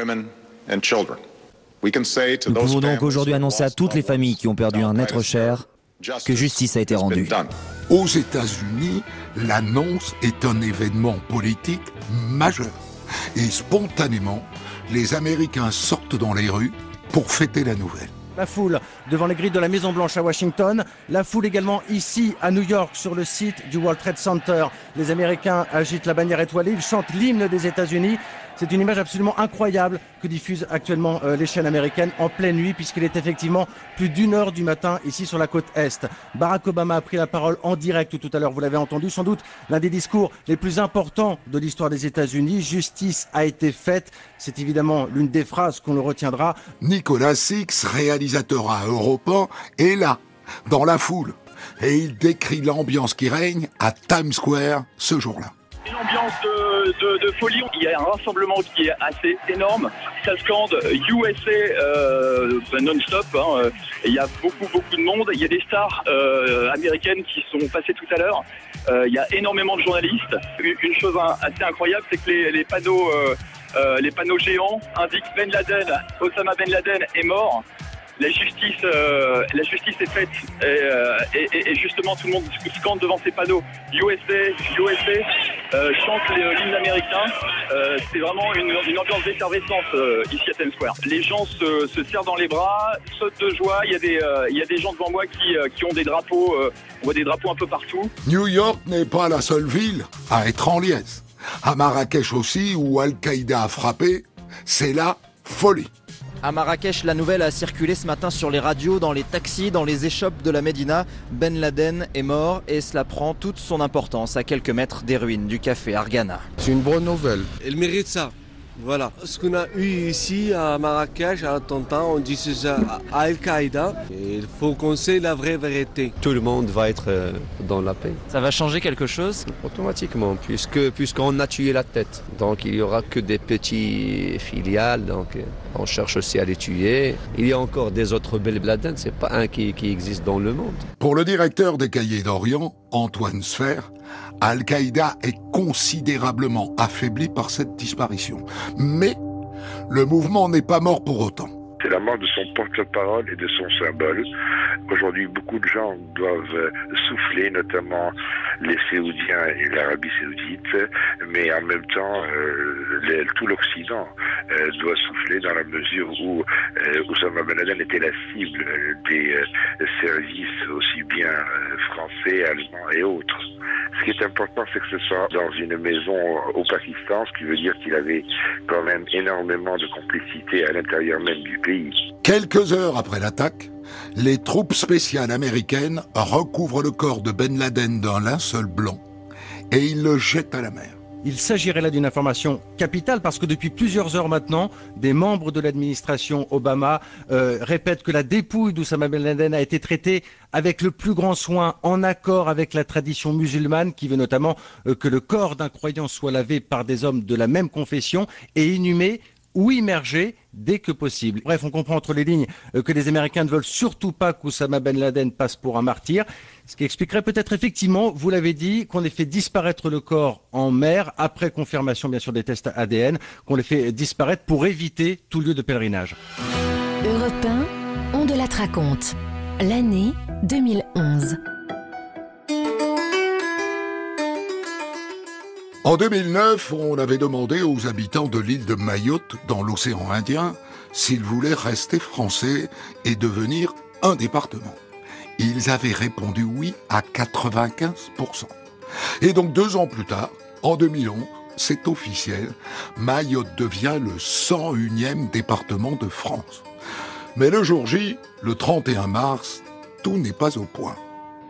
Nous pouvons donc aujourd'hui annoncer à toutes les familles qui ont perdu un être cher que justice a été rendue. Aux États-Unis, l'annonce est un événement politique majeur. Et spontanément, les Américains sortent dans les rues pour fêter la nouvelle. La foule devant les grilles de la Maison Blanche à Washington, la foule également ici à New York sur le site du World Trade Center. Les Américains agitent la bannière étoilée, ils chantent l'hymne des États-Unis. C'est une image absolument incroyable que diffusent actuellement euh, les chaînes américaines en pleine nuit puisqu'il est effectivement plus d'une heure du matin ici sur la côte Est. Barack Obama a pris la parole en direct tout à l'heure, vous l'avez entendu, sans doute l'un des discours les plus importants de l'histoire des États-Unis. Justice a été faite, c'est évidemment l'une des phrases qu'on le retiendra. Nicolas Six, réalisateur à Europe 1, est là, dans la foule, et il décrit l'ambiance qui règne à Times Square ce jour-là. Une ambiance de, de- de folie. Il y a un rassemblement qui est assez énorme. Ça scande USA euh, non-stop. hein. Il y a beaucoup, beaucoup de monde. Il y a des stars euh, américaines qui sont passées tout à l'heure. Euh, il y a énormément de journalistes. Une une chose hein, assez incroyable, c'est que les, les panneaux, euh, euh, les panneaux géants indiquent Ben Laden, Osama Ben Laden est mort. La justice, euh, la justice est faite et, euh, justement tout le monde scande devant ces panneaux USA, USA, euh, chante les- l'hymne américain. Euh, c'est vraiment une, ambiance d'effervescence euh, ici à Times Square. Les gens se, se serrent dans les bras, sautent de joie. Il y a des, euh, il y a des gens devant moi qui, euh, qui ont des drapeaux. euh, on voit des drapeaux un peu partout. New York n'est pas la seule ville à être en liesse. À Marrakech aussi, où Al-Qaïda a frappé, c'est la folie. À Marrakech, la nouvelle a circulé ce matin sur les radios, dans les taxis, dans les échoppes de la Médina. Ben Laden est mort et cela prend toute son importance à quelques mètres des ruines du café Argana. C'est une bonne nouvelle. Elle mérite ça. Voilà. Ce qu'on a eu ici à Marrakech, à l'attentat, on dit c'est Al-Qaïda. Il faut qu'on sait la vraie vérité. Tout le monde va être euh, dans la paix. Ça va changer quelque chose? Automatiquement, puisque puisqu'on a tué la tête. Donc il y aura que des petits filiales, donc on cherche aussi à les tuer. Il y a encore des autres Ben Laden, c'est pas un qui, qui existe dans le monde. Pour le directeur des Cahiers d'Orient, Antoine Sfer, Al-Qaïda est considérablement affaibli par cette disparition. Mais le mouvement n'est pas mort pour autant. C'est la mort de son porte-parole et de son symbole. Aujourd'hui, beaucoup de gens doivent euh, souffler, notamment les Saoudiens et l'Arabie Saoudite, mais en même temps, euh, tout l'Occident euh, doit souffler dans la mesure où euh, Oussama Ben Laden était la cible des services aussi bien français, allemands et autres. Ce qui est important, c'est que ce soit dans une maison au Pakistan, ce qui veut dire qu'il avait quand même énormément de complicité à l'intérieur même du pays. Quelques heures après l'attaque, les troupes spéciales américaines recouvrent le corps de Ben Laden d'un linceul blanc et ils le jettent à la mer. Il s'agirait là d'une information capitale parce que depuis plusieurs heures maintenant, des membres de l'administration Obama euh, répètent que la dépouille d'Oussama Ben Laden a été traitée avec le plus grand soin, en accord avec la tradition musulmane qui veut notamment euh, que le corps d'un croyant soit lavé par des hommes de la même confession et inhumé ou immergé dès que possible. Bref, on comprend entre les lignes euh, que les Américains ne veulent surtout pas qu'Oussama Ben Laden passe pour un martyr, ce qui expliquerait peut-être effectivement, vous l'avez dit, qu'on ait fait disparaître le corps en mer après confirmation bien sûr des tests ADN, qu'on les fait disparaître pour éviter tout lieu de pèlerinage. Europe 1, on de la. L'année 2011. En 2009, on avait demandé aux habitants de l'île de Mayotte, dans l'océan Indien, s'ils voulaient rester français et devenir un département. Ils avaient répondu oui à 95%. Et donc deux ans plus tard, en 2011, c'est officiel, Mayotte devient le 101e département de France. Mais le jour J, le 31 mars, tout n'est pas au point.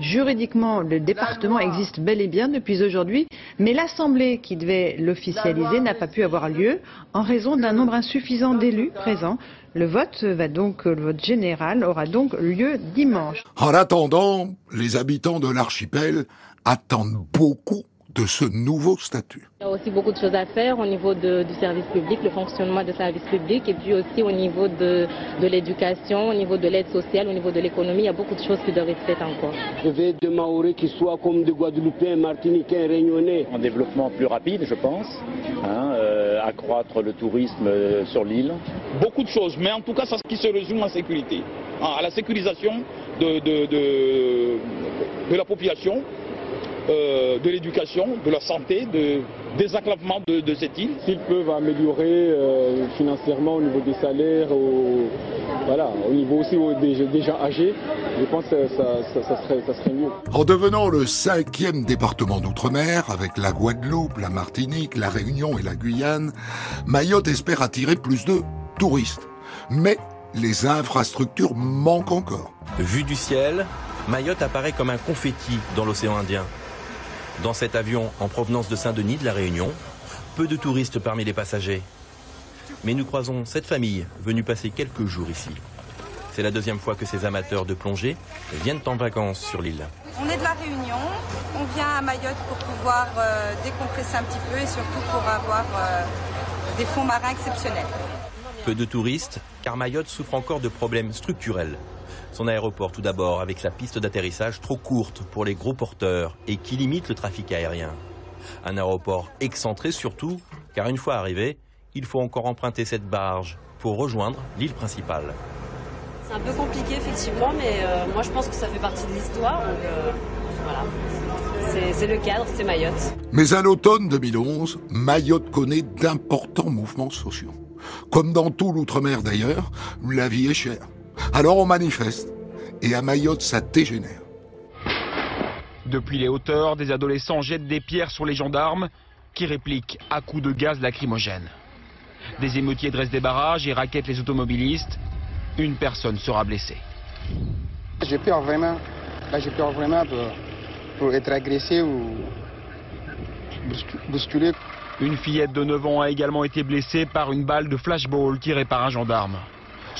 Juridiquement, le département existe bel et bien depuis aujourd'hui, mais l'Assemblée qui devait l'officialiser n'a pas pu avoir lieu en raison d'un nombre insuffisant d'élus présents. Le vote va donc, le vote général aura donc lieu dimanche. En attendant, les habitants de l'archipel attendent beaucoup de ce nouveau statut. Il y a aussi beaucoup de choses à faire au niveau de- du service public, le fonctionnement du service public, et puis aussi au niveau de, de l'éducation, au niveau de l'aide sociale, au niveau de l'économie. Il y a beaucoup de choses qui doivent être faites encore. Je veux des Maoris qui soient comme des Guadeloupéens, Martiniquais, Réunionnais. Un développement plus rapide, je pense, hein, euh, accroître le tourisme euh, sur l'île. beaucoup de choses, mais en tout cas, ça qui se résume à la sécurité, à à la sécurisation de, de, de, de la population, euh, de l'éducation, de la santé, de désenclavement de, de cette île. S'ils peuvent améliorer euh, financièrement au niveau des salaires, au, voilà, au niveau aussi au- des, des gens âgés, je pense que ça, ça- ça serait, ça serait mieux. En devenant le cinquième département d'outre-mer, avec la Guadeloupe, la Martinique, la Réunion et la Guyane, Mayotte espère attirer plus de touristes. Mais les infrastructures manquent encore. Vue du ciel, Mayotte apparaît comme un confetti dans l'océan Indien. Dans cet avion en provenance de Saint-Denis de la Réunion, peu de touristes parmi les passagers. Mais nous croisons cette famille venue passer quelques jours ici. C'est la deuxième fois que ces amateurs de plongée viennent en vacances sur l'île. On est de la Réunion, on vient à Mayotte pour pouvoir euh, décompresser un petit peu et surtout pour avoir euh, des fonds marins exceptionnels. Peu de touristes, car Mayotte souffre encore de problèmes structurels. Son aéroport tout d'abord, avec sa piste d'atterrissage trop courte pour les gros porteurs et qui limite le trafic aérien. Un aéroport excentré surtout, car une fois arrivé, il faut encore emprunter cette barge pour rejoindre l'île principale. C'est un peu compliqué effectivement, mais euh, moi je pense que ça fait partie de l'histoire. donc, euh, voilà. C'est- C'est le cadre, c'est Mayotte. Mais à l'automne 2011, Mayotte connaît d'importants mouvements sociaux. Comme dans tout l'outre-mer d'ailleurs, la vie est chère. Alors on manifeste. Et à Mayotte, ça dégénère. Depuis les hauteurs, des adolescents jettent des pierres sur les gendarmes qui répliquent à coups de gaz lacrymogène. Des émeutiers dressent des barrages et raquettent les automobilistes. Une personne sera blessée. J'ai peur vraiment. Là, j'ai peur vraiment pour, pour être agressé ou bouscu- bousculé. Une fillette de 9 ans a également été blessée par une balle de flashball tirée par un gendarme.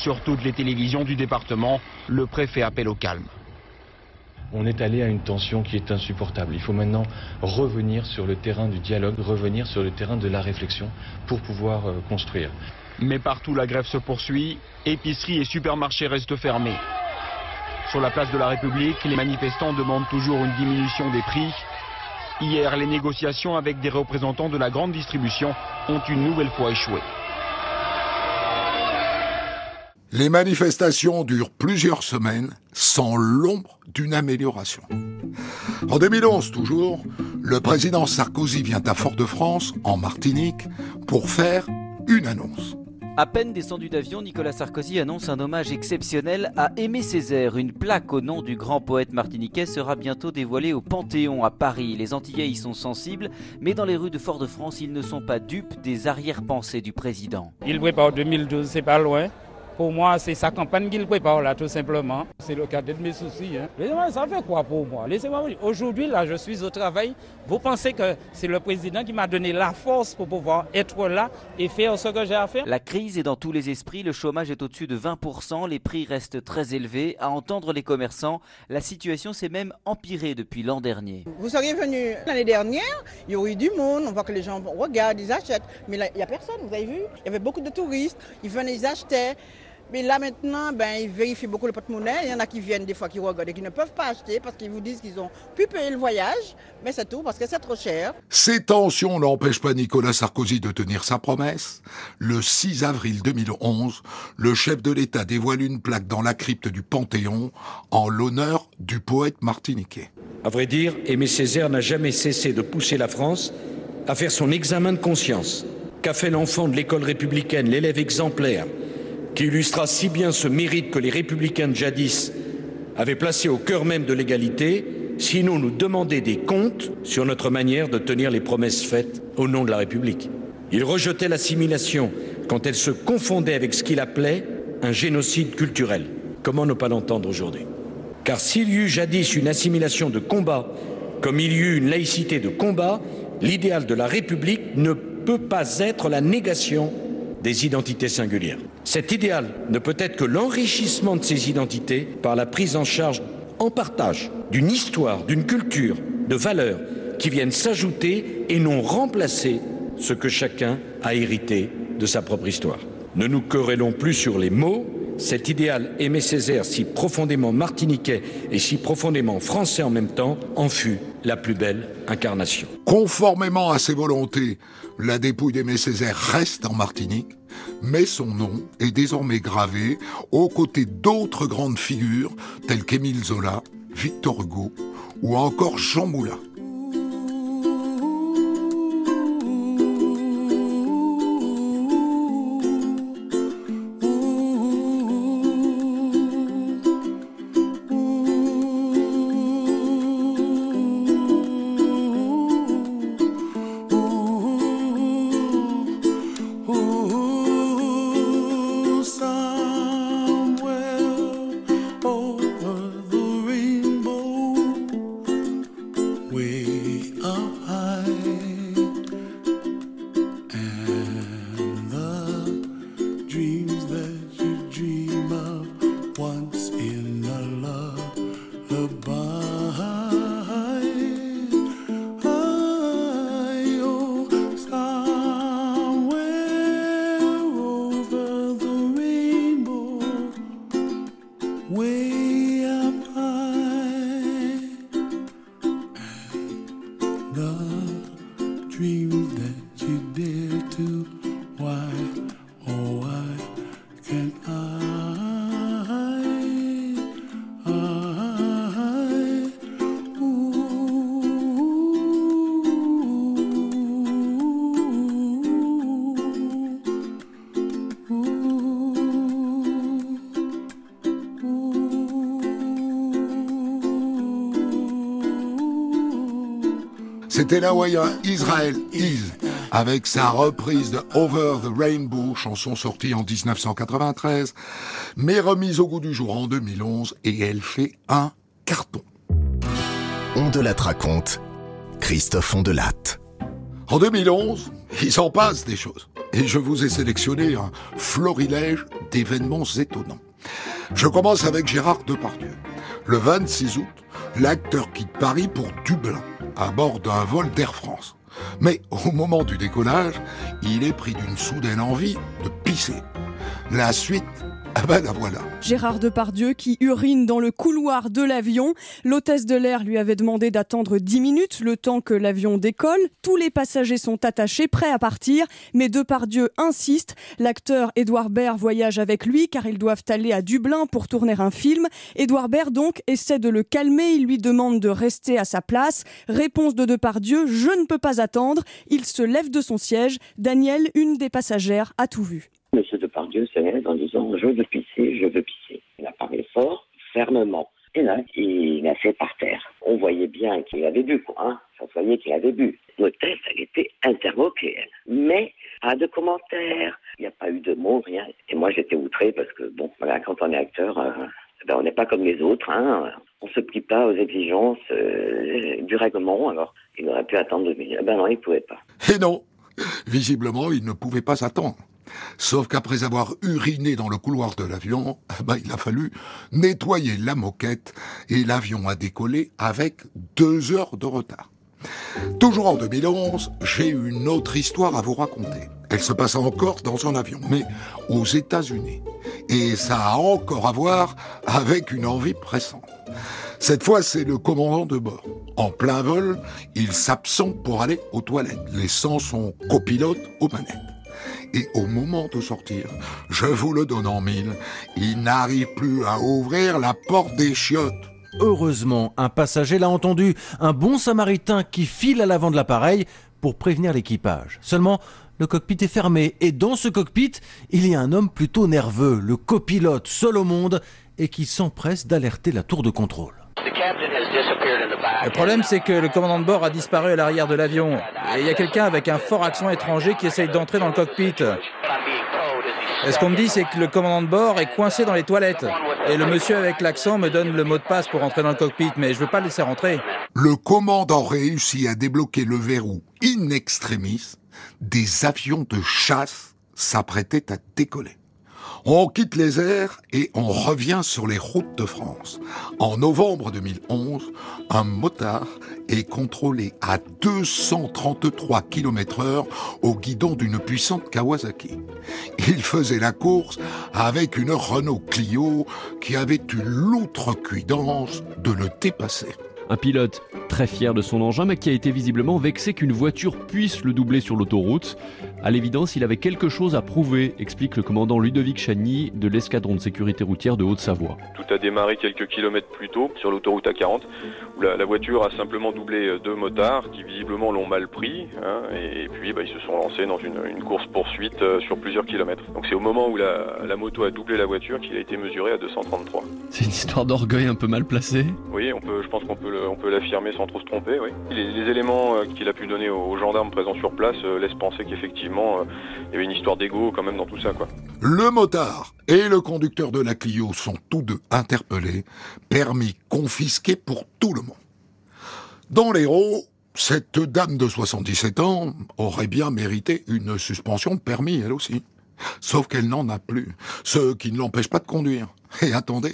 Sur toutes les télévisions du département, le préfet appelle au calme. On est allé à une tension qui est insupportable. Il faut maintenant revenir sur le terrain du dialogue, revenir sur le terrain de la réflexion pour pouvoir euh, construire. Mais partout la grève se poursuit, épiceries et supermarchés restent fermés. Sur la place de la République, les manifestants demandent toujours une diminution des prix. Hier, les négociations avec des représentants de la grande distribution ont une nouvelle fois échoué. Les manifestations durent plusieurs semaines sans l'ombre d'une amélioration. En 2011 toujours, le président Sarkozy vient à Fort-de-France, en Martinique, pour faire une annonce. À peine descendu d'avion, Nicolas Sarkozy annonce un hommage exceptionnel à Aimé Césaire. Une plaque au nom du grand poète martiniquais sera bientôt dévoilée au Panthéon à Paris. Les Antillais y sont sensibles, mais dans les rues de Fort-de-France, ils ne sont pas dupes des arrière-pensées du président. Il prépare 2012, c'est pas loin. Pour moi, c'est sa campagne qu'il prépare là, tout simplement. C'est le cadet de mes soucis. Hein. Laissez-moi, ça fait quoi pour moi? Laissez-moi. Aujourd'hui, là, je suis au travail. Vous pensez que c'est le président qui m'a donné la force pour pouvoir être là et faire ce que j'ai à faire? La crise est dans tous les esprits, le chômage est au-dessus de 20%, les prix restent très élevés. À entendre les commerçants, la situation s'est même empirée depuis l'an dernier. Vous seriez venu l'année dernière, il y aurait eu du monde, on voit que les gens regardent, ils achètent. Mais là, il n'y a personne, vous avez vu? Il y avait beaucoup de touristes, ils venaient, ils achetaient. Mais là maintenant, ben, ils vérifient beaucoup le porte-monnaie. Il y en a qui viennent des fois, qui regardent et qui ne peuvent pas acheter parce qu'ils vous disent qu'ils ont pu payer le voyage. Mais c'est tout, parce que c'est trop cher. Ces tensions n'empêchent pas Nicolas Sarkozy de tenir sa promesse. Le 6 avril 2011, le chef de l'État dévoile une plaque dans la crypte du Panthéon en l'honneur du poète martiniquais. À vrai dire, Aimé Césaire n'a jamais cessé de pousser la France à faire son examen de conscience. Qu'a fait l'enfant de l'école républicaine, l'élève exemplaire, qui illustra si bien ce mérite que les républicains de jadis avaient placé au cœur même de l'égalité, sinon nous demander des comptes sur notre manière de tenir les promesses faites au nom de la République. Il rejetait l'assimilation quand elle se confondait avec ce qu'il appelait un génocide culturel. Comment ne pas l'entendre aujourd'hui? Car s'il y eut jadis une assimilation de combat, comme il y eut une laïcité de combat, l'idéal de la République ne peut pas être la négation des identités singulières. Cet idéal ne peut être que l'enrichissement de ces identités par la prise en charge en partage d'une histoire, d'une culture, de valeurs qui viennent s'ajouter et non remplacer ce que chacun a hérité de sa propre histoire. Ne nous querellons plus sur les mots. Cet idéal Aimé Césaire, si profondément martiniquais et si profondément français en même temps, en fut la plus belle incarnation. Conformément à ses volontés, la dépouille d'Aimé Césaire reste en Martinique, mais son nom est désormais gravé aux côtés d'autres grandes figures telles qu'Émile Zola, Victor Hugo ou encore Jean Moulin. L'hawaïen Israel Is avec sa reprise de Over the Rainbow, chanson sortie en 1993, mais remise au goût du jour en 2011 et elle fait un carton. On de la raconte, Christophe Ondelatte. En 2011, il s'en passe des choses. Et je vous ai sélectionné un florilège d'événements étonnants. Je commence avec Gérard Depardieu. Le 26 août, l'acteur quitte Paris pour Dublin, à bord d'un vol d'Air France. Mais au moment du décollage, il est pris d'une soudaine envie de pisser. La suite, ah ben la voilà. Gérard Depardieu qui urine dans le couloir de l'avion. L'hôtesse de l'air lui avait demandé d'attendre 10 minutes le temps que l'avion décolle. Tous les passagers sont attachés, prêts à partir, mais Depardieu insiste. L'acteur Édouard Baird voyage avec lui car ils doivent aller à Dublin pour tourner un film. Édouard Baird donc essaie de le calmer, il lui demande de rester à sa place. Réponse de Depardieu, je ne peux pas attendre. Il se lève de son siège. Daniel, une des passagères, a tout vu. Monsieur Depardieu en Je veux pisser, je veux pisser. Il a parlé fort, fermement. Et là, il a fait par terre. On voyait bien qu'il avait bu, quoi. Hein se voyait qu'il avait bu. L'hôtesse, elle était interloquée. Mais pas de commentaires. Il n'y a pas eu de mots, rien. Et moi, j'étais outré parce que, bon, voilà, quand on est acteur, euh, ben, on n'est pas comme les autres. Hein. On ne se plie pas aux exigences euh, du règlement. Alors, il aurait pu attendre deux minutes. Ben non, il ne pouvait pas. Et non, visiblement, il ne pouvait pas s'attendre. Sauf qu'après avoir uriné dans le couloir de l'avion, bah, il a fallu nettoyer la moquette et l'avion a décollé avec deux heures de retard. Toujours en 2011, j'ai une autre histoire à vous raconter. Elle se passe encore dans un avion, mais aux États-Unis. Et ça a encore à voir avec une envie pressante. Cette fois, c'est le commandant de bord. En plein vol, il s'absente pour aller aux toilettes, laissant son copilote aux manettes et au moment de sortir, je vous le donne en mille, il n'arrive plus à ouvrir la porte des chiottes. Heureusement, un passager l'a entendu, un bon samaritain qui file à l'avant de l'appareil pour prévenir l'équipage. Seulement, le cockpit est fermé et dans ce cockpit, il y a un homme plutôt nerveux, le copilote seul au monde et qui s'empresse d'alerter la tour de contrôle. Le problème, c'est que le commandant de bord a disparu à l'arrière de l'avion. Et il y a quelqu'un avec un fort accent étranger qui essaye d'entrer dans le cockpit. Et ce qu'on me dit, c'est que le commandant de bord est coincé dans les toilettes. Et le monsieur avec l'accent me donne le mot de passe pour entrer dans le cockpit, mais je veux pas le laisser rentrer. Le commandant réussit à débloquer le verrou in extremis. Des avions de chasse s'apprêtaient à décoller. On quitte les airs et on revient sur les routes de France. En novembre 2011, un motard est contrôlé à 233 km heure au guidon d'une puissante Kawasaki. Il faisait la course avec une Renault Clio qui avait eu l'outrecuidance de le dépasser. Un pilote très fier de son engin, mais qui a été visiblement vexé qu'une voiture puisse le doubler sur l'autoroute. À l'évidence, il avait quelque chose à prouver, explique le commandant Ludovic Chagny de l'escadron de sécurité routière de Haute-Savoie. Tout a démarré quelques kilomètres plus tôt sur l'autoroute A40, où la, la, voiture a simplement doublé deux motards qui visiblement l'ont mal pris, hein, et, et, puis bah, ils se sont lancés dans une, une course-poursuite euh, sur plusieurs kilomètres. Donc c'est au moment où la, la, moto a doublé la voiture qu'il a été mesuré à 233. C'est une histoire d'orgueil un peu mal placée Oui, on peut, je pense qu'on peut le on peut l'affirmer sans trop se tromper. Oui. Les, les éléments euh, qu'il a pu donner aux gendarmes présents sur place euh, laissent penser qu'effectivement, euh, il y avait une histoire d'ego quand même dans tout ça. Quoi. Le motard et le conducteur de la Clio sont tous deux interpellés, permis confisqué pour tout le monde. Dans l'Hérault, cette dame de 77 ans aurait bien mérité une suspension de permis, elle aussi. Sauf qu'elle n'en a plus, ce qui ne l'empêche pas de conduire. Et attendez,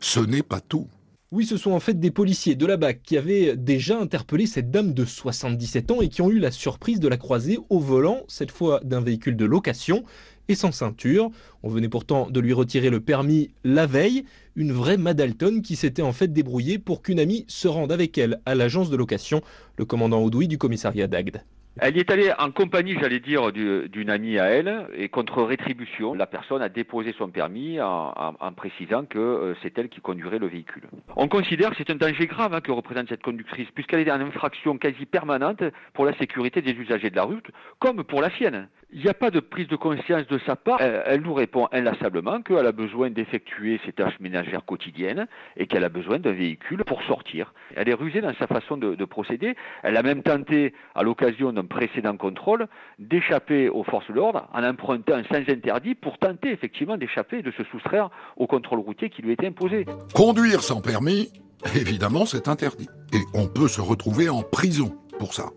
ce n'est pas tout. Oui, ce sont en fait des policiers de la BAC qui avaient déjà interpellé cette dame de 77 ans et qui ont eu la surprise de la croiser au volant, cette fois d'un véhicule de location et sans ceinture. On venait pourtant de lui retirer le permis la veille, une vraie Madalton qui s'était en fait débrouillée pour qu'une amie se rende avec elle à l'agence de location, le commandant Audouy du commissariat d'Agde. Elle y est allée en compagnie, j'allais dire, d'une amie à elle, et contre rétribution, la personne a déposé son permis en, précisant que euh, c'est elle qui conduirait le véhicule. On considère que c'est un danger grave hein, que représente cette conductrice, puisqu'elle est en infraction quasi permanente pour la sécurité des usagers de la route, comme pour la sienne. Il n'y a pas de prise de conscience de sa part. Elle, nous répond inlassablement qu'elle a besoin d'effectuer ses tâches ménagères quotidiennes et qu'elle a besoin d'un véhicule pour sortir. Elle est rusée dans sa façon de, de procéder. Elle a même tenté, à l'occasion d'un précédent contrôle, d'échapper aux forces de l'ordre en empruntant sans interdit pour tenter effectivement d'échapper et de se soustraire au contrôle routier qui lui était imposé. Conduire sans permis, évidemment, c'est interdit. Et on peut se retrouver en prison ça.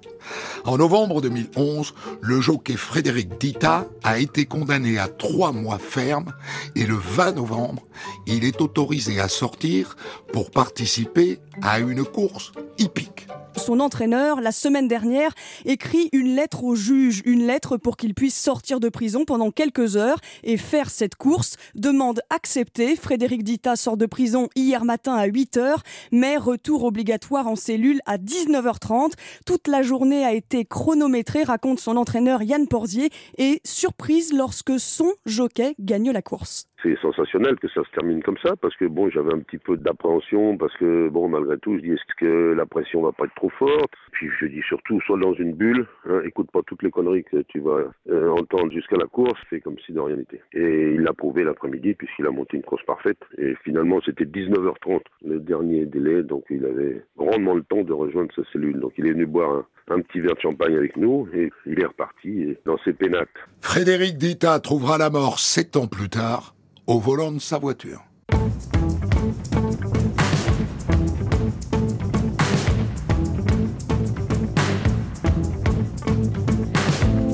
En novembre 2011, le jockey Frédéric Dita a été condamné à trois mois ferme et le 20 novembre, il est autorisé à sortir pour participer à une course hippique. Son entraîneur, la semaine dernière, écrit une lettre au juge, une lettre pour qu'il puisse sortir de prison pendant quelques heures et faire cette course. Demande acceptée. Frédéric Dita sort de prison hier matin à 8h, mais retour obligatoire en cellule à 19h30. Toute la journée a été chronométrée, raconte son entraîneur Yann Porzier, et surprise lorsque son jockey gagne la course c'est sensationnel que ça se termine comme ça parce que bon j'avais un petit peu d'appréhension parce que bon malgré tout je dis est-ce que la pression va pas être trop forte? Puis je dis surtout sois dans une bulle hein, écoute pas toutes les conneries que tu vas euh, entendre jusqu'à la course fais comme si de rien n'était. Et il l'a prouvé l'après-midi puisqu'il a monté une course parfaite. Et finalement c'était 19h30 le dernier délai donc il avait grandement le temps de rejoindre sa cellule. Donc il est venu boire un, un petit verre de champagne avec nous et il est reparti dans ses pénates. Frédéric Dita trouvera la mort sept ans plus tard au volant de sa voiture.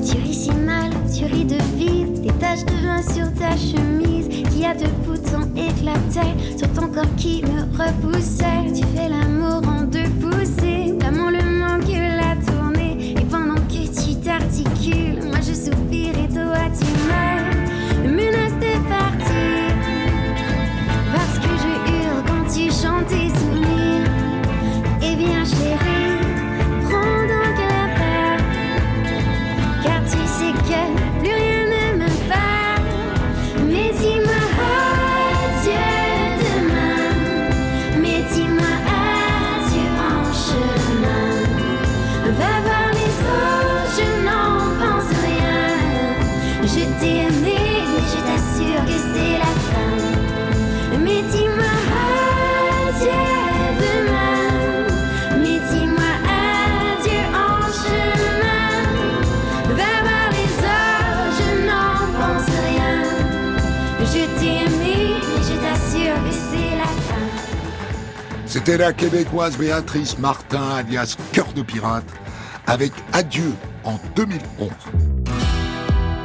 Tu ris si mal, tu ris de vide, des taches de vin sur ta chemise, qui a deux boutons éclatés sur ton corps qui me repoussait. Tu fais l'amour en deux poussées, comme le manque la tournée, et pendant que tu t'articules, C'était la québécoise Béatrice Martin, alias Cœur de Pirate, avec Adieu en 2011.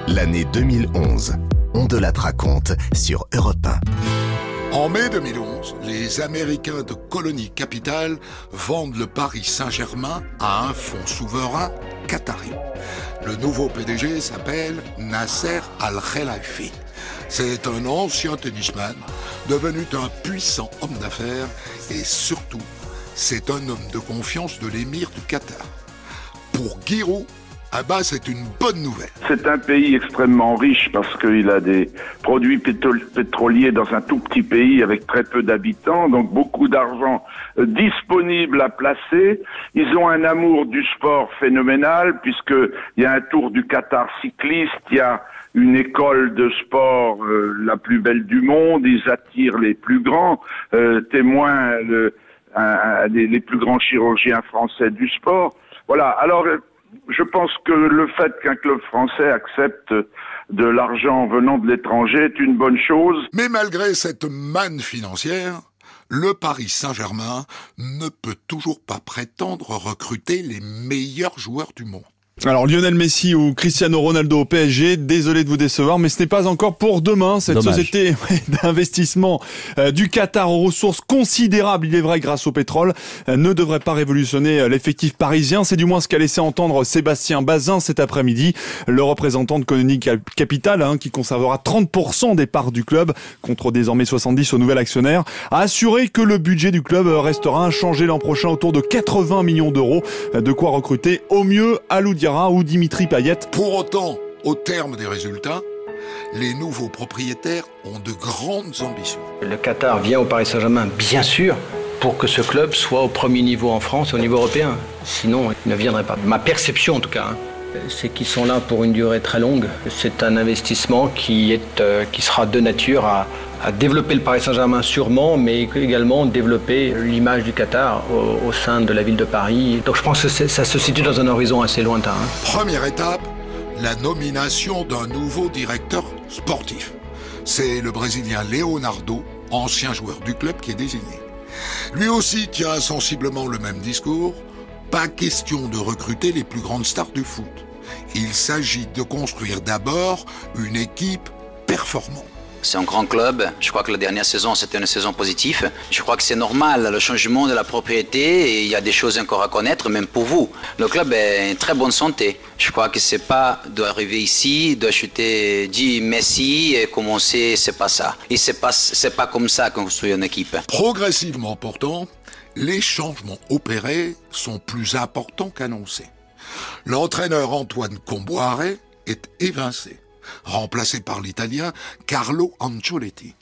L'année 2011, on de la raconte sur Europe 1. En mai 2011, les Américains de Colonie Capitale vendent le Paris Saint-Germain à un fonds souverain qatari. Le nouveau PDG s'appelle Nasser Al-Khelaifi. C'est un ancien tennisman devenu un puissant homme d'affaires et surtout, c'est un homme de confiance de l'émir du Qatar. Pour Giroud, bah, c'est une bonne nouvelle. C'est un pays extrêmement riche parce qu'il a des produits pétroliers dans un tout petit pays avec très peu d'habitants, donc beaucoup d'argent euh, disponible à placer. Ils ont un amour du sport phénoménal puisqu'il y a un tour du Qatar cycliste, il y a une école de sport euh, la plus belle du monde, ils attirent les plus grands, euh, témoins le, les, plus grands chirurgiens français du sport. Voilà, alors euh, je pense que le fait qu'un club français accepte de l'argent venant de l'étranger est une bonne chose. Mais malgré cette manne financière, le Paris Saint-Germain ne peut toujours pas prétendre recruter les meilleurs joueurs du monde. Alors Lionel Messi ou Cristiano Ronaldo au PSG, désolé de vous décevoir, mais ce n'est pas encore pour demain. Cette société d'investissement euh, du Qatar aux ressources considérables, il est vrai, grâce au pétrole, euh, ne devrait pas révolutionner euh, l'effectif parisien. C'est du moins ce qu'a laissé entendre Sébastien Bazin cet après-midi, le représentant de Colonie Capital, hein, qui conservera 30% des parts du club, contre désormais 70 au nouvel actionnaire, a assuré que le budget du club restera inchangé l'an prochain autour de 80 millions d'euros, de quoi recruter au mieux Aloudi Diarra ou Dimitri Payet. Pour autant, au terme des résultats, les nouveaux propriétaires ont de grandes ambitions. Le Qatar vient au Paris Saint-Germain, bien sûr, pour que ce club soit au premier niveau en France et au niveau européen. Sinon, il ne viendrait pas. Ma perception, en tout cas, hein, c'est qu'ils sont là pour une durée très longue. C'est un investissement qui, est, euh, qui sera de nature à, à développer le Paris Saint-Germain sûrement, mais également développer l'image du Qatar au, sein de la ville de Paris. Donc je pense que ça se situe dans un horizon assez lointain. Hein. Première étape, la nomination d'un nouveau directeur sportif. C'est le Brésilien Leonardo, ancien joueur du club, qui est désigné. Lui aussi tient sensiblement le même discours. Pas question de recruter les plus grandes stars du foot. Il s'agit de construire d'abord une équipe performante. C'est un grand club. Je crois que la dernière saison, c'était une saison positive. Je crois que c'est normal, le changement de la propriété, il y a des choses encore à connaître, même pour vous. Le club est en très bonne santé. Je crois que c'est pas d'arriver ici, d'acheter 10 Messi et commencer, c'est pas ça. Et c'est pas, c'est pas comme ça qu'on construit une équipe. Progressivement pourtant, les changements opérés sont plus importants qu'annoncés. L'entraîneur Antoine Comboiré est évincé remplacé par l'Italien Carlo Ancelotti.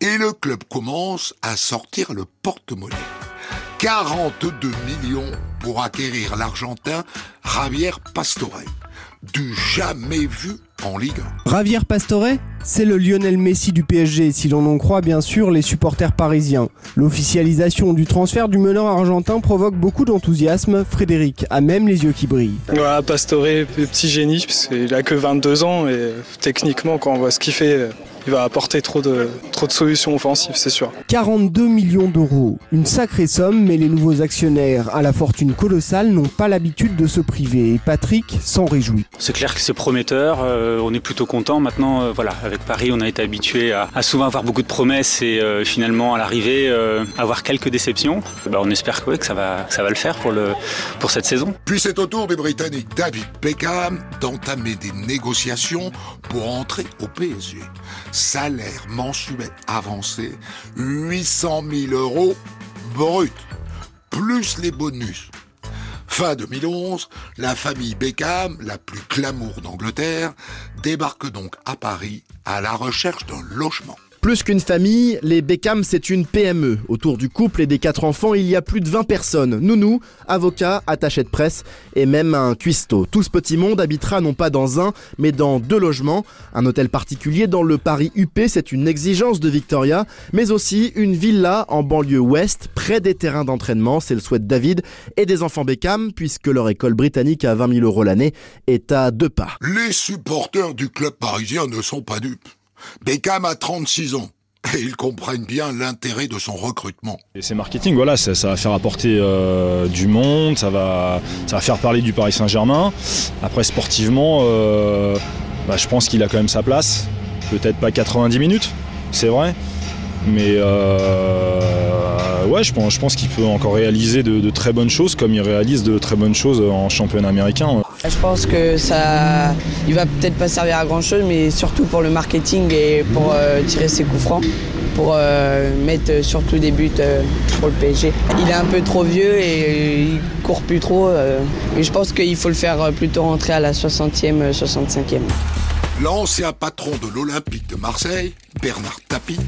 Et le club commence à sortir le porte-monnaie. 42 millions pour acquérir l'Argentin Javier Pastore, du jamais vu en Ligue 1. Javier Pastore, c'est le Lionel Messi du PSG, si l'on en croit bien sûr les supporters parisiens. L'officialisation du transfert du meneur argentin provoque beaucoup d'enthousiasme. Frédéric a même les yeux qui brillent. Voilà, Pastore, petit génie, parce qu'il a que 22 ans et techniquement, quand on voit ce qu'il fait, il va apporter trop de, trop de solutions offensives, c'est sûr. 42 millions d'euros, une sacrée somme, mais les nouveaux actionnaires à la fortune colossale n'ont pas l'habitude de se priver et Patrick s'en réjouit. C'est clair que c'est prometteur, euh, on est plutôt content. Maintenant, euh, voilà, avec Paris, on a été habitué à, à, souvent avoir beaucoup de promesses et euh, finalement à l'arrivée avoir quelques déceptions. Bah, on espère que, ouais, que, ça, va, que ça va le faire pour, le, pour cette saison. Puis c'est au tour du Britannique David Beckham d'entamer des négociations pour entrer au PSG salaire mensuel avancé 800 000 euros brut, plus les bonus. Fin 2011, la famille Beckham, la plus glamour d'Angleterre, débarque donc à Paris à la recherche d'un logement. Plus qu'une famille, les Beckham, c'est une PME. Autour du couple et des quatre enfants, il y a plus de 20 personnes. Nounou, avocat, attaché de presse et même un cuistot. Tout ce petit monde habitera non pas dans un, mais dans deux logements. Un hôtel particulier dans le Paris UP, c'est une exigence de Victoria, mais aussi une villa en banlieue ouest, près des terrains d'entraînement. C'est le souhait de David et des enfants Beckham, puisque leur école britannique à 20 000 euros l'année est à deux pas. Les supporters du club parisien ne sont pas dupes. Beckham a 36 ans. Et ils comprennent bien l'intérêt de son recrutement. Et c'est marketing, voilà, ça, va faire apporter euh, du monde, ça va, ça va faire parler du Paris Saint-Germain. Après, sportivement, euh, bah, je pense qu'il a quand même sa place. Peut-être pas 90 minutes, c'est vrai. Mais euh, ouais, je pense, qu'il peut encore réaliser de, de, très bonnes choses comme il réalise de très bonnes choses en championnat américain. Je pense que ça, il va peut-être pas servir à grand chose, mais surtout pour le marketing et pour euh, tirer ses coups francs, pour euh, mettre surtout des buts euh, pour le PSG. Il est un peu trop vieux et il court plus trop. mais je pense qu'il faut le faire plutôt rentrer à la 60e, 65e. L'ancien patron de l'Olympique de Marseille, Bernard Tapie,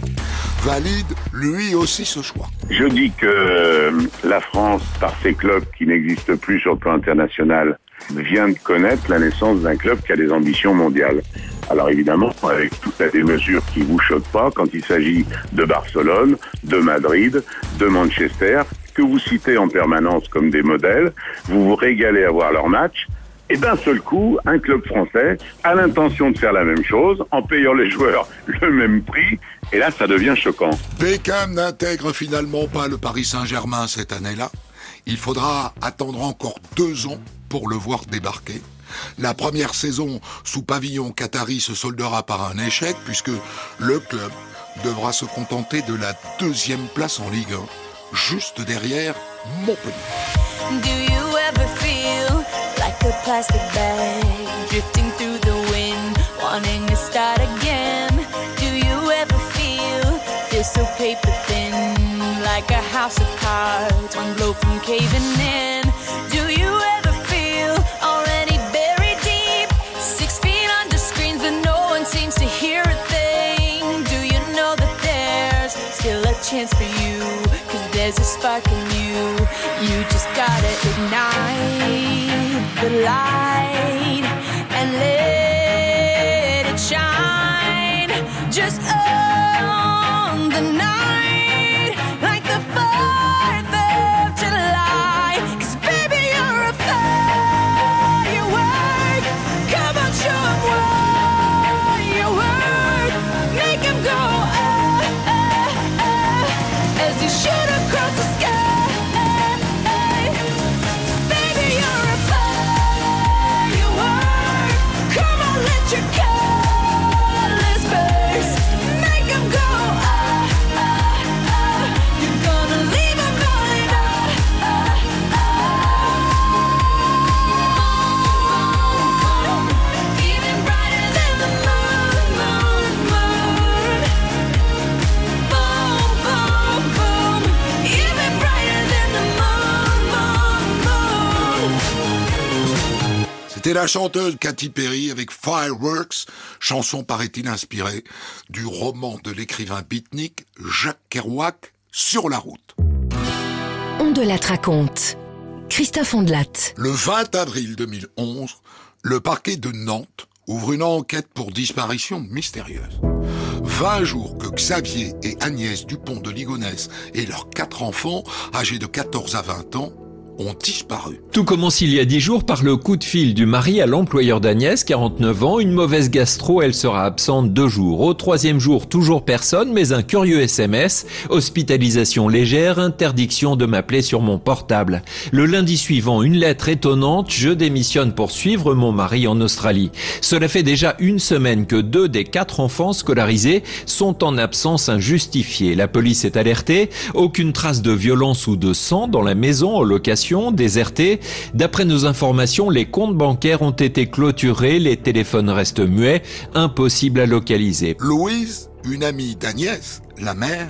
valide lui aussi ce choix. Je dis que la France, par ses clubs qui n'existent plus sur le plan international, vient de connaître la naissance d'un club qui a des ambitions mondiales. Alors évidemment, avec toutes les mesures qui vous choquent pas, quand il s'agit de Barcelone, de Madrid, de Manchester, que vous citez en permanence comme des modèles, vous vous régalez à voir leurs matchs, et d'un seul coup, un club français a l'intention de faire la même chose en payant les joueurs le même prix. Et là, ça devient choquant. Beckham n'intègre finalement pas le Paris Saint-Germain cette année-là. Il faudra attendre encore deux ans pour le voir débarquer. La première saison sous pavillon qatari se soldera par un échec puisque le club devra se contenter de la deuxième place en Ligue 1, juste derrière Montpellier. like a plastic bag drifting through the wind, wanting to start again? Do you ever feel feel so paper thin, like a house of cards, one blow from caving in? The light C'était la chanteuse Katy Perry avec Fireworks, chanson paraît-il inspirée du roman de l'écrivain beatnik Jacques Kerouac, Sur la route. On de la raconte. Christophe Ondelat. Le 20 avril 2011, le parquet de Nantes ouvre une enquête pour disparition mystérieuse. 20 jours que Xavier et Agnès Dupont de Ligonnès et leurs quatre enfants, âgés de 14 à 20 ans, Tout commence il y a dix jours par le coup de fil du mari à l'employeur d'Agnès, 49 ans, une mauvaise gastro, elle sera absente deux jours. Au troisième jour, toujours personne, mais un curieux SMS, hospitalisation légère, interdiction de m'appeler sur mon portable. Le lundi suivant, une lettre étonnante, je démissionne pour suivre mon mari en Australie. Cela fait déjà une semaine que deux des quatre enfants scolarisés sont en absence injustifiée. La police est alertée, aucune trace de violence ou de sang dans la maison en location désertée. D'après nos informations, les comptes bancaires ont été clôturés, les téléphones restent muets, impossible à localiser. Louise, une amie d'Agnès, la mère,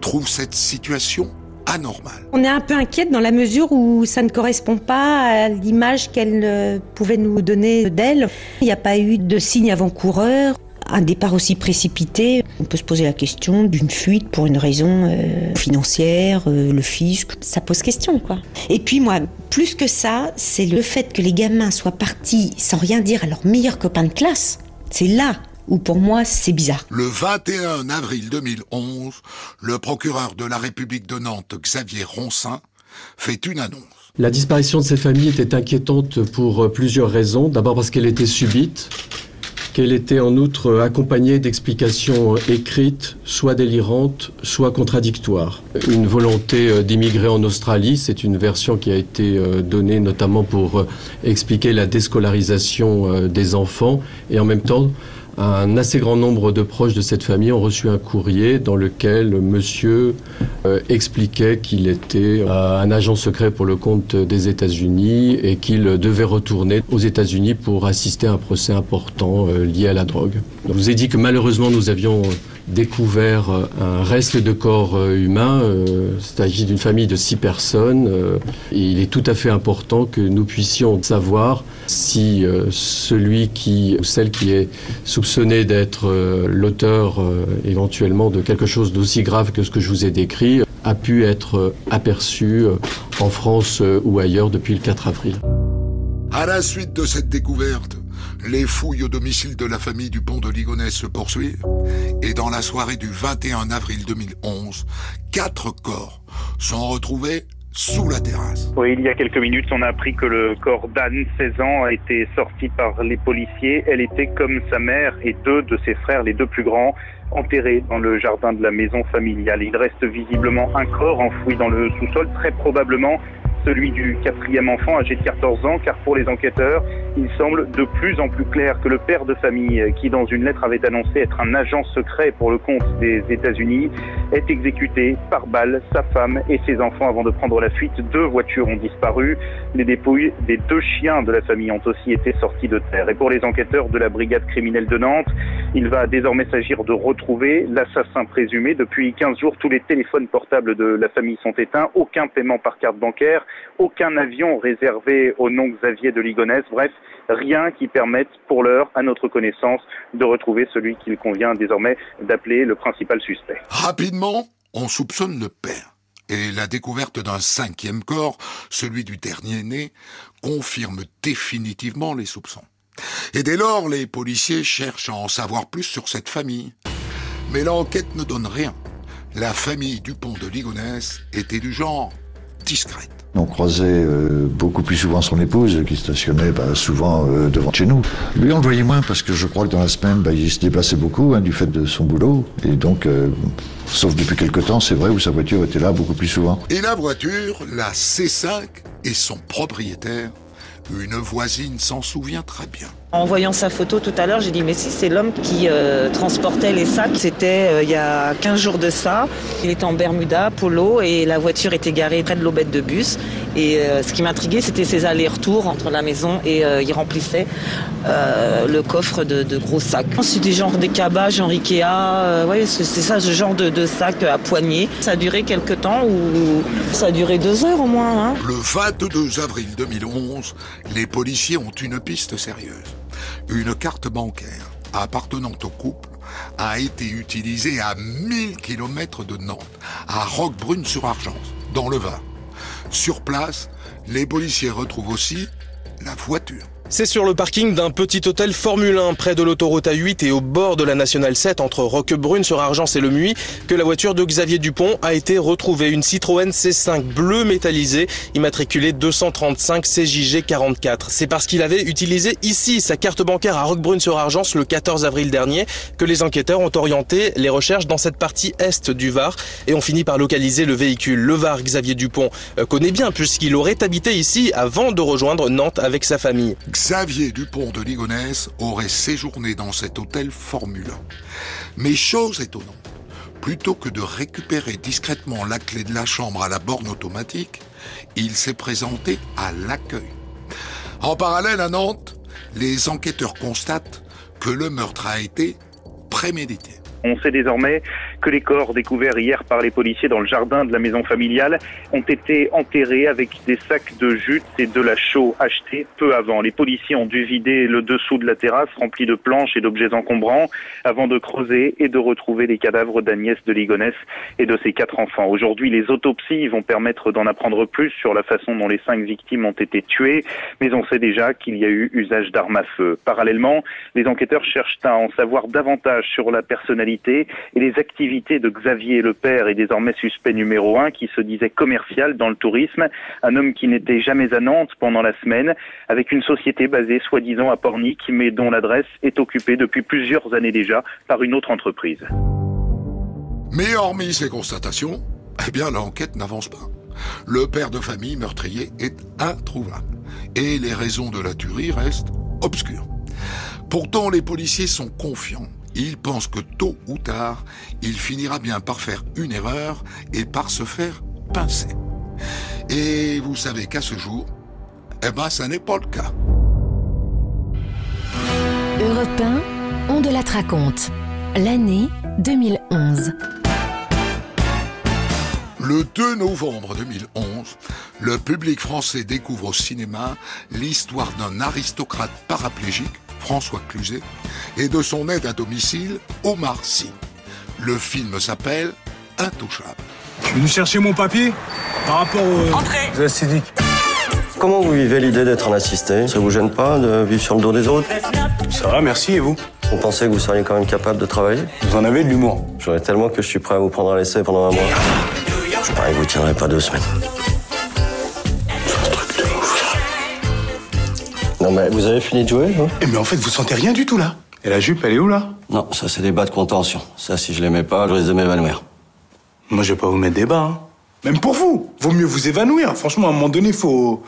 trouve cette situation anormale. On est un peu inquiète dans la mesure où ça ne correspond pas à l'image qu'elle euh, pouvait nous donner d'elle. Il n'y a pas eu de signe avant-coureur. Un départ aussi précipité, on peut se poser la question d'une fuite pour une raison euh, financière, euh, le fisc, ça pose question quoi. Et puis moi, plus que ça, c'est le fait que les gamins soient partis sans rien dire à leurs meilleurs copains de classe. C'est là où pour moi c'est bizarre. Le 21 avril 2011, le procureur de la République de Nantes, Xavier Roncin, fait une annonce. La disparition de ces familles était inquiétante pour euh, plusieurs raisons. D'abord parce qu'elle était subite, qu'elle était en outre accompagnée d'explications écrites, soit délirantes, soit contradictoires. Une volonté euh, d'immigrer en Australie, c'est une version qui a été euh, donnée notamment pour euh, expliquer la déscolarisation des enfants et en même temps un assez grand nombre de proches de cette famille ont reçu un courrier dans lequel monsieur euh, expliquait qu'il était euh, un agent secret pour le compte des États-Unis et qu'il devait retourner aux États-Unis pour assister à un procès important euh, lié à la drogue. Je vous ai dit que malheureusement nous avions découvert euh, un reste de corps euh, humain. Euh, Il s'agit d'une famille de six personnes. il est tout à fait important que nous puissions savoir si celui qui ou celle qui est soupçonné d'être l'auteur éventuellement de quelque chose d'aussi grave que ce que je vous ai décrit a pu être aperçu en France ou ailleurs depuis le 4 avril. À la suite de cette découverte, les fouilles au domicile de la famille du pont de Ligonnès se poursuivent et dans la soirée du 21 avril 2011, quatre corps sont retrouvés sous la terrasse. Oui, il y a quelques minutes, on a appris que le corps d'Anne, 16 ans, a été sorti par les policiers. Elle était comme sa mère et deux de ses frères, les deux plus grands, enterrés dans le jardin de la maison familiale. Il reste visiblement un corps enfoui dans le sous-sol, très probablement celui du quatrième enfant âgé de 14 ans, car pour les enquêteurs, il semble de plus en plus clair que le père de famille, qui dans une lettre avait annoncé être un agent secret pour le compte des États-Unis, est exécuté par balle, sa femme et ses enfants avant de prendre la fuite. Deux voitures ont disparu. Les dépouilles des deux chiens de la famille ont aussi été sorties de terre. Et pour les enquêteurs de la brigade criminelle de Nantes, il va désormais s'agir de retrouver l'assassin présumé. Depuis 15 jours, tous les téléphones portables de la famille sont éteints, aucun paiement par carte bancaire, aucun avion réservé au nom Xavier de Ligonnès. Bref, rien qui permette pour l'heure, à notre connaissance, de retrouver celui qu'il convient désormais d'appeler le principal suspect. Rapidement, on soupçonne le père. Et la découverte d'un cinquième corps, celui du dernier né, confirme définitivement les soupçons. Et dès lors, les policiers cherchent à en savoir plus sur cette famille. Mais l'enquête ne donne rien. La famille Dupont de Ligonnès était du genre discrète. On croisait euh, beaucoup plus souvent son épouse qui stationnait bah, souvent euh, devant chez nous. Lui, on le voyait moins parce que je crois que dans la semaine, bah, il se déplaçait beaucoup hein, du fait de son boulot. Et donc, euh, sauf depuis quelque temps, c'est vrai où sa voiture était là beaucoup plus souvent. Et la voiture, la C5, et son propriétaire, une voisine s'en souvient très bien. En voyant sa photo tout à l'heure, j'ai dit mais si c'est l'homme qui euh, transportait les sacs. C'était euh, il y a 15 jours de ça. Il était en Bermuda, polo et la voiture était garée près de l'aubette de bus. Et euh, ce qui m'intriguait, c'était ses allers-retours entre la maison et il remplissait le coffre de, gros sacs. C'est des genres des cabages en Ikea. ouais, c'est c'est ça, ce genre de, de sac à poignée. Ça a duré quelques temps ou ça a duré deux heures au moins. Hein. Le 22 avril 2011, les policiers ont une piste sérieuse. Une carte bancaire appartenant au couple a été utilisée à 1000 km de Nantes, à Roquebrune-sur-Argence, dans le Var. Sur place, les policiers retrouvent aussi la voiture. C'est sur le parking d'un petit hôtel Formule 1 près de l'autoroute A8 et au bord de la Nationale 7 entre Roquebrune sur Argence et le Muy que la voiture de Xavier Dupont a été retrouvée. Une Citroën C5 bleu métallisé immatriculée 235 CJG 44. C'est parce qu'il avait utilisé ici sa carte bancaire à Roquebrune sur Argence le 14 avril dernier que les enquêteurs ont orienté les recherches dans cette partie est du Var et ont fini par localiser le véhicule. Le Var Xavier Dupont euh, connaît bien puisqu'il aurait habité ici avant de rejoindre Nantes avec sa famille. Xavier Dupont de Ligonnès aurait séjourné dans cet hôtel Formule 1. Mais chose étonnante, plutôt que de récupérer discrètement la clé de la chambre à la borne automatique, il s'est présenté à l'accueil. En parallèle à Nantes, les enquêteurs constatent que le meurtre a été prémédité. On sait désormais que les corps découverts hier par les policiers dans le jardin de la maison familiale ont été enterrés avec des sacs de jute et de la chaux achetés peu avant. Les policiers ont dû vider le dessous de la terrasse rempli de planches et d'objets encombrants avant de creuser et de retrouver les cadavres d'Agnès de Ligonnès et de ses quatre enfants. Aujourd'hui, les autopsies vont permettre d'en apprendre plus sur la façon dont les cinq victimes ont été tuées, mais on sait déjà qu'il y a eu usage d'armes à feu. Parallèlement, les enquêteurs cherchent à en savoir davantage sur la personnalité et les activités de Xavier le père et désormais suspect numéro un qui se disait commercial dans le tourisme, un homme qui n'était jamais à Nantes pendant la semaine, avec une société basée soi-disant à Pornic, mais dont l'adresse est occupée depuis plusieurs années déjà par une autre entreprise. Mais hormis ces constatations, eh bien l'enquête n'avance pas. Le père de famille meurtrier est introuvable. Et les raisons de la tuerie restent obscures. Pourtant, les policiers sont confiants. Ils pensent que tôt ou tard, il finira bien par faire une erreur et par se faire pincer. Et vous savez qu'à ce jour, eh ben, ça n'est pas le cas. Europe 1, on de la raconte. L'année 2011. Le 2 novembre 2011, le public français découvre au cinéma l'histoire d'un aristocrate paraplégique, François Cluzet, et de son aide à domicile, Omar Sy. Le film s'appelle Intouchable. Je suis venu chercher mon papier par rapport au... Acidique. Comment vous vivez l'idée d'être un assisté? Ça vous gêne pas de vivre sur le dos des autres? Ça va, merci, et vous? Vous pensez que vous seriez quand même capable de travailler? Vous en avez de l'humour. J'aurais tellement que je suis prêt à vous prendre à l'essai pendant un mois. Je parie que vous tiendrez pas deux semaines. Non mais vous avez fini de jouer, vous? Eh, mais en fait, vous sentez rien du tout, là Et la jupe, elle est où, là? Non, ça c'est des bas de contention. Ça, si je l'aimais pas, je risque de m'évanouir. Moi, je vais pas vous mettre des bas, hein. Même pour vous. Vaut mieux vous évanouir. Franchement, à un moment donné, faut...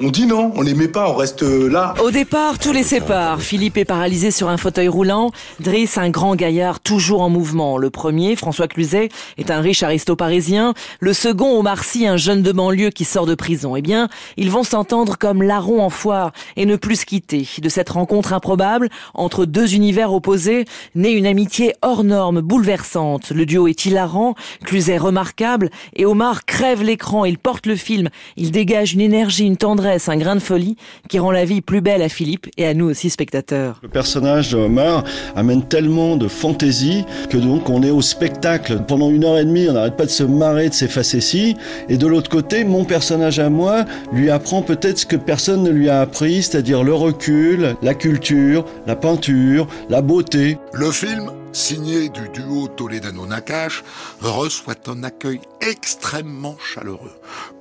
On dit non, on les met pas, on reste euh, là. Au départ, tout les sépare. Philippe est paralysé sur un fauteuil roulant. Driss, un grand gaillard toujours en mouvement. Le premier, François Cluzet, est un riche aristo parisien. Le second, Omar Sy, un jeune de banlieue qui sort de prison. Eh bien, ils vont s'entendre comme larron en foire et ne plus se quitter. De cette rencontre improbable, entre deux univers opposés, naît une amitié hors norme, bouleversante. Le duo est hilarant, Cluzet remarquable, et Omar crève l'écran. Il porte le film. Il dégage une énergie, une tendresse tendresse, un grain de folie qui rend la vie plus belle à Philippe et à nous aussi spectateurs. Le personnage de Omar amène tellement de fantaisie que donc on est au spectacle. Pendant une heure et demie, on n'arrête pas de se marrer de ces facéties. Et de l'autre côté, mon personnage à moi lui apprend peut-être ce que personne ne lui a appris, c'est-à-dire le recul, la culture, la peinture, la beauté. Le film, signé du duo Toledano-Nakash, reçoit un accueil extrêmement chaleureux.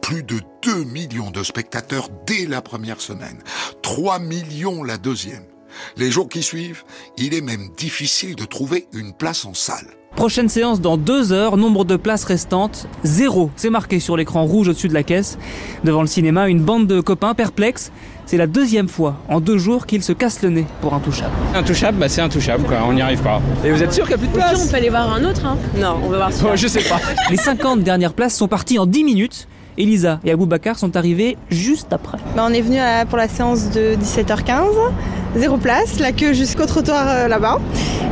Plus de 2 millions de spectateurs dès la première semaine, 3 millions la deuxième. Les jours qui suivent, il est même difficile de trouver une place en salle. Prochaine séance dans deux heures, nombre de places restantes, zéro. C'est marqué sur l'écran rouge au-dessus de la caisse. Devant le cinéma, une bande de copains perplexes. C'est la deuxième fois en deux jours qu'ils se cassent le nez pour Intouchable. Intouchable, bah c'est intouchable quoi, on n'y arrive pas. Et vous êtes sûr qu'il n'y a plus de place on peut aller voir un autre. Hein. Non, on va voir celui-là. Oh, je sais pas. Les 50 dernières places sont parties en 10 minutes. Elisa et Aboubacar sont arrivés juste après. Bah, on est venu à- pour la séance de 17h15, zéro place, la queue jusqu'au trottoir euh, là-bas.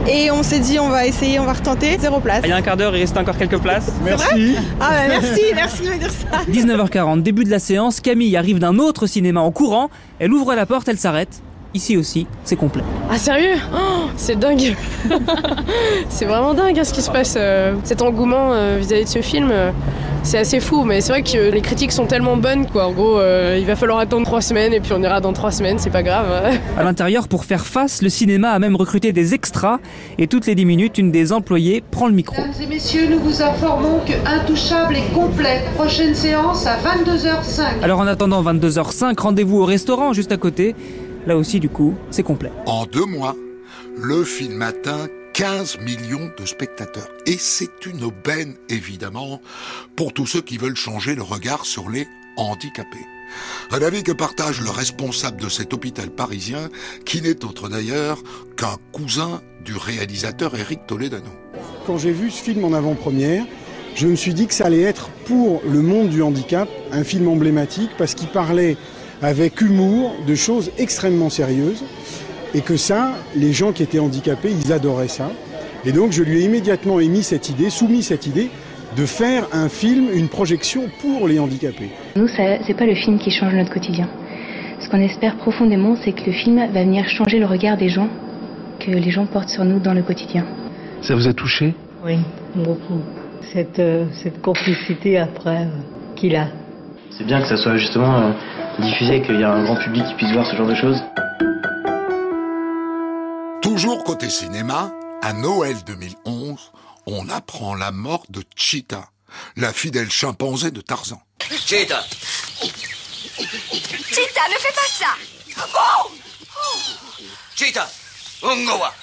Et on s'est dit on va essayer, on va retenter, zéro place. Il y a un quart d'heure, il reste encore quelques places. C'est vrai Ah bah merci, merci de me dire ça. 19h40, début de la séance, Camille arrive d'un autre cinéma en courant. Elle ouvre la porte, elle s'arrête. Ici aussi, c'est complet. Ah sérieux? Oh, C'est dingue. c'est vraiment dingue hein, ce qui se passe. euh, cet engouement euh, vis-à-vis de ce film, euh, c'est assez fou. Mais c'est vrai que les critiques sont tellement bonnes quoi. En gros, euh, il va falloir attendre trois semaines et puis on ira dans trois semaines. C'est pas grave. hein. À l'intérieur, pour faire face, le cinéma a même recruté des extras. Et toutes les 10 minutes, une des employées prend le micro. Mesdames et messieurs, nous vous informons que Intouchable est complet. Prochaine séance à 22h05. Alors en attendant 22h05, rendez-vous au restaurant juste à côté. Là aussi, du coup, c'est complet. En deux mois, le film atteint 15 millions de spectateurs. Et c'est une aubaine, évidemment, pour tous ceux qui veulent changer le regard sur les handicapés. Un avis que partage le responsable de cet hôpital parisien, qui n'est autre d'ailleurs qu'un cousin du réalisateur Eric Toledano. Quand j'ai vu ce film en avant-première, je me suis dit que ça allait être pour le monde du handicap un film emblématique parce qu'il parlait avec humour de choses extrêmement sérieuses et que ça, les gens qui étaient handicapés, ils adoraient ça. Et donc je lui ai immédiatement émis cette idée, soumis cette idée de faire un film, une projection pour les handicapés. Nous, ça- c'est pas le film qui change notre quotidien. Ce qu'on espère profondément, c'est que le film va venir changer le regard des gens, que les gens portent sur nous dans le quotidien. Ça vous a touché? Oui, beaucoup. Cette, euh, cette complicité après euh, qu'il a. C'est bien que ça soit justement euh, diffusé, qu'il y a un grand public qui puisse voir ce genre de choses. Toujours côté cinéma, à Noël 2011, on apprend la mort de Cheetah, la fidèle chimpanzé de Tarzan. Cheetah Cheetah, ne fais pas ça Oh Cheetah Ungowa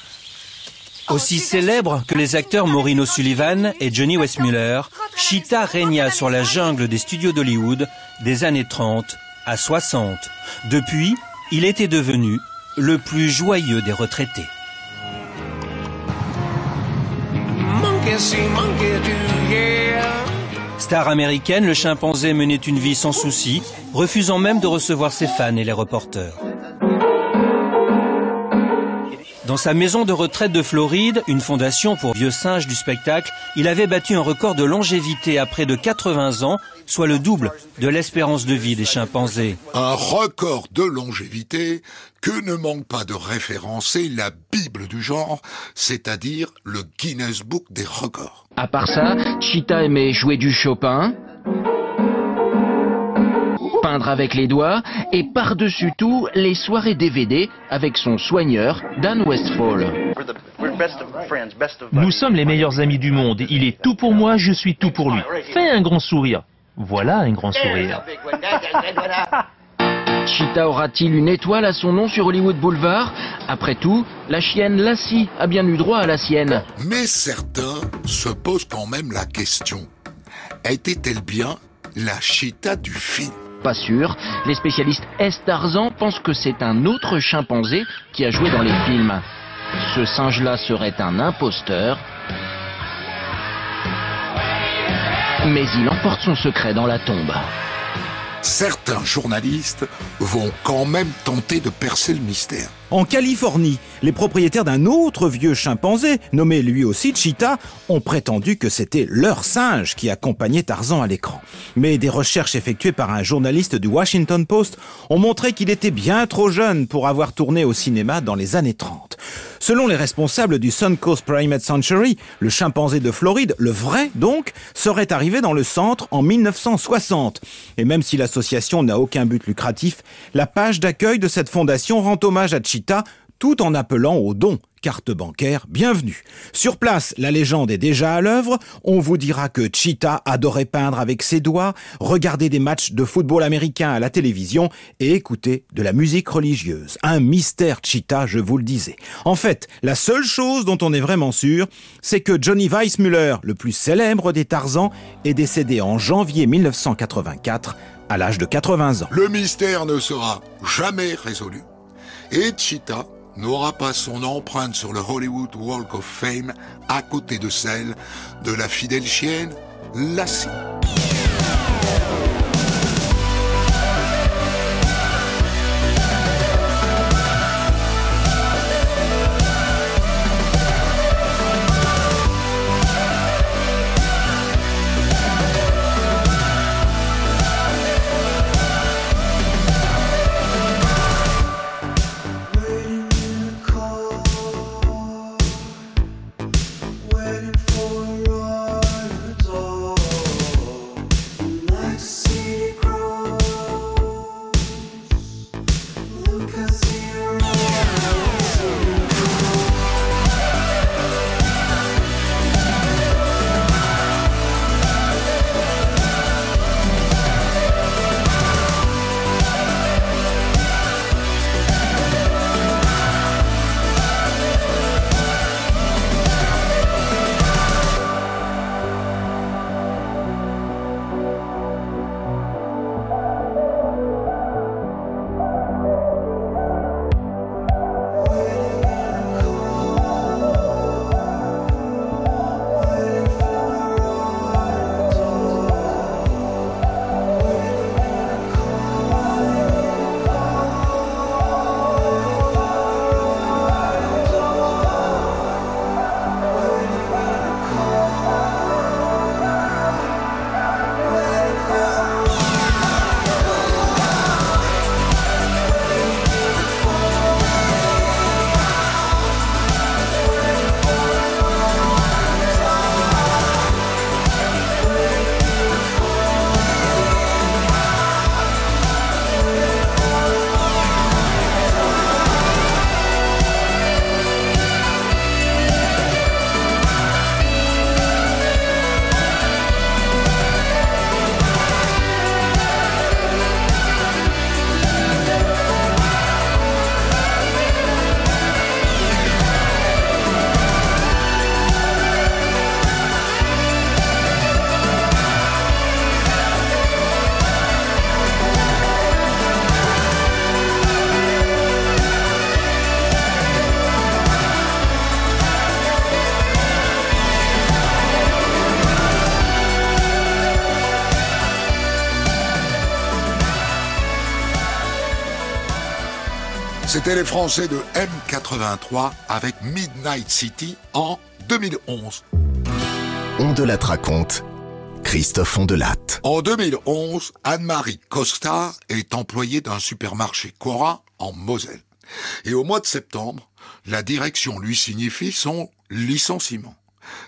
Aussi célèbre que les acteurs Maureen O'Sullivan et Johnny Westmuller, Cheetah régna sur la jungle des studios d'Hollywood des années 30 à 60. Depuis, il était devenu le plus joyeux des retraités. Star américaine, le chimpanzé menait une vie sans souci, refusant même de recevoir ses fans et les reporters. Dans sa maison de retraite de Floride, une fondation pour vieux singes du spectacle, il avait battu un record de longévité à près de 80 ans, soit le double de l'espérance de vie des chimpanzés. Un record de longévité que ne manque pas de référencer la Bible du genre, c'est-à-dire le Guinness Book des records. À part ça, Cheetah aimait jouer du Chopin, peindre avec les doigts et par-dessus tout les soirées DVD avec son soigneur Dan Westfall. Nous sommes les meilleurs amis du monde. Il est tout pour moi, je suis tout pour lui. Fais un grand sourire. Voilà un grand sourire. Cheetah aura-t-il une étoile à son nom sur Hollywood Boulevard? Après tout, la chienne Lassie a bien eu droit à la sienne. Mais certains se posent quand même la question. Était-elle bien la cheetah du film? Pas sûr. Les spécialistes S. Tarzan pensent que c'est un autre chimpanzé qui a joué dans les films. Ce singe-là serait un imposteur. Mais il emporte son secret dans la tombe. certains journalistes vont quand même tenter de percer le mystère. En Californie, les propriétaires d'un autre vieux chimpanzé, nommé lui aussi Cheetah, ont prétendu que c'était leur singe qui accompagnait Tarzan à l'écran. Mais des recherches effectuées par un journaliste du Washington Post ont montré qu'il était bien trop jeune pour avoir tourné au cinéma dans les années 30. Selon les responsables du Suncoast Primate Sanctuary, le chimpanzé de Floride, le vrai donc, serait arrivé dans le centre en 1960. Et même si l'association n'a aucun but lucratif, la page d'accueil de cette fondation rend hommage à Cheetah tout en appelant au don. Carte bancaire, bienvenue. Sur place, la légende est déjà à l'œuvre. On vous dira que Cheetah adorait peindre avec ses doigts, regarder des matchs de football américain à la télévision et écouter de la musique religieuse. Un mystère Cheetah, je vous le disais. En fait, la seule chose dont on est vraiment sûr, c'est que Johnny Weissmuller, le plus célèbre des Tarzans, est décédé en janvier 1984 à l'âge de 80 ans. Le mystère ne sera jamais résolu. Et Cheetah n'aura pas son empreinte sur le Hollywood Walk of Fame à côté de celle de la fidèle chienne Lassie. C'était les Français de M83 avec Midnight City en 2011. On de la raconte. Christophe Ondelat. En 2011, Anne-Marie Costa est employée d'un supermarché Cora en Moselle. Et au mois de septembre, la direction lui signifie son licenciement.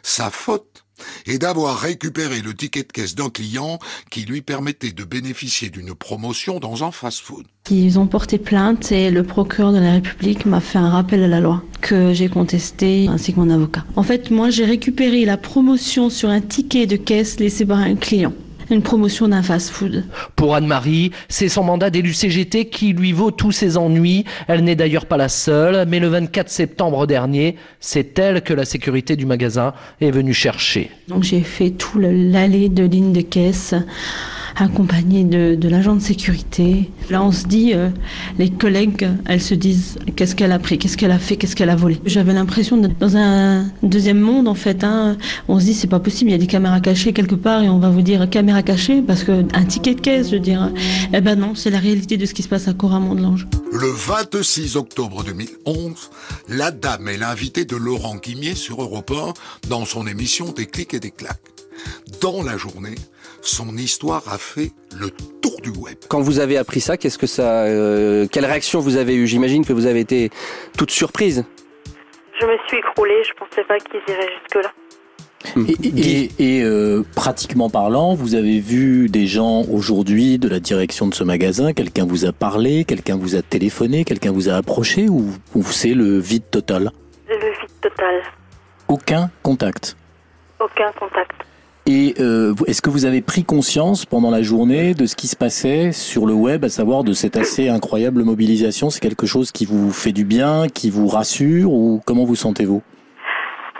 Sa faute est d'avoir récupéré le ticket de caisse d'un client qui lui permettait de bénéficier d'une promotion dans un fast-food. Ils ont porté plainte et le procureur de la République m'a fait un rappel à la loi que j'ai contesté ainsi que mon avocat. En fait, moi j'ai récupéré la promotion sur un ticket de caisse laissé par un client une promotion d'un fast-food. Pour Anne-Marie, c'est son mandat d'élu CGT qui lui vaut tous ses ennuis. Elle n'est d'ailleurs pas la seule, mais le 24 septembre dernier, c'est elle que la sécurité du magasin est venue chercher. Donc j'ai fait tout l'allée de ligne de caisse accompagnée de, de l'agent de sécurité. Là, on se dit, euh, les collègues, elles se disent, qu'est-ce qu'elle a pris, qu'est-ce qu'elle a fait, qu'est-ce qu'elle a volé. J'avais l'impression d'être dans un deuxième monde, en fait. Hein. On se dit, c'est pas possible, il y a des caméras cachées quelque part et on va vous dire caméra cachée parce que un ticket de caisse, je veux dire. Eh ben non, c'est la réalité de ce qui se passe à Cora-Mont-de-Lange. Le 26 octobre 2011, la dame est l'invitée de Laurent Guimier sur Europe 1 dans son émission Des clics et des claques. Dans la journée, son histoire a fait le tour du web. Quand vous avez appris ça, qu'est-ce que ça, euh, quelle réaction vous avez eue J'imagine que vous avez été toute surprise. Je me suis écroulée, je pensais pas qu'ils iraient jusque-là. Et, et- et, euh, pratiquement parlant, vous avez vu des gens aujourd'hui de la direction de ce magasin, quelqu'un vous a parlé, quelqu'un vous a téléphoné, quelqu'un vous a approché ou, ou c'est le vide total? Le vide total, Aucun contact? aucun contact. Et euh, est-ce que vous avez pris conscience pendant la journée de ce qui se passait sur le web, à savoir de cette assez incroyable mobilisation? C'est quelque chose qui vous fait du bien, qui vous rassure ou comment vous sentez-vous?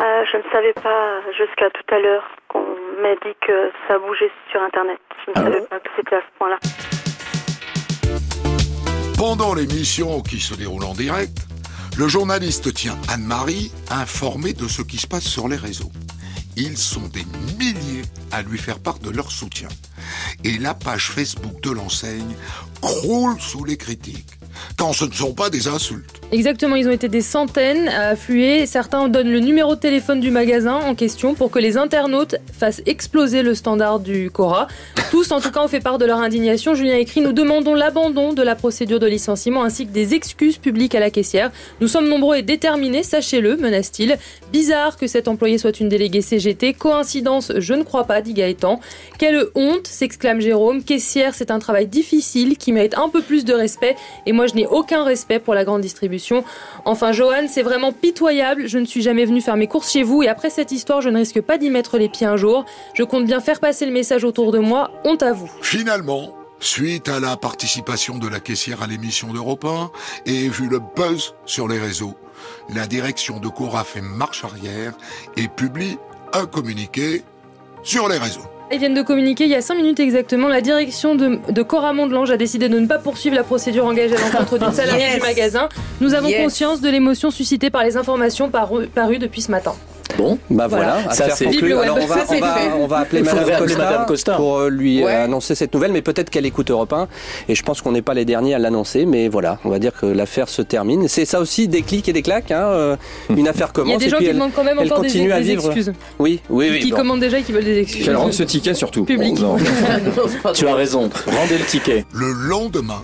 Euh, je ne savais pas jusqu'à tout à l'heure qu'on m'a dit que ça bougeait sur Internet. Je ne savais pas que c'était à ce point-là. Pendant l'émission qui se déroule en direct, le journaliste tient Anne-Marie informée de ce qui se passe sur les réseaux. Ils sont des milliers à lui faire part de leur soutien. Et la page Facebook de l'enseigne croule sous les critiques, ce ne sont pas des insultes. Exactement, ils ont été des centaines à affluer. Certains donnent le numéro de téléphone du magasin en question pour que les internautes fassent exploser le standard du Cora. Tous, en tout cas, ont fait part de leur indignation. Julien écrit Nous demandons l'abandon de la procédure de licenciement ainsi que des excuses publiques à la caissière. Nous sommes nombreux et déterminés, sachez-le, menace-t-il. Bizarre que cet employé soit une déléguée CGT. Coïncidence, je ne crois pas, dit Gaëtan. Quelle honte, s'exclame Jérôme. Caissière, c'est un travail difficile qui mérite un peu plus de respect. Et moi, je n'ai aucun respect pour la grande distribution. Enfin, Johan, c'est vraiment pitoyable. Je ne suis jamais venu faire mes courses chez vous et après cette histoire, je ne risque pas d'y mettre les pieds un jour. Je compte bien faire passer le message autour de moi. Honte à vous. Finalement, suite à la participation de la caissière à l'émission d'Europe 1 et vu le buzz sur les réseaux, la direction de Cora fait marche arrière et publie un communiqué sur les réseaux. Ils viennent de communiquer il y a 5 minutes exactement. La direction de, de Cora Mont-de-Lange a décidé de ne pas poursuivre la procédure engagée à l'encontre d'une salariée Yes. du magasin. Nous avons Yes. conscience de l'émotion suscitée par les informations paru- parues depuis ce matin. Bon, Bah voilà, Ça, affaire c'est-. Alors on va, Ça, c'est on va, fait. on va appeler Il Madame Costa, Madame Costa. pour euh, lui euh, Ouais. annoncer cette nouvelle, mais peut-être qu'elle écoute Europe 1 et je pense qu'on n'est pas les derniers à l'annoncer, mais voilà, on va dire que l'affaire se termine. C'est ça aussi des clics et des claques, hein, euh, une affaire commence des et gens puis qui elle, demandent quand même elle encore des- continue à des vivre. excuses. Oui, oui, oui. qui bon. commandent déjà et qui veulent des excuses. Qu'elle rende ce ticket surtout. Public. Bon, Tu as raison. Rendez le ticket. Le lendemain,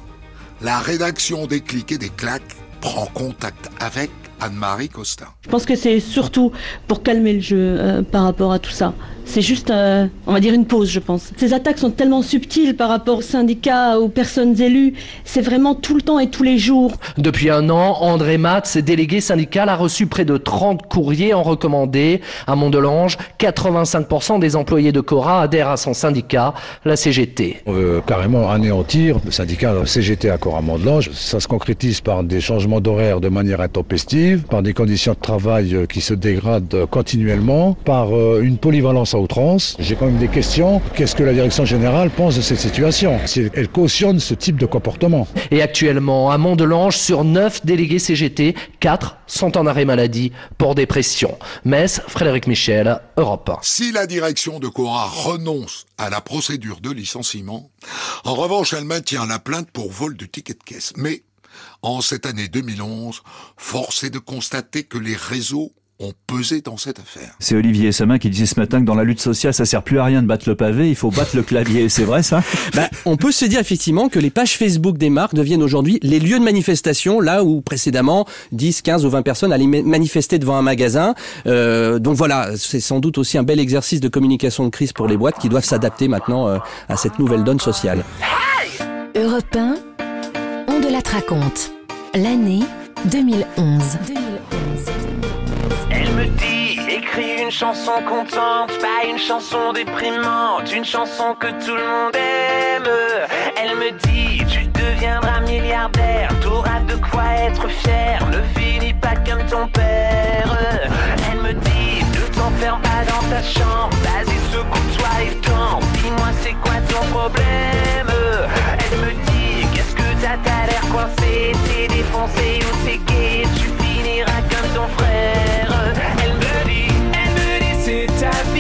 la rédaction des clics et des claques prend contact avec Anne-Marie Costa. Je pense que c'est surtout pour calmer le jeu euh, par rapport à tout ça. C'est juste, euh, on va dire, une pause, je pense. Ces attaques sont tellement subtiles par rapport aux syndicats, aux personnes élues. C'est vraiment tout le temps et tous les jours. Depuis un an, André Matz, délégué syndical, a reçu près de 30 courriers en recommandé. À Mont-de-Lange, 85% des employés de Cora adhèrent à son syndicat, la CGT. On veut carrément anéantir le syndicat CGT à Coramont-de-Lange. Ça se concrétise par des changements d'horaire de manière intempestive, par des conditions de travail qui se dégradent continuellement, par euh, une polyvalence à outrance. J'ai quand même des questions. Qu'est-ce que la direction générale pense de cette situation? Si elle cautionne ce type de comportement Et actuellement, à Mont-de-Lange, sur 9 délégués CGT, 4 sont en arrêt maladie pour dépression. Metz, Frédéric Michel, Europe 1. Si la direction de Cora renonce à la procédure de licenciement, en revanche, elle maintient la plainte pour vol du ticket de caisse. Mais, en cette année 2011, force est de constater que les réseaux ont pesé dans cette affaire. C'est Olivier Samin qui disait ce matin que dans la lutte sociale, ça sert plus à rien de battre le pavé, il faut battre le clavier. C'est vrai ça? Bah, on peut se dire effectivement que les pages Facebook des marques deviennent aujourd'hui les lieux de manifestation, là où précédemment 10, 15 ou 20 personnes allaient ma- manifester devant un magasin. Euh, donc voilà, c'est sans doute aussi un bel exercice de communication de crise pour les boîtes qui doivent s'adapter maintenant euh, à cette nouvelle donne sociale. Europe 1, on de la raconte. L'année 2011. Elle me dit, écris une chanson contente, pas une chanson déprimante, une chanson que tout le monde aime. Elle me dit, tu deviendras milliardaire, t'auras de quoi être fier, ne finis pas comme ton père. Elle me dit, ne t'en t'enferme pas dans ta chambre. Vas-y, secoue-toi et tente. Dis-moi, c'est quoi ton problème? Elle me dit, qu'est-ce que t'as, t'as l'air coincé. T'es défoncé ou t'es gay. Tu finiras comme ton frère. Elle me dit, elle me dit, c'est ta vie.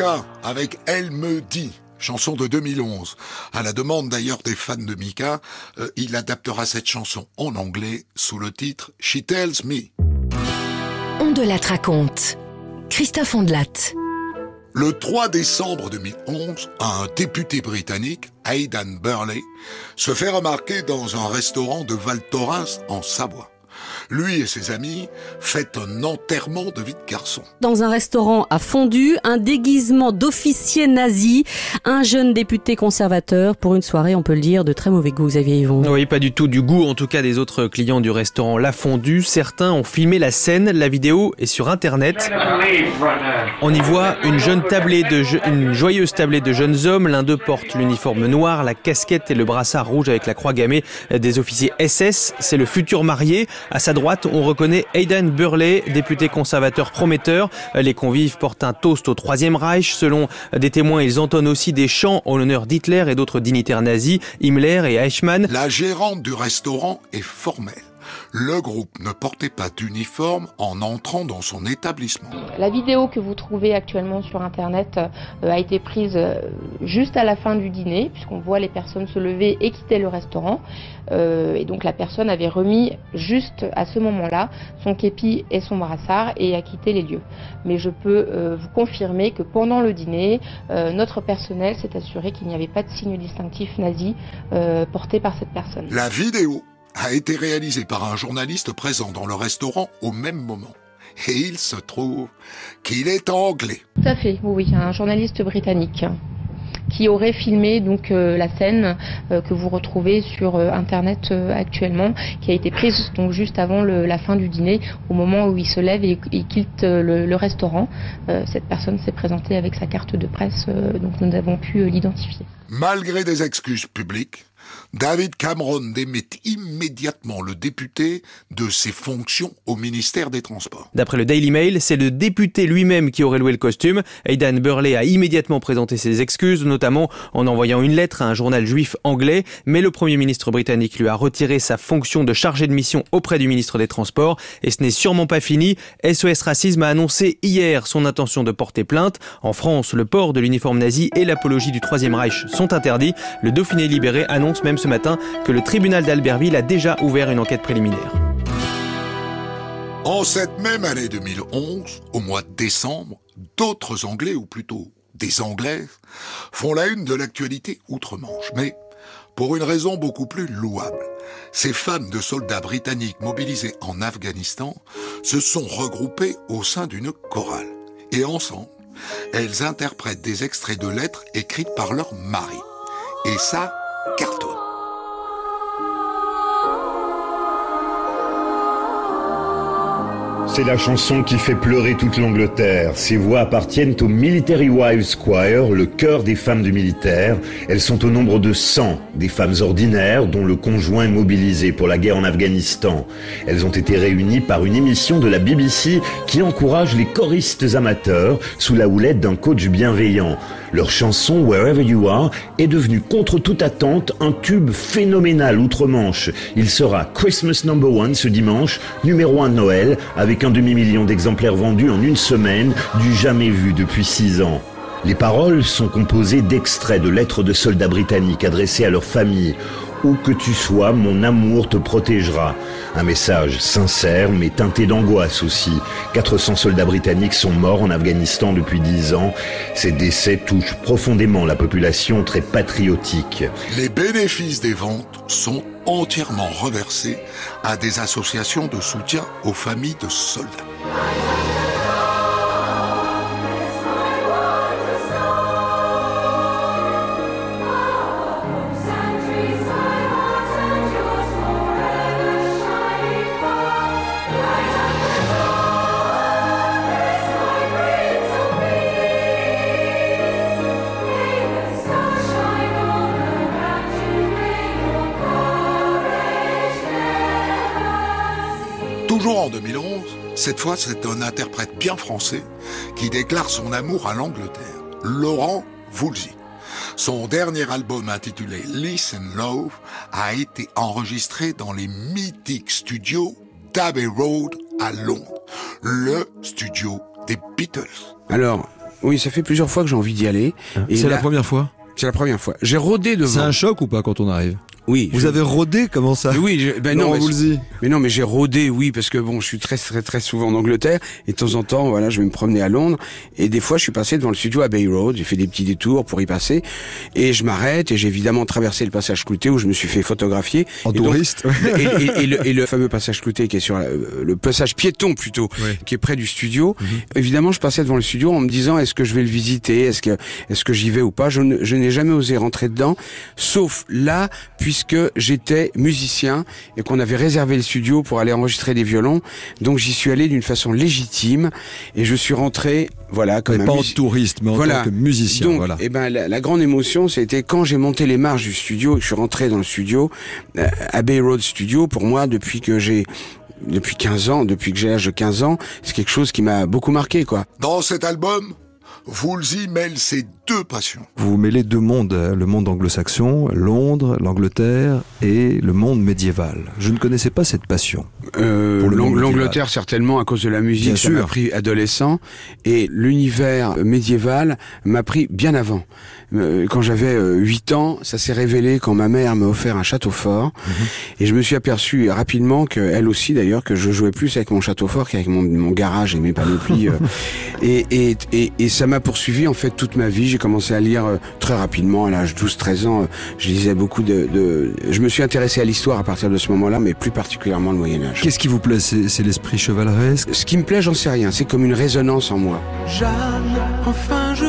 Mika avec Elle me dit. Chanson de 2011. À la demande d'ailleurs des fans de Mika, euh, il adaptera cette chanson en anglais sous le titre She Tells Me. On de la raconte. Christophe Ondelat. Le 3 décembre 2011, un député britannique, Aidan Burley, se fait remarquer dans un restaurant de Val Thorens en Savoie. Lui et ses amis fêtent un enterrement de vie de garçon. Dans un restaurant à Fondu, un déguisement d'officier nazi, un jeune député conservateur pour une soirée, on peut le dire, de très mauvais goût, Xavier Yvon. Oui, pas du tout du goût, en tout cas des autres clients du restaurant La Fondue. Certains ont filmé la scène, la vidéo est sur internet. On y voit une jeune tablée de je- une joyeuse tablée de jeunes hommes. L'un d'eux porte l'uniforme noir, la casquette et le brassard rouge avec la croix gammée des officiers SS. C'est le futur marié. À sa droite, on reconnaît Aidan Burley, député conservateur prometteur. Les convives portent un toast au Troisième Reich. Selon des témoins, ils entonnent aussi des chants en l'honneur d'Hitler et d'autres dignitaires nazis, Himmler et Eichmann. La gérante du restaurant est formelle. Le groupe ne portait pas d'uniforme en entrant dans son établissement. La vidéo que vous trouvez actuellement sur Internet euh, a été prise euh, juste à la fin du dîner, puisqu'on voit les personnes se lever et quitter le restaurant. Euh, et donc la personne avait remis juste à ce moment-là son képi et son brassard et a quitté les lieux. Mais je peux euh, vous confirmer que pendant le dîner, euh, notre personnel s'est assuré qu'il n'y avait pas de signe distinctif nazi euh, porté par cette personne. La vidéo a été réalisée par un journaliste présent dans le restaurant au même moment. Et il se trouve qu'il est anglais. Tout à fait, oui, un journaliste britannique qui aurait filmé donc euh, la scène euh, que vous retrouvez sur euh, internet actuellement, qui a été prise donc juste avant le- la fin du dîner, au moment où il se lève et, et quitte le, le restaurant. Cette personne s'est présentée avec sa carte de presse, donc nous avons pu l'identifier. Malgré des excuses publiques, David Cameron démet immédiatement le député de ses fonctions au ministère des Transports. D'après le Daily Mail, c'est le député lui-même qui aurait loué le costume. Aidan Burley a immédiatement présenté ses excuses, notamment en envoyant une lettre à un journal juif anglais, mais le Premier ministre britannique lui a retiré sa fonction de chargé de mission auprès du ministre des Transports, et ce n'est sûrement pas fini. SOS Racisme a annoncé hier son intention de porter plainte. En France, le port de l'uniforme nazi et l'apologie du Troisième Reich sont interdits. Le Dauphiné libéré annonce même ce matin que le tribunal d'Albertville a déjà ouvert une enquête préliminaire. En cette même année 2011, au mois de décembre, d'autres Anglais, ou plutôt des Anglaises, font la une de l'actualité outre-Manche, mais pour une raison beaucoup plus louable. Ces femmes de soldats britanniques mobilisés en Afghanistan se sont regroupées au sein d'une chorale. Et ensemble, elles interprètent des extraits de lettres écrites par leur mari. Et ça cartonne. C'est la chanson qui fait pleurer toute l'Angleterre. Ces voix appartiennent au Military Wives Choir, le chœur des femmes du militaire. Elles sont au nombre de 100, des femmes ordinaires dont le conjoint est mobilisé pour la guerre en Afghanistan. Elles ont été réunies par une émission de la BBC qui encourage les choristes amateurs sous la houlette d'un coach bienveillant. Leur chanson Wherever You Are est devenue contre toute attente un tube phénoménal outre-Manche. Il sera Christmas Number One ce dimanche, numéro 1 de Noël, avec un demi-million d'exemplaires vendus en une semaine, du jamais vu depuis six ans. Les paroles sont composées d'extraits de lettres de soldats britanniques adressées à leur famille. Où que tu sois, mon amour te protégera. Un message sincère mais teinté d'angoisse aussi. 400 soldats britanniques sont morts en Afghanistan depuis 10 ans. Ces décès touchent profondément la population très patriotique. Les bénéfices des ventes sont entièrement reversés à des associations de soutien aux familles de soldats. Toujours en 2011, cette fois c'est un interprète bien français qui déclare son amour à l'Angleterre, Laurent Voulzy. Son dernier album intitulé Listen Love a été enregistré dans les mythiques studios d'Abbey Road à Londres, le studio des Beatles. Alors, oui, ça fait plusieurs fois que j'ai envie d'y aller. Et C'est la là- première fois? C'est la première fois. J'ai rodé devant. C'est un choc ou pas quand on arrive? Oui. Vous je- avez rodé Comment ça Oui, je- ben non, mais, mais non, mais j'ai rodé, oui, parce que bon, je suis très très très souvent en Angleterre et de temps en temps, voilà, je vais me promener à Londres et des fois, je suis passé devant le studio à Bay Road, j'ai fait des petits détours pour y passer et je m'arrête et j'ai évidemment traversé le passage clouté où je me suis fait photographier. En Et donc- touriste. et, et- et le, et le fameux passage clouté qui est sur la- euh, le passage piéton plutôt, qui est près du studio. Mhm. Évidemment, je passais devant le studio en me disant est-ce que je vais le visiter, est-ce que est-ce que j'y vais ou pas? Je n'ai jamais osé rentrer dedans, sauf là puisque j'étais musicien et qu'on avait réservé le studio pour aller enregistrer des violons. Donc j'y suis allé d'une façon légitime et je suis rentré, voilà, comme Mais un pas en touriste, mais en tant que musicien, Donc, voilà. eh ben, la, la grande émotion, c'était quand j'ai monté les marches du studio et que je suis rentré dans le studio, euh, Bay Road Studio, pour moi, depuis que j'ai depuis 15 ans, depuis que j'ai l'âge de 15 ans, c'est quelque chose qui m'a beaucoup marqué, quoi. Dans cet album, Woolsey mêle ses deux passions. Vous mêlez deux mondes, euh, le monde anglo-saxon, Londres, l'Angleterre et le monde médiéval. Je ne connaissais pas cette passion. Euh. L'Angleterre certainement à cause de la musique, Bien ça m'a pris adolescent et l'univers médiéval m'a pris bien avant. Euh, Quand j'avais euh, 8 ans, ça s'est révélé quand ma mère m'a offert un château fort Mhm. et je me suis aperçu rapidement que elle aussi d'ailleurs que je jouais plus avec mon château fort qu'avec mon, mon garage et mes panoplies euh, et, et, et, et ça m'a poursuivi en fait toute ma vie. J'ai commencé à lire euh, très rapidement à l'âge 12-13 ans. euh, je lisais beaucoup de, de je me suis intéressé à l'histoire à partir de ce moment-là, mais plus particulièrement le Moyen Âge. Qu'est-ce qui vous plaît? C'est c'est l'esprit chevaleresque? Ce qui me plaît, j'en sais rien. C'est comme une résonance en moi. Jeanne, enfin je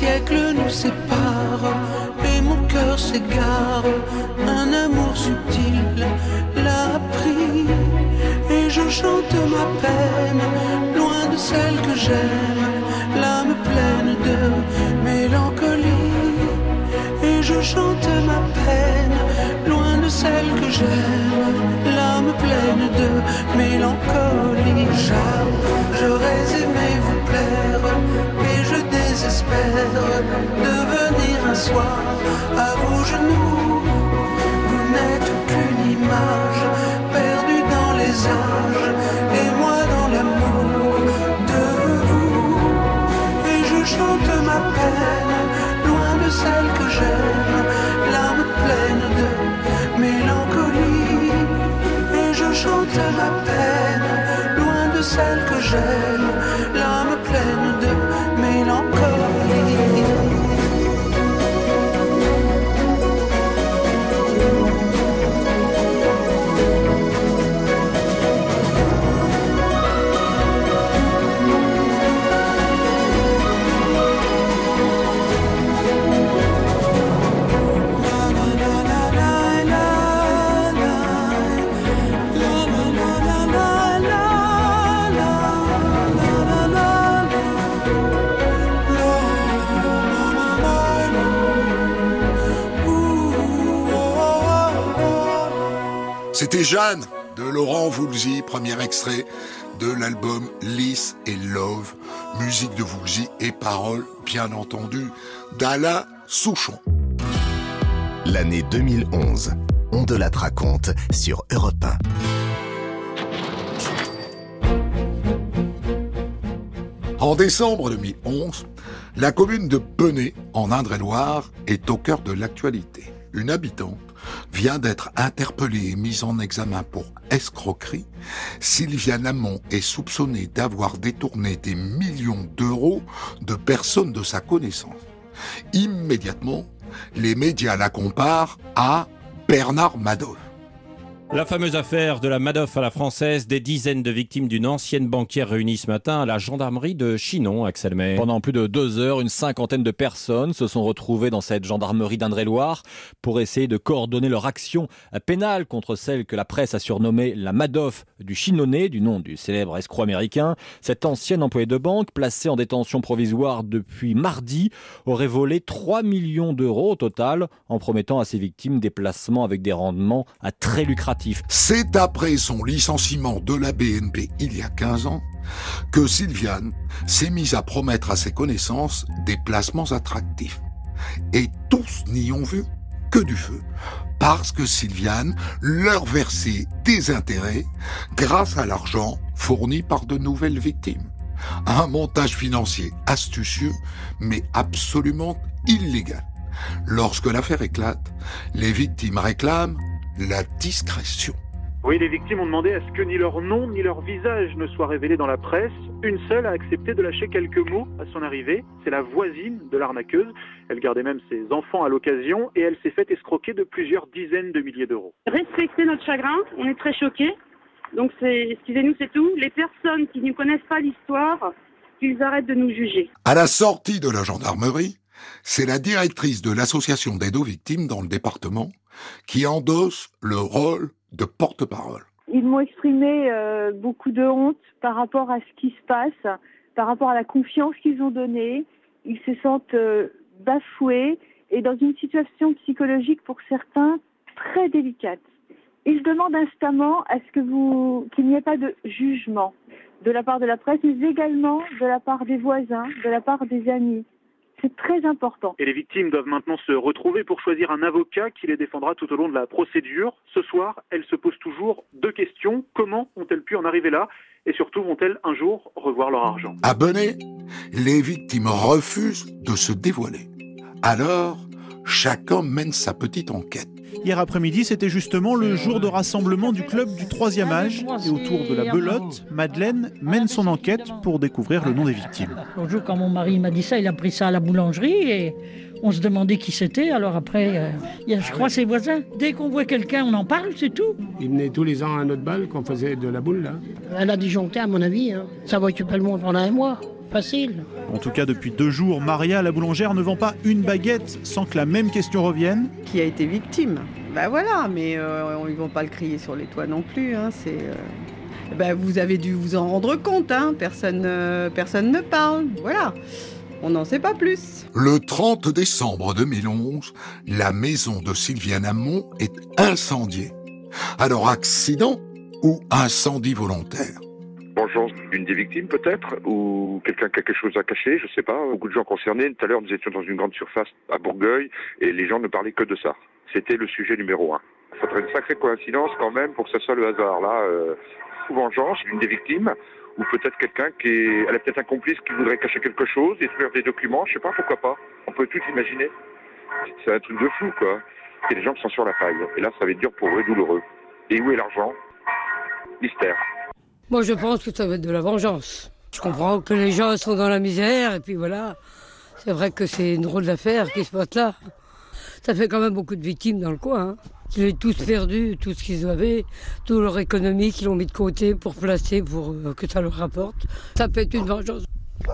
siècles nous séparent et mon cœur s'égare. Un amour subtil l'a pris et je chante ma peine loin de celle que j'aime. L'âme pleine de mélancolie et je chante ma peine, loin de celle que j'aime, l'âme pleine de mélancolie. J'aurais aimé vous plaire, mais je désespère de venir un soir à vos genoux. Vous n'êtes qu'une image perdue dans les âges, et moi dans l'amour de vous. Et je chante ma peine, loin de celle que j'aime, l'âme pleine de mélancolie. Et je chante ma peine, loin de celle que j'aime, C'était Jeanne de Laurent Voulzy, premier extrait de l'album Lys et Love, musique de Voulzy et paroles, bien entendu, d'Alain Souchon. L'année 2011. On de la raconte sur Europe 1. En décembre 2011, la commune de Penay, en Indre-et-Loire, est au cœur de l'actualité. Une habitante vient d'être interpellée et mise en examen pour escroquerie. Sylviane Amont est soupçonnée d'avoir détourné des millions d'euros de personnes de sa connaissance. Immédiatement, les médias la comparent à Bernard Madoff. La fameuse affaire de la Madoff à la française, des dizaines de victimes d'une ancienne banquière réunies ce matin à la gendarmerie de Chinon, Axel May. Pendant plus de deux heures, une cinquantaine de personnes se sont retrouvées dans cette gendarmerie d'Indre-et-Loire pour essayer de coordonner leur action pénale contre celle que la presse a surnommée la Madoff du Chinonais, du nom du célèbre escroc américain. Cette ancienne employée de banque, placée en détention provisoire depuis mardi, aurait volé 3 millions d'euros au total en promettant à ses victimes des placements avec des rendements à très lucratifs. C'est après son licenciement de la BNP il y a 15 ans que Sylviane s'est mise à promettre à ses connaissances des placements attractifs. Et tous n'y ont vu que du feu, parce que Sylviane leur versait des intérêts grâce à l'argent fourni par de nouvelles victimes. Un montage financier astucieux, mais absolument illégal. Lorsque l'affaire éclate, les victimes réclament la discrétion. Oui, les victimes ont demandé à ce que ni leur nom ni leur visage ne soient révélés dans la presse. Une seule a accepté de lâcher quelques mots à son arrivée. C'est la voisine de l'arnaqueuse. Elle gardait même ses enfants à l'occasion et elle s'est fait escroquer de plusieurs dizaines de milliers d'euros. Respectez notre chagrin, on est très choqués. Donc c'est, excusez-nous, c'est tout. Les personnes qui ne connaissent pas l'histoire, qu'ils arrêtent de nous juger. À la sortie de la gendarmerie, c'est la directrice de l'association d'aide aux victimes dans le département qui endosse le rôle de porte-parole. Ils m'ont exprimé euh, beaucoup de honte par rapport à ce qui se passe, par rapport à la confiance qu'ils ont donnée. Ils se sentent euh, bafoués et dans une situation psychologique pour certains très délicate. Ils demandent instamment à ce que vous qu'il n'y ait pas de jugement de la part de la presse, mais également de la part des voisins, de la part des amis. C'est très important. Et les victimes doivent maintenant se retrouver pour choisir un avocat qui les défendra tout au long de la procédure. Ce soir, elles se posent toujours deux questions. Comment ont-elles pu en arriver là? Et surtout, vont-elles un jour revoir leur argent? À Benet, les victimes refusent de se dévoiler. Alors, chacun mène sa petite enquête. Hier après-midi, c'était justement le jour de rassemblement du club du troisième âge. Et autour de la belote, Madeleine mène son enquête pour découvrir le nom des victimes. L'autre jour, quand mon mari m'a dit ça, il a pris ça à la boulangerie et on se demandait qui c'était. Alors après, euh, il y a, je crois, ses voisins. Dès qu'on voit quelqu'un, on en parle, c'est tout. Il venait tous les ans à notre bal qu'on faisait de la boule, là. Elle a disjoncté, à mon avis. Hein. Ça va occuper le monde pendant un mois. Facile. En tout cas, depuis deux jours, Maria, la boulangère, ne vend pas une baguette sans que la même question revienne. Qui a été victime Ben voilà, mais euh, ils vont pas le crier sur les toits non plus. Hein, c'est. euh, ben, vous avez dû vous en rendre compte, hein, personne, euh, personne ne parle. Voilà, on n'en sait pas plus. Le 30 décembre 2011, la maison de Sylviane Amont est incendiée. Alors accident ou incendie volontaire? Vengeance d'une des victimes peut-être, ou quelqu'un qui a quelque chose à cacher, je sais pas. Beaucoup de gens concernés. Tout à l'heure, nous étions dans une grande surface à Bourgueil et les gens ne parlaient que de ça. C'était le sujet numéro un. Ça serait une sacrée coïncidence quand même pour que ce soit le hasard là. Euh, vengeance d'une des victimes, ou peut-être quelqu'un qui est, elle a peut-être un complice qui voudrait cacher quelque chose, détruire des documents, je sais pas, pourquoi pas. On peut tout imaginer. C'est un truc de fou quoi. A des gens sont sur la paille. Et là, ça va être dur pour eux et douloureux. Et où est l'argent? Mystère. Moi, je pense que ça va être de la vengeance. Je comprends que les gens sont dans la misère, et puis voilà. C'est vrai que c'est une drôle d'affaire qui se passe là. Ça fait quand même beaucoup de victimes dans le coin. Hein. Ils ont tous perdu tout ce qu'ils avaient, toute leur économie qu'ils ont mis de côté pour placer, pour euh, que ça leur rapporte. Ça peut être une vengeance.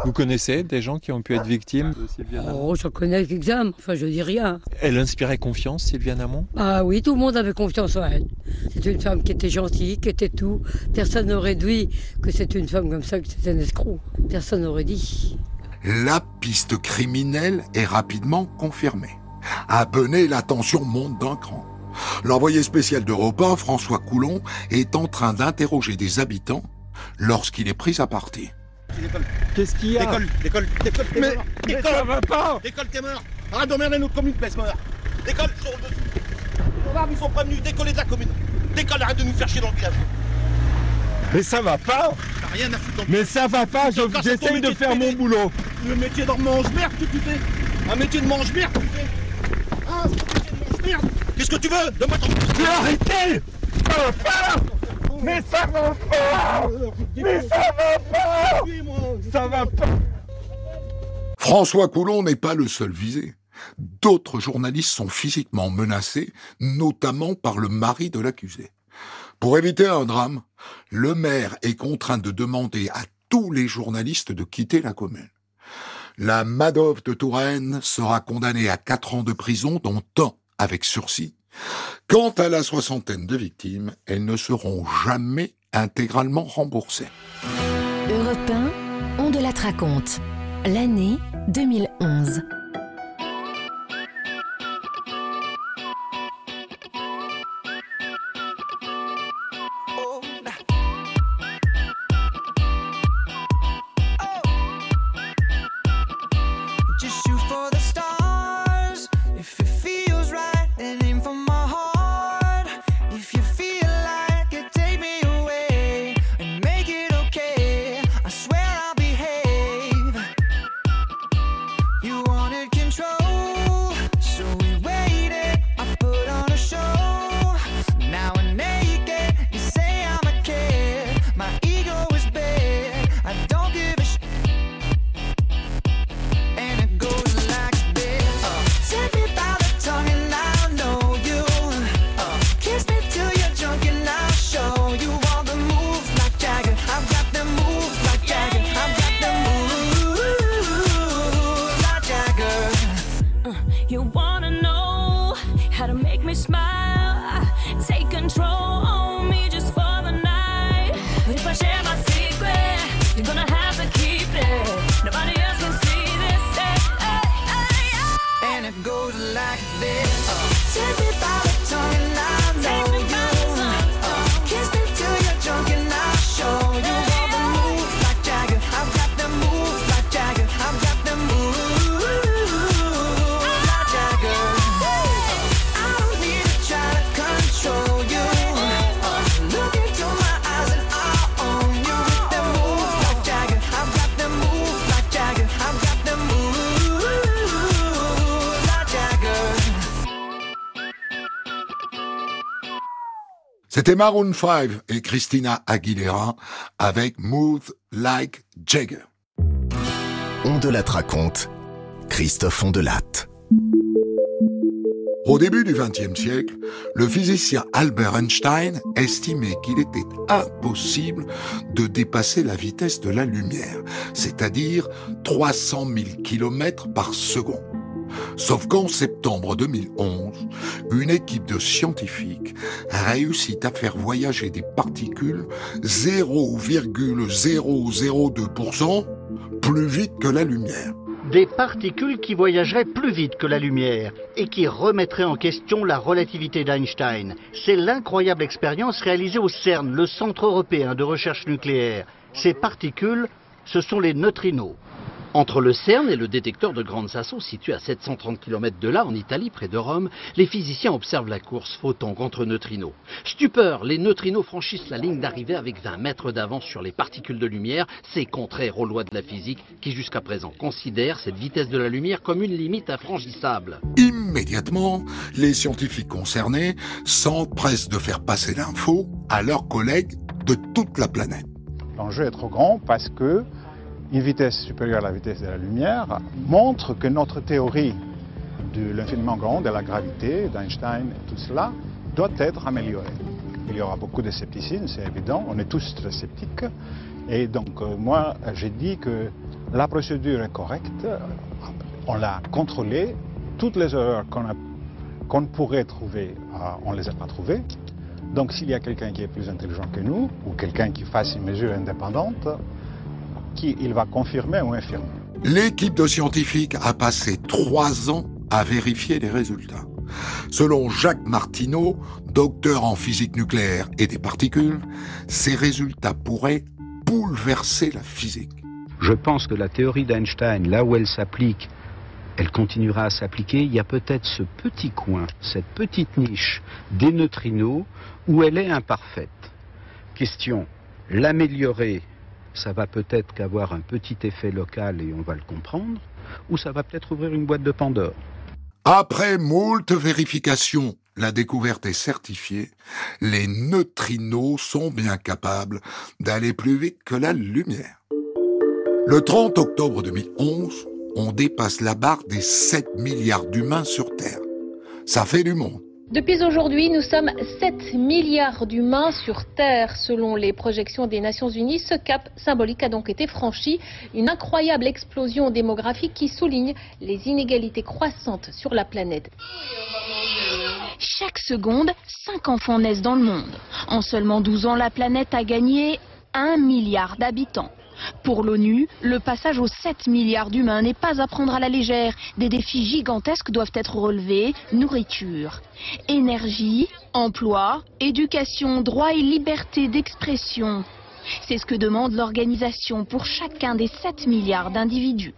Vous connaissez des gens qui ont pu être victimes de Sylviane Amont Oh, je connais quelques-uns, enfin je dis rien. Elle inspirait confiance, Sylviane Amont Ah oui, tout le monde avait confiance en elle. C'est une femme qui était gentille, qui était tout. Personne n'aurait dit que c'était une femme comme ça, que c'était un escroc. Personne n'aurait dit. La piste criminelle est rapidement confirmée. À Benet, la tension monte d'un cran. L'envoyé spécial d'Europe 1, François Coulon, est en train d'interroger des habitants lorsqu'il est pris à partie. Qu'est-ce qu'il y a Décolle, décolle, décolle, t'es Mais- mort. mais Décolle ça va pas. Décolle, t'es mort. Arrête d'emmerder notre commune, baisse mort. Décolle, sur le dessus. Les gendarmes, ils sont prévenus, décollez de la commune. Décolle, arrête de nous faire chier dans le village. Mais ça va pas. T'as rien à foutre dans Mais ça va pas, j'essaye de faire mon boulot. Le métier de mange-merde que tu fais. Un métier de mange-merde tu fais. Ah, c'est un métier de mange-merde. Qu'est-ce que tu veux? Donne-moi ton... Mais arrêtez Ça va pas Mais ça va pas Mais ça va pas François Coulon n'est pas le seul visé. D'autres journalistes sont physiquement menacés, notamment par le mari de l'accusé. Pour éviter un drame, le maire est contraint de demander à tous les journalistes de quitter la commune. La Madoff de Touraine sera condamnée à quatre ans de prison, dont un avec sursis. Quant à la soixantaine de victimes, elles ne seront jamais intégralement remboursées. Europe 1, on de la raconte. L'année 2011. C'était Maroon 5 et Christina Aguilera avec Move Like Jagger. On de raconte. Christophe Ondelatte. Au début du XXe siècle, le physicien Albert Einstein estimait qu'il était impossible de dépasser la vitesse de la lumière, c'est-à-dire 300 000 km par seconde. Sauf qu'en septembre 2011, une équipe de scientifiques réussit à faire voyager des particules 0,002% plus vite que la lumière. Des particules qui voyageraient plus vite que la lumière et qui remettraient en question la relativité d'Einstein. C'est l'incroyable expérience réalisée au CERN, le Centre européen de recherche nucléaire. Ces particules, ce sont les neutrinos. Entre le CERN et le détecteur de Grande Sasso, situé à 730 km de là, en Italie, près de Rome, les physiciens observent la course photon contre neutrinos. Stupeur, les neutrinos franchissent la ligne d'arrivée avec 20 mètres d'avance sur les particules de lumière. C'est contraire aux lois de la physique qui, jusqu'à présent, considèrent cette vitesse de la lumière comme une limite infranchissable. Immédiatement, les scientifiques concernés s'empressent de faire passer l'info à leurs collègues de toute la planète. L'enjeu est trop grand parce que une vitesse supérieure à la vitesse de la lumière montre que notre théorie de l'infiniment grand, de la gravité, d'Einstein tout cela, doit être améliorée. Il y aura beaucoup de scepticisme, c'est évident, on est tous très sceptiques. Et donc euh, moi, j'ai dit que la procédure est correcte, on l'a contrôlée, toutes les erreurs qu'on pourrait trouver, euh, on ne les a pas trouvées. Donc s'il y a quelqu'un qui est plus intelligent que nous, ou quelqu'un qui fasse une mesure indépendante, qui il va confirmer ou infirmer. L'équipe de scientifiques a passé trois ans à vérifier les résultats. Selon Jacques Martineau, docteur en physique nucléaire et des particules, ces résultats pourraient bouleverser la physique. Je pense que la théorie d'Einstein, là où elle s'applique, elle continuera à s'appliquer. Il y a peut-être ce petit coin, cette petite niche des neutrinos où elle est imparfaite. Question, L'améliorer, ça va peut-être qu'avoir un petit effet local et on va le comprendre, ou ça va peut-être ouvrir une boîte de Pandore. Après moult vérifications, la découverte est certifiée, les neutrinos sont bien capables d'aller plus vite que la lumière. Le 30 octobre 2011, on dépasse la barre des 7 milliards d'humains sur Terre. Ça fait du monde. Depuis aujourd'hui, nous sommes 7 milliards d'humains sur Terre. Selon les projections des Nations Unies, ce cap symbolique a donc été franchi. Une incroyable explosion démographique qui souligne les inégalités croissantes sur la planète. Chaque seconde, 5 enfants naissent dans le monde. En seulement 12 ans, la planète a gagné 1 milliard d'habitants. Pour l'ONU, le passage aux 7 milliards d'humains n'est pas à prendre à la légère. Des défis gigantesques doivent être relevés. Nourriture, énergie, emploi, éducation, droit et liberté d'expression. C'est ce que demande l'organisation pour chacun des 7 milliards d'individus.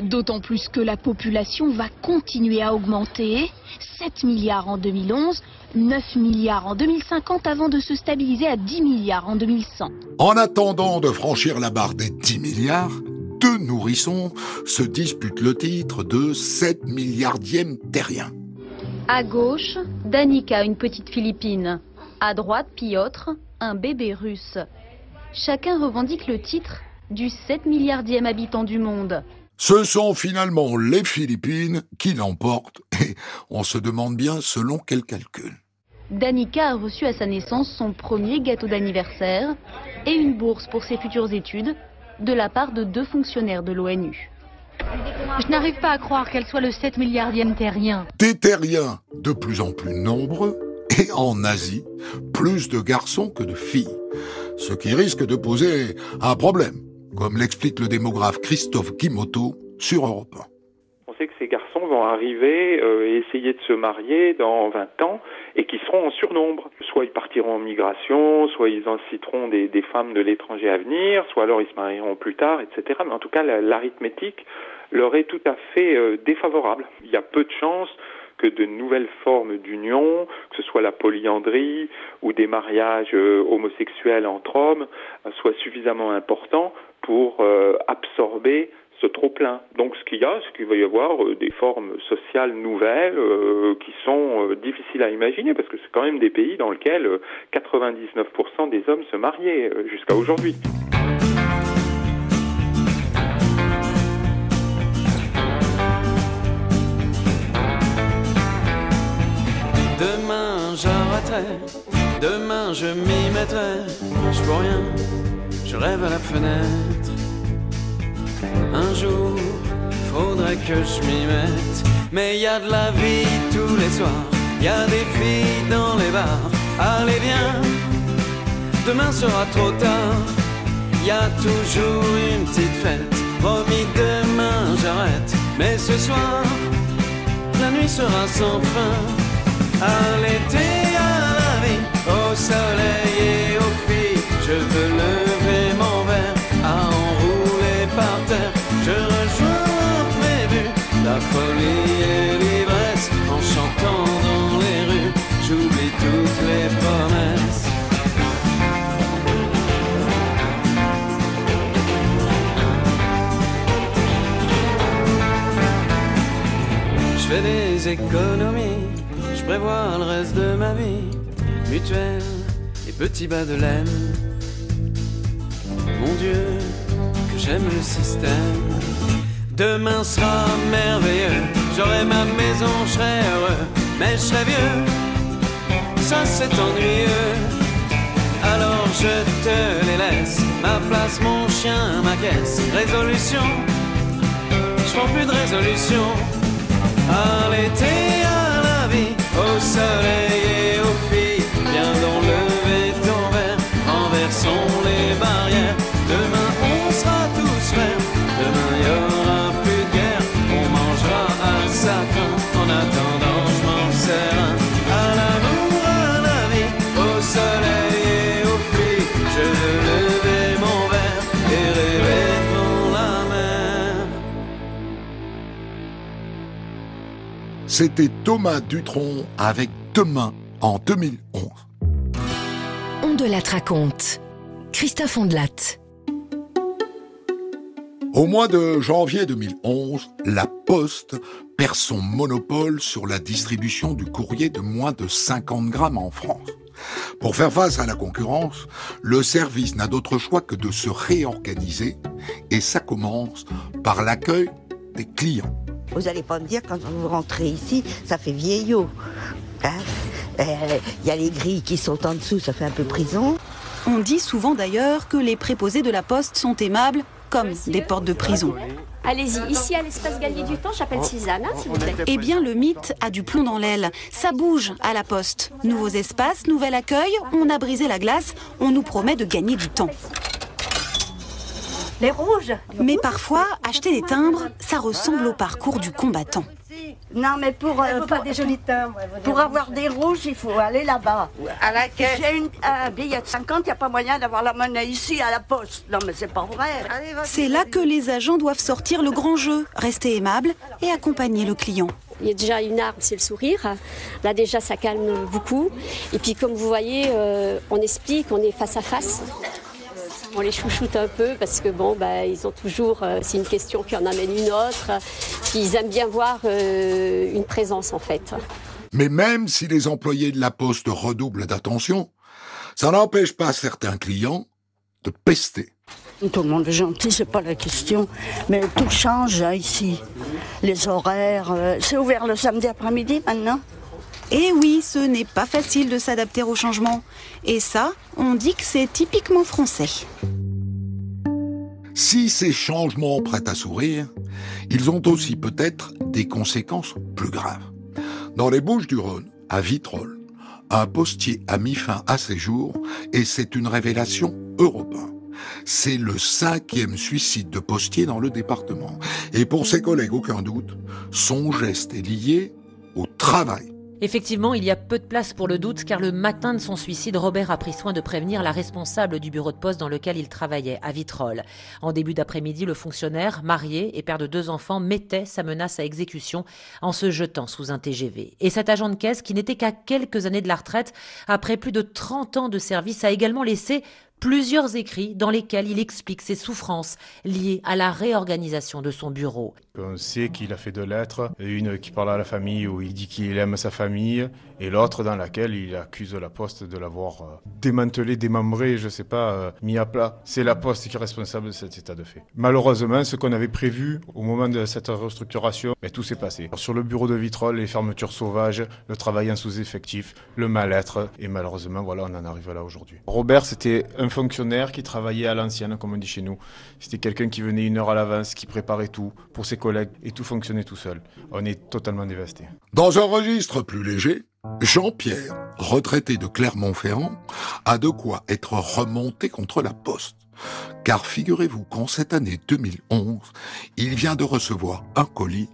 D'autant plus que la population va continuer à augmenter. 7 milliards en 2011, 9 milliards en 2050 avant de se stabiliser à 10 milliards en 2100. En attendant de franchir la barre des 10 milliards, deux nourrissons se disputent le titre de 7 milliardième terrien. À gauche, Danica, une petite Philippine. À droite, Piotr, un bébé russe. Chacun revendique le titre du 7 milliardième habitant du monde. Ce sont finalement les Philippines qui l'emportent et on se demande bien selon quel calcul. Danica a reçu à sa naissance son premier gâteau d'anniversaire et une bourse pour ses futures études de la part de deux fonctionnaires de l'ONU. Je n'arrive pas à croire qu'elle soit le 7 milliardième terrien. Des terriens de plus en plus nombreux et en Asie, plus de garçons que de filles, ce qui risque de poser un problème, comme l'explique le démographe Christophe Guimoto sur Europe 1 on sait que ces garçons vont arriver euh, et essayer de se marier dans 20 ans et qui seront en surnombre. Soit ils partiront en migration, soit ils inciteront des, des femmes de l'étranger à venir, soit alors ils se marieront plus tard, etc. Mais en tout cas, l'arithmétique leur est tout à fait euh, défavorable. Il y a peu de chances que de nouvelles formes d'union, que ce soit la polyandrie ou des mariages euh, homosexuels entre hommes, soient suffisamment importants pour absorber ce trop plein. Donc ce qu'il y a, c'est qu'il va y avoir euh, des formes sociales nouvelles euh, qui sont euh, difficiles à imaginer parce que c'est quand même des pays dans lesquels 99% des hommes se mariaient jusqu'à aujourd'hui. Demain je m'y mettrai, je vois rien, je rêve à la fenêtre. Un jour, faudrait que je m'y mette. Mais y a de la vie tous les soirs. Y a des filles dans les bars. Allez, viens, demain sera trop tard. Y a toujours une petite fête. Promis, demain j'arrête. Mais ce soir, la nuit sera sans fin. Au soleil et aux filles, je veux lever mon verre à enrouler par terre. Je rejoins prévu la folie et l'ivresse en chantant dans les rues. J'oublie toutes les promesses. Je fais des économies, je prévois le reste de ma vie. Mutuelle et petits bas de laine. Mon Dieu, que j'aime le système. Demain sera merveilleux, j'aurai ma maison, je serai heureux, mais je serai vieux, ça c'est ennuyeux. Alors je te les laisse, ma place, mon chien, ma caisse, résolution, je prends plus de résolution. À l'été, à la vie, au soleil et aux C'était Thomas Dutronc avec Demain en 2011. On de la raconte. Christophe Ondelat. Au mois de janvier 2011, la Poste perd son monopole sur la distribution du courrier de moins de 50 grammes en France. Pour faire face à la concurrence, le service n'a d'autre choix que de se réorganiser et ça commence par l'accueil des clients. Vous n'allez pas me dire quand vous rentrez ici, ça fait vieillot. Hein? Euh, Il y a les grilles qui sont en dessous, ça fait un peu prison. On dit souvent d'ailleurs que les préposés de la poste sont aimables comme des portes de prison. Allez-y, ici à l'espace gagner du temps, j'appelle Suzanne, hein, s'il vous plaît. Eh bien, le mythe a du plomb dans l'aile. Ça bouge à la poste. Nouveaux espaces, nouvel accueil, on a brisé la glace, on nous promet de gagner du temps. Les rouges Mais parfois, acheter des timbres, ça ressemble au parcours du combattant. Non, mais pour, euh, faut pas des jolis timbres. pour avoir des rouges, il faut aller là-bas. À la caisse. J'ai une- un billet de 50, il n'y a pas moyen d'avoir la monnaie ici à la poste. Non, mais c'est pas vrai. C'est là que les agents doivent sortir le grand jeu, rester aimables et accompagner le client. Il y a déjà une arme, c'est le sourire. Là déjà, ça calme beaucoup. Et puis comme vous voyez, euh, on explique, on est face à face. On les chouchoute un peu parce que bon, bah, ils ont toujours, euh, c'est une question qui en amène une autre. Puis ils aiment bien voir euh, une présence en fait. Mais même si les employés de la Poste redoublent d'attention, ça n'empêche pas certains clients de pester. Tout le monde est gentil, c'est pas la question. Mais tout change hein, ici. Les horaires, euh, c'est ouvert le samedi après-midi maintenant? Et oui, ce n'est pas facile de s'adapter au changement. Et ça, on dit que c'est typiquement français. Si ces changements prêtent à sourire, ils ont aussi peut-être des conséquences plus graves. Dans les Bouches du Rhône, à Vitrolles, un postier a mis fin à ses jours et c'est une révélation européenne. C'est le cinquième suicide de postier dans le département. Et pour ses collègues, aucun doute, son geste est lié au travail. Effectivement, il y a peu de place pour le doute car le matin de son suicide, Robert a pris soin de prévenir la responsable du bureau de poste dans lequel il travaillait, à Vitrolles. En début d'après-midi, le fonctionnaire, marié et père de deux enfants, mettait sa menace à exécution en se jetant sous un TGV. Et cet agent de caisse, qui n'était qu'à quelques années de la retraite, après plus de 30 ans de service, a également laissé plusieurs écrits dans lesquels il explique ses souffrances liées à la réorganisation de son bureau. On sait qu'il a fait deux lettres, une qui parle à la famille où il dit qu'il aime sa famille, et l'autre dans laquelle il accuse la Poste de l'avoir euh, démantelé, démembré, je sais pas, euh, mis à plat. C'est la Poste qui est responsable de cet état de fait. Malheureusement, ce qu'on avait prévu au moment de cette restructuration, mais tout s'est passé. Sur le bureau de Vitrolles, les fermetures sauvages, le travail en sous-effectif, le mal-être, et malheureusement, voilà, on en arrive là aujourd'hui. Robert, c'était un fonctionnaire qui travaillait à l'ancienne, comme on dit chez nous. C'était quelqu'un qui venait une heure à l'avance, qui préparait tout pour ses collègues, et tout fonctionnait tout seul. On est totalement dévasté. Dans un registre plus léger, Jean-Pierre, retraité de Clermont-Ferrand, a de quoi être remonté contre la poste. Car figurez-vous qu'en cette année 2011, il vient de recevoir un colis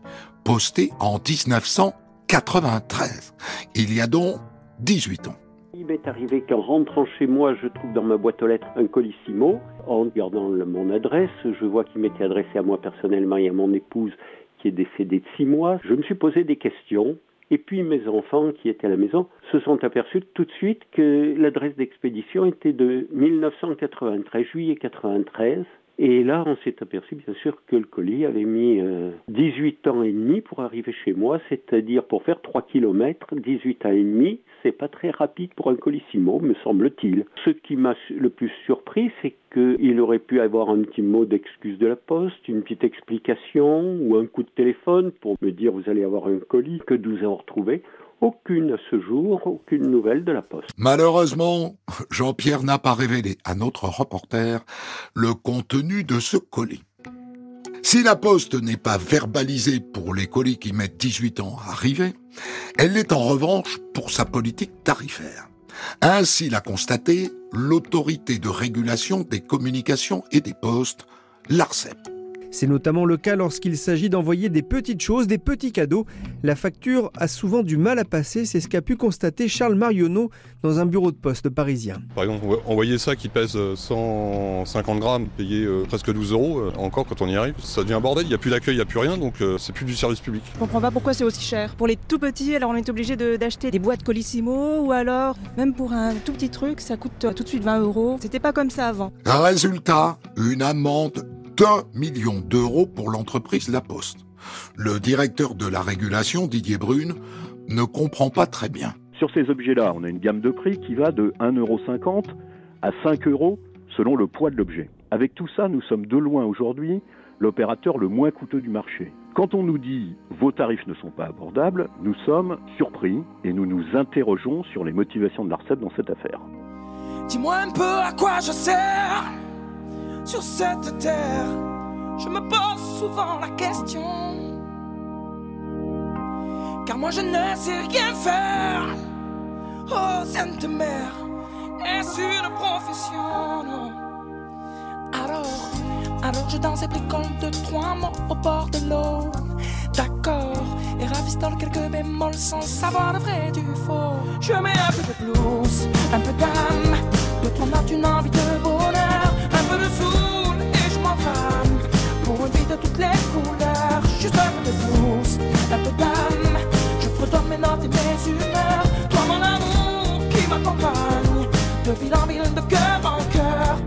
posté en 1993. Il y a donc 18 ans. Il m'est arrivé qu'en rentrant chez moi, je trouve dans ma boîte aux lettres un colissimo. En regardant mon adresse, je vois qu'il m'était adressé à moi personnellement et à mon épouse qui est décédée de six mois. Je me suis posé des questions. Et puis mes enfants qui étaient à la maison se sont aperçus tout de suite que l'adresse d'expédition était de 1993, juillet 93. Et là, on s'est aperçu, bien sûr, que le colis avait mis euh, 18 ans et demi pour arriver chez moi, c'est-à-dire pour faire 3 km, 18 ans et demi, c'est pas très rapide pour un colissimo, me semble-t-il. Ce qui m'a le plus surpris, c'est qu'il aurait pu avoir un petit mot d'excuse de la poste, une petite explication ou un coup de téléphone pour me dire vous allez avoir un colis que nous avons retrouvé. Aucune à ce jour, aucune nouvelle de la poste. Malheureusement, Jean-Pierre n'a pas révélé à notre reporter le contenu de ce colis. Si la poste n'est pas verbalisée pour les colis qui mettent 18 ans à arriver, elle l'est en revanche pour sa politique tarifaire. Ainsi l'a constaté l'autorité de régulation des communications et des postes, l'ARCEP. C'est notamment le cas lorsqu'il s'agit d'envoyer des petites choses, des petits cadeaux. La facture a souvent du mal à passer, c'est ce qu'a pu constater Charles Marionneau dans un bureau de poste parisien. Par exemple, envoyer ça qui pèse 150 grammes, payer euh, presque 12 euros, euh, encore quand on y arrive, ça devient un bordel, il n'y a plus d'accueil, il n'y a plus rien, donc euh, c'est plus du service public. Je comprends pas pourquoi c'est aussi cher. Pour les tout petits, alors on est obligé d'acheter des boîtes Colissimo, ou alors même pour un tout petit truc, ça coûte tout de suite 20 euros. C'était pas comme ça avant. Résultat, une amende d'un million d'euros pour l'entreprise La Poste. Le directeur de la régulation, Didier Brune, ne comprend pas très bien. Sur ces objets-là, on a une gamme de prix qui va de 1,50€ à 5 euros selon le poids de l'objet. Avec tout ça, nous sommes de loin aujourd'hui l'opérateur le moins coûteux du marché. Quand on nous dit vos tarifs ne sont pas abordables, nous sommes surpris et nous nous interrogeons sur les motivations de l'ARCEP dans cette affaire. Dis-moi un peu à quoi je sers sur cette terre. Je me pose souvent la question. Car moi je ne sais rien faire. Oh, Sainte Mère, est-ce une profession? Alors, alors je danse et bricole de trois mots au bord de l'eau. D'accord, et ravistole quelques bémols sans savoir le vrai du faux. Je mets un peu de blues, un peu d'âme, de ton notes une envie de bonheur, pour une vie de toutes les couleurs. Juste un peu de blues, un peu d'âme, je fredonne mes notes et mes humeurs. Toi mon amour qui m'accompagne, de ville en ville, de cœur en cœur.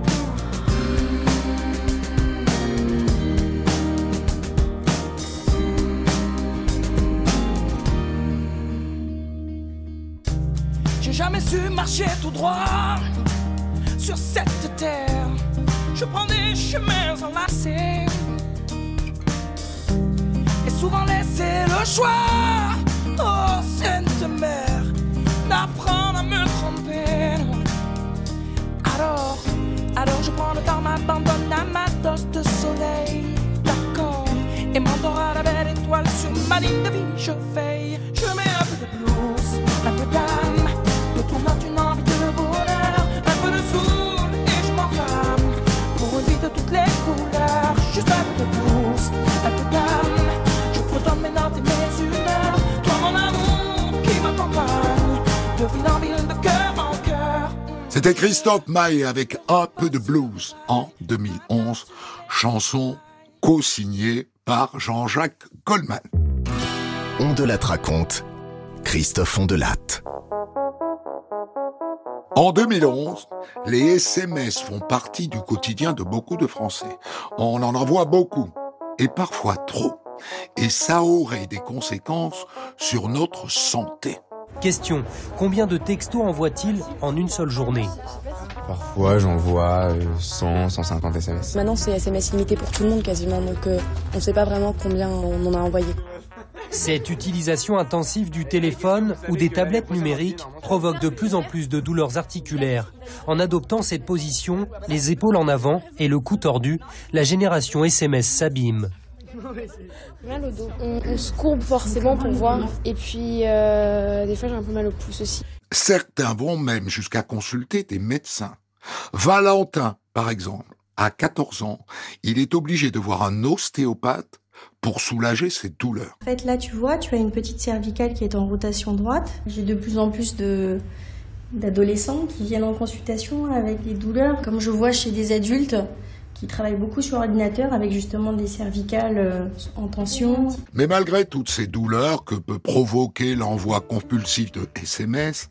J'ai jamais su marcher tout droit sur cette terre. Je prends des chemins enlacés et souvent laisser le choix. Oh, Sainte Mère, d'apprendre à me tromper. Alors, alors je prends le temps, m'abandonne à ma dose de soleil. D'accord, et m'endors à la belle étoile sur ma ligne de vie. Je veille, je mets un peu de blues, un peu d'âme, de ton note une envie C'était Christophe Maé avec un peu de blues en 2011, chanson co-signée par Jean-Jacques Goldman. On de la raconte, Christophe Ondelatte. En 2011, les SMS font partie du quotidien de beaucoup de Français. On en envoie beaucoup, et parfois trop. Et ça aurait des conséquences sur notre santé. Question combien de textos envoie-t-il en une seule journée Parfois, j'envoie euh, 100, 150 SMS. Maintenant, c'est SMS limité pour tout le monde quasiment, donc euh, on ne sait pas vraiment combien on en a envoyé. Cette utilisation intensive du téléphone ou des tablettes numériques provoque de plus en plus de douleurs articulaires. En adoptant cette position, les épaules en avant et le cou tordu, la génération SMS s'abîme. Mal au dos. On, on se courbe forcément pour voir. Et puis, euh, des fois, j'ai un peu mal au pouce aussi. Certains vont même jusqu'à consulter des médecins. Valentin, par exemple, à 14 ans, il est obligé de voir un ostéopathe pour soulager ses douleurs. En fait, là, tu vois, tu as une petite cervicale qui est en rotation droite. J'ai de plus en plus de d'adolescents qui viennent en consultation avec des douleurs, comme je vois chez des adultes qui travaillent beaucoup sur ordinateur avec justement des cervicales euh, en tension. Mais malgré toutes ces douleurs que peut provoquer l'envoi compulsif de SMS,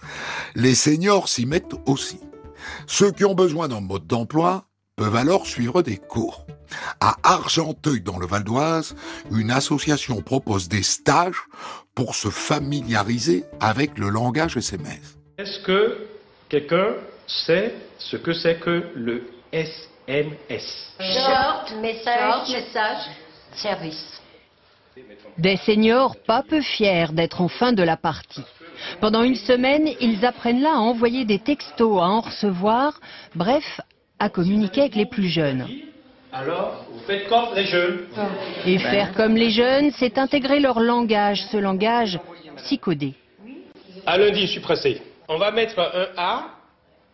les seniors s'y mettent aussi. Ceux qui ont besoin d'un mode d'emploi peuvent alors suivre des cours. À Argenteuil, dans le Val d'Oise, une association propose des stages pour se familiariser avec le langage SMS. Est-ce que quelqu'un sait ce que c'est que le SMS Short message, message, service. Des seniors pas peu fiers d'être en fin de la partie. Pendant une semaine, ils apprennent là à envoyer des textos, à en recevoir, bref, à communiquer avec les plus jeunes. Alors, vous faites comme les jeunes. Et faire comme les jeunes, c'est intégrer leur langage, ce langage psychodé. À lundi, je suis pressé. On va mettre un A,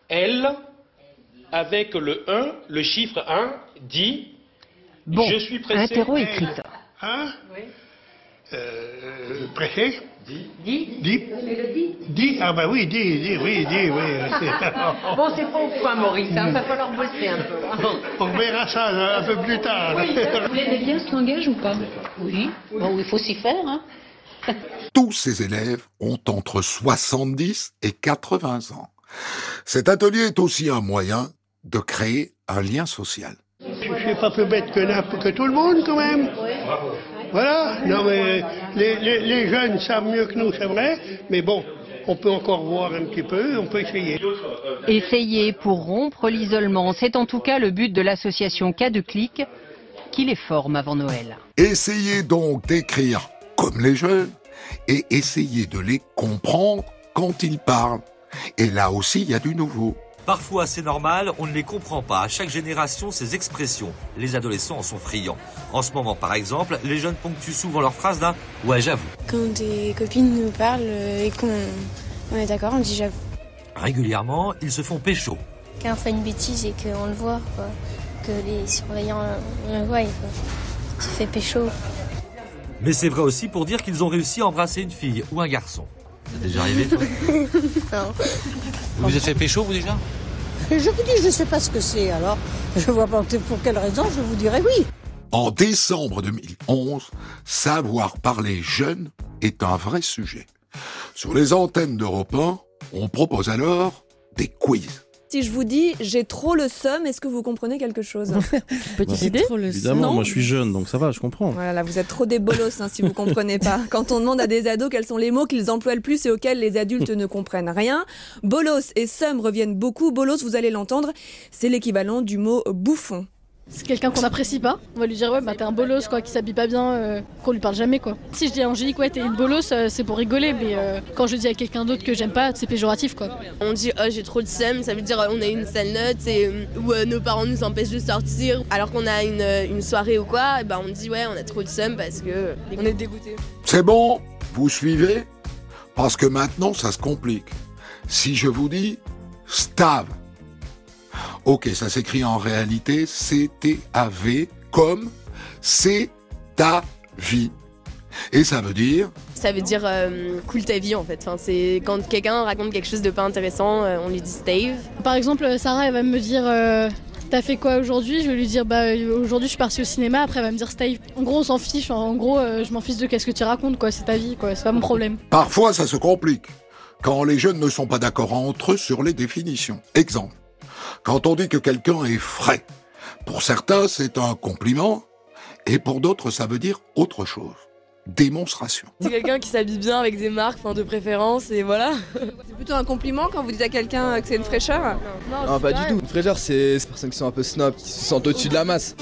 L, avec le 1, le chiffre 1, dit Bon, Je suis pressé, interro écrite. Hein euh, Pressé Dis. Dis Dis Ah bah oui, dis, dis, oui, dis, oui. Bon, c'est pas au point, Maurice, hein, va falloir bosser un peu. On verra ça un peu plus tard. Vous l'aimez bien ce langage ou pas? Oui. Bon, il faut s'y faire, hein. Tous ces élèves ont entre 70 et 80 ans. Cet atelier est aussi un moyen de créer un lien social. Je suis pas plus bête que, tout le monde quand même. Voilà. Non mais les, les- les jeunes savent mieux que nous, c'est vrai. Mais bon, on peut encore voir un petit peu, on peut essayer. Essayer pour rompre l'isolement, c'est en tout cas le but de l'association Cas de Clic qui les forme avant Noël. Essayez donc d'écrire comme les jeunes et essayez de les comprendre quand ils parlent. Et là aussi, il y a du nouveau. Parfois c'est normal, on ne les comprend pas. À chaque génération, ses expressions. Les adolescents en sont friands. En ce moment, par exemple, les jeunes ponctuent souvent leurs phrases d'un « ouais, j'avoue Quand des copines nous parlent et qu'on on est d'accord, on dit j'avoue. ». Régulièrement, ils se font pécho. Quand on fait une bêtise et qu'on le voit, quoi, que les surveillants le voient, quoi. Tu fais pécho. Mais c'est vrai aussi pour dire qu'ils ont réussi à embrasser une fille ou un garçon. C'est déjà arrivé toi non. Vous vous êtes fait pécho vous déjà Je vous dis, je ne sais pas ce que c'est, alors je vois pas pour quelle raison, je vous dirais oui. En décembre 2011, savoir parler jeune est un vrai sujet. Sur les antennes d'Europe 1, on propose alors des quiz. Si je vous dis j'ai trop le seum, est-ce que vous comprenez quelque chose Petite Bah, idée Évidemment, moi je suis jeune, donc ça va, je comprends. Voilà, vous êtes trop des bolos hein, si vous comprenez pas. Quand on demande à des ados quels sont les mots qu'ils emploient le plus et auxquels les adultes ne comprennent rien, bolos et seum reviennent beaucoup. Bolos, vous allez l'entendre, c'est l'équivalent du mot bouffon. C'est quelqu'un qu'on n'apprécie pas. On va lui dire ouais bah t'es un bolos quoi, qui s'habille pas bien, euh, qu'on lui parle jamais quoi. Si je dis à Angélique ouais t'es une bolos, euh, c'est pour rigoler, mais euh, quand je dis à quelqu'un d'autre que j'aime pas, c'est péjoratif quoi. On dit oh, j'ai trop de seum, ça veut dire on a une sale note et ou euh, nos parents nous empêchent de sortir alors qu'on a une, une soirée ou quoi, et ben on dit ouais on a trop de seum parce que on est dégoûté. C'est bon Vous suivez Parce que maintenant, ça se complique. Si je vous dis stave, ok, ça s'écrit en réalité C-T-A-V comme c'est ta vie. Et ça veut dire Ça veut dire euh, cool ta vie en fait. Enfin, c'est quand quelqu'un raconte quelque chose de pas intéressant, euh, on lui dit stave. Par exemple euh, Sarah elle va me dire euh, T'as fait quoi aujourd'hui? Je vais lui dire bah aujourd'hui je suis partie au cinéma, après elle va me dire Stave. En gros on s'en fiche, en gros euh, je m'en fiche de qu'est-ce que tu racontes quoi, c'est ta vie quoi, c'est pas mon problème. Parfois, ça se complique quand les jeunes ne sont pas d'accord entre eux sur les définitions. Exemple, quand on dit que quelqu'un est frais, pour certains, c'est un compliment, et pour d'autres, ça veut dire autre chose. Démonstration. C'est quelqu'un qui s'habille bien avec des marques, enfin de préférence et voilà. C'est plutôt un compliment quand vous dites à quelqu'un que c'est une fraîcheur? Non, pas du tout. Une fraîcheur, c'est ces personnes qui sont un peu snob, qui se sentent au-dessus de la masse.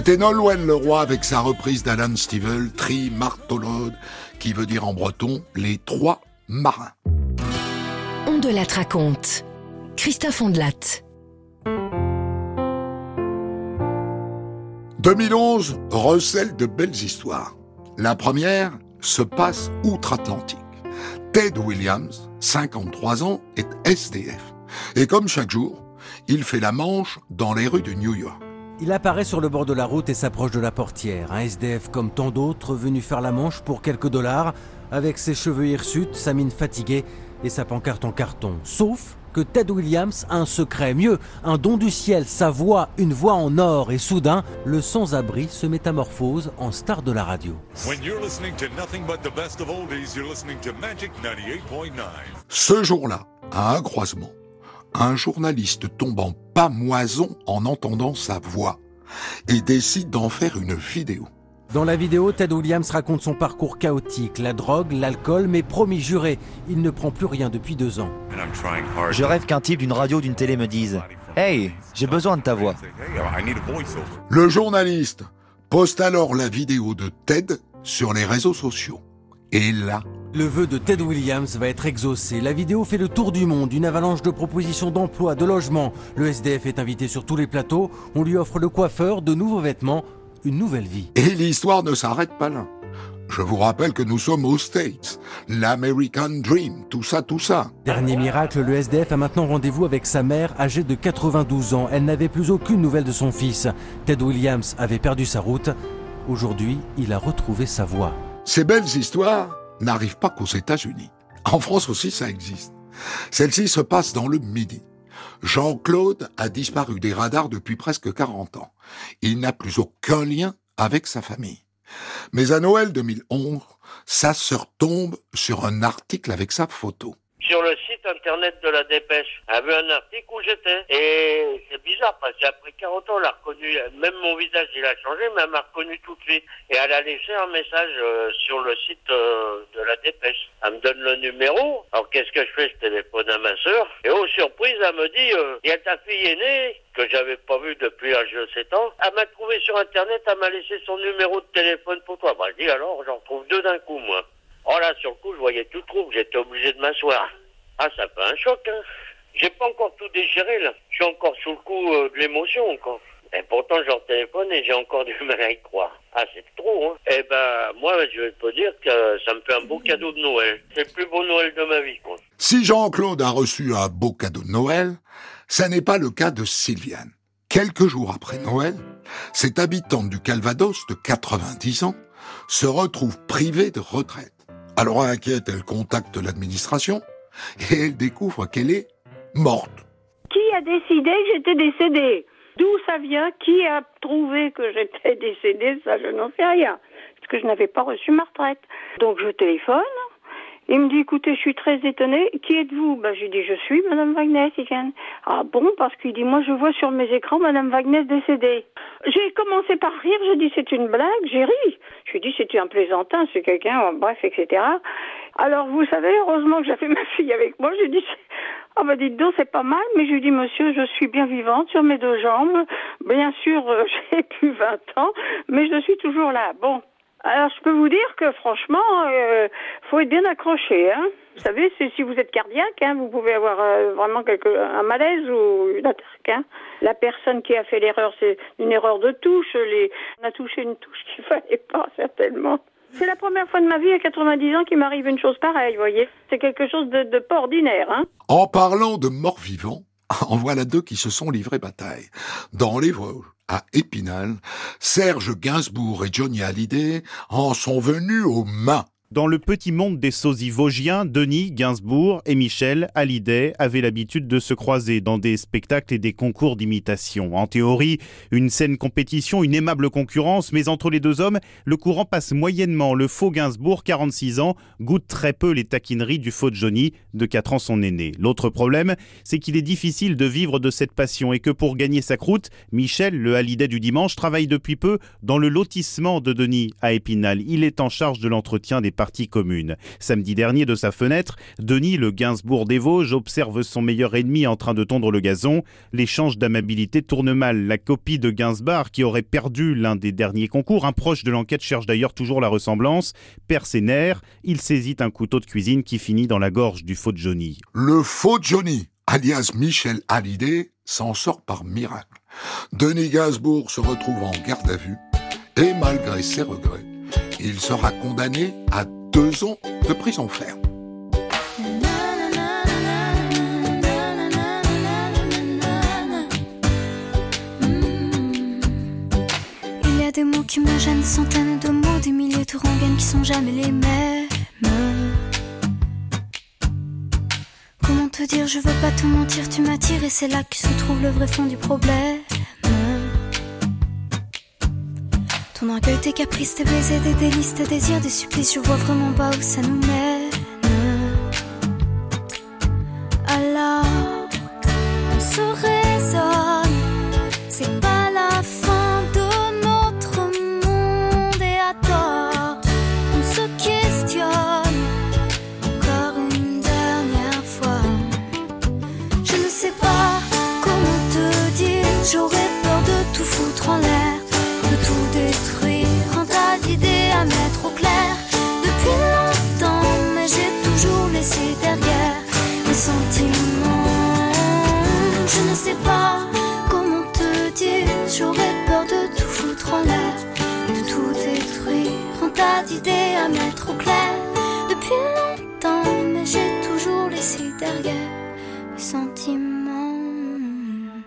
C'était Nolwenn Leroy avec sa reprise d'Alan Stivell, Tri Martolode, qui veut dire en breton les trois marins. On de la raconte. Christophe Ondelat. 2011 recèle de belles histoires. La première se passe outre-Atlantique. Ted Williams, 53 ans, est SDF. Et comme chaque jour, il fait la manche dans les rues de New York. Il apparaît sur le bord de la route et s'approche de la portière. Un SDF comme tant d'autres, venu faire la manche pour quelques dollars, avec ses cheveux hirsutes, sa mine fatiguée et sa pancarte en carton. Sauf que Ted Williams a un secret, mieux, un don du ciel, sa voix, une voix en or, et soudain, le sans-abri se métamorphose en star de la radio. Ce jour-là, à un croisement, un journaliste tombe en pamoison en entendant sa voix et décide d'en faire une vidéo. Dans la vidéo, Ted Williams raconte son parcours chaotique, la drogue, l'alcool, mais promis juré, il ne prend plus rien depuis deux ans. Je rêve qu'un type d'une radio d'une télé me dise Hey, j'ai besoin de ta voix. Le journaliste poste alors la vidéo de Ted sur les réseaux sociaux. Et là, le vœu de Ted Williams va être exaucé. La vidéo fait le tour du monde, une avalanche de propositions d'emploi, de logement. Le SDF est invité sur tous les plateaux. On lui offre le coiffeur, de nouveaux vêtements, une nouvelle vie. Et l'histoire ne s'arrête pas là. Je vous rappelle que nous sommes aux States, l'American Dream, tout ça, tout ça. Dernier miracle, le SDF a maintenant rendez-vous avec sa mère âgée de 92 ans. Elle n'avait plus aucune nouvelle de son fils. Ted Williams avait perdu sa route. Aujourd'hui, il a retrouvé sa voix. Ces belles histoires n'arrivent pas qu'aux États-Unis. En France aussi, ça existe. Celle-ci se passe dans le Midi. Jean-Claude a disparu des radars depuis presque 40 ans. Il n'a plus aucun lien avec sa famille. Mais à Noël 2011, sa sœur tombe sur un article avec sa photo internet de la dépêche. Elle a vu un article où j'étais. Et c'est bizarre parce qu'après 40 ans, elle a reconnu, même mon visage, il a changé, mais elle m'a reconnu tout de suite. Et elle a laissé un message euh, sur le site euh, de la dépêche. Elle me donne le numéro. Alors qu'est-ce que je fais? Je téléphone à ma soeur. Et aux surprises, elle me dit, euh, il y a ta fille aînée que j'avais pas vue depuis l'âge de 7 ans. Elle m'a trouvé sur internet, elle m'a laissé son numéro de téléphone pour toi. Bah, je dis alors, j'en trouve deux d'un coup, moi. Oh là, sur le coup, je voyais tout trouble, j'étais obligé de m'asseoir. Ah, ça fait un choc, hein. J'ai pas encore tout déchiré, là. Je suis encore sous le coup euh, de l'émotion, encore. Et pourtant, j'en téléphone et j'ai encore du mal à y croire. Ah, c'est trop, hein. Eh ben, moi, je vais te dire que ça me fait un beau cadeau de Noël. C'est le plus beau Noël de ma vie, quoi. Si Jean-Claude a reçu un beau cadeau de Noël, ça n'est pas le cas de Sylviane. Quelques jours après Noël, cette habitante du Calvados de 90 ans se retrouve privée de retraite. Alors inquiète, elle contacte l'administration et elle découvre qu'elle est morte. Qui a décidé que j'étais décédée? D'où ça vient? Qui a trouvé que j'étais décédée? Ça, je n'en sais rien. Parce que je n'avais pas reçu ma retraite. Donc je téléphone. Il me dit, écoutez, je suis très étonnée. Qui êtes-vous? Ben, Je lui dis, je suis Madame Wagner. ah bon? Parce qu'il dit, moi, je vois sur mes écrans Madame Wagner décédée. J'ai commencé par rire. Je dis, c'est une blague. J'ai ri. Je lui dis, c'est un plaisantin, c'est quelqu'un, bref, etc. Alors, vous savez, heureusement que j'avais ma fille avec moi. Je lui dis, ah bah dites donc, c'est pas mal, mais je lui dis, monsieur, je suis bien vivante sur mes deux jambes. Bien sûr, euh, j'ai plus 20 ans, mais je suis toujours là. Bon, alors, je peux vous dire que franchement, euh, faut être bien accroché. Hein. Vous savez, si vous êtes cardiaque, hein, vous pouvez avoir euh, vraiment quelque, un malaise ou une attaque. Hein. La personne qui a fait l'erreur, c'est une erreur de touche. Les... On a touché une touche qu'il fallait pas, certainement. C'est la première fois de ma vie à 90 ans qu'il m'arrive une chose pareille, voyez. C'est quelque chose de, de pas ordinaire. Hein. En parlant de morts vivants, en voilà deux qui se sont livrés bataille. Dans les Vosges, à Épinal, Serge Gainsbourg et Johnny Hallyday en sont venus aux mains dans le petit monde des sosies vosgiens, Denis, Gainsbourg et Michel Hallyday avaient l'habitude de se croiser dans des spectacles et des concours d'imitation. En théorie, une saine compétition, une aimable concurrence, mais entre les deux hommes, le courant passe moyennement. Le faux Gainsbourg, 46 ans, goûte très peu les taquineries du faux Johnny, de 4 ans son aîné. L'autre problème, c'est qu'il est difficile de vivre de cette passion et que pour gagner sa croûte, Michel, le Hallyday du dimanche, travaille depuis peu dans le lotissement de Denis à Épinal. Il est en charge de l'entretien des commune. Samedi dernier, de sa fenêtre, Denis, le Gainsbourg des Vosges, observe son meilleur ennemi en train de tondre le gazon. L'échange d'amabilité tourne mal. La copie de Gainsbourg, qui aurait perdu l'un des derniers concours, un proche de l'enquête cherche d'ailleurs toujours la ressemblance, perd ses nerfs. Il saisit un couteau de cuisine qui finit dans la gorge du faux Johnny. Le faux Johnny, alias Michel Hallyday, s'en sort par miracle. Denis Gainsbourg se retrouve en garde à vue et malgré ses regrets, il sera condamné à deux ans de prison ferme. Il y a des mots qui me gênent, centaines de mots, des milliers de rengaines qui sont jamais les mêmes. Comment te dire, je veux pas te mentir, tu m'attires et c'est là que se trouve le vrai fond du problème. Ton orgueil, tes caprices, tes baisers, des délices, tes désirs, des supplices, je vois vraiment pas où ça nous mène.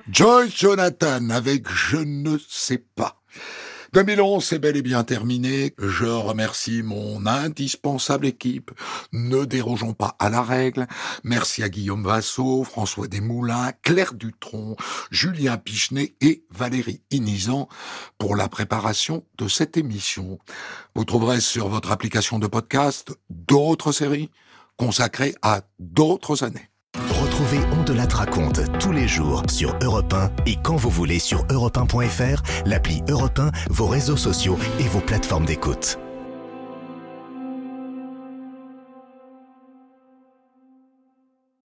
Joyce Jonathan avec Je ne sais pas. 2011, c'est bel et bien terminé. Je remercie mon indispensable équipe. Ne dérogeons pas à la règle. Merci à Guillaume Vassot, François Desmoulins, Claire Dutronc, Julien Pichenet et Valérie Inizan pour la préparation de cette émission. Vous trouverez sur votre application de podcast d'autres séries consacrées à d'autres années. Retrouvez On de la raconte tous les jours sur Europe 1 et quand vous voulez sur europe1.fr, l'appli Europe 1, vos réseaux sociaux et vos plateformes d'écoute.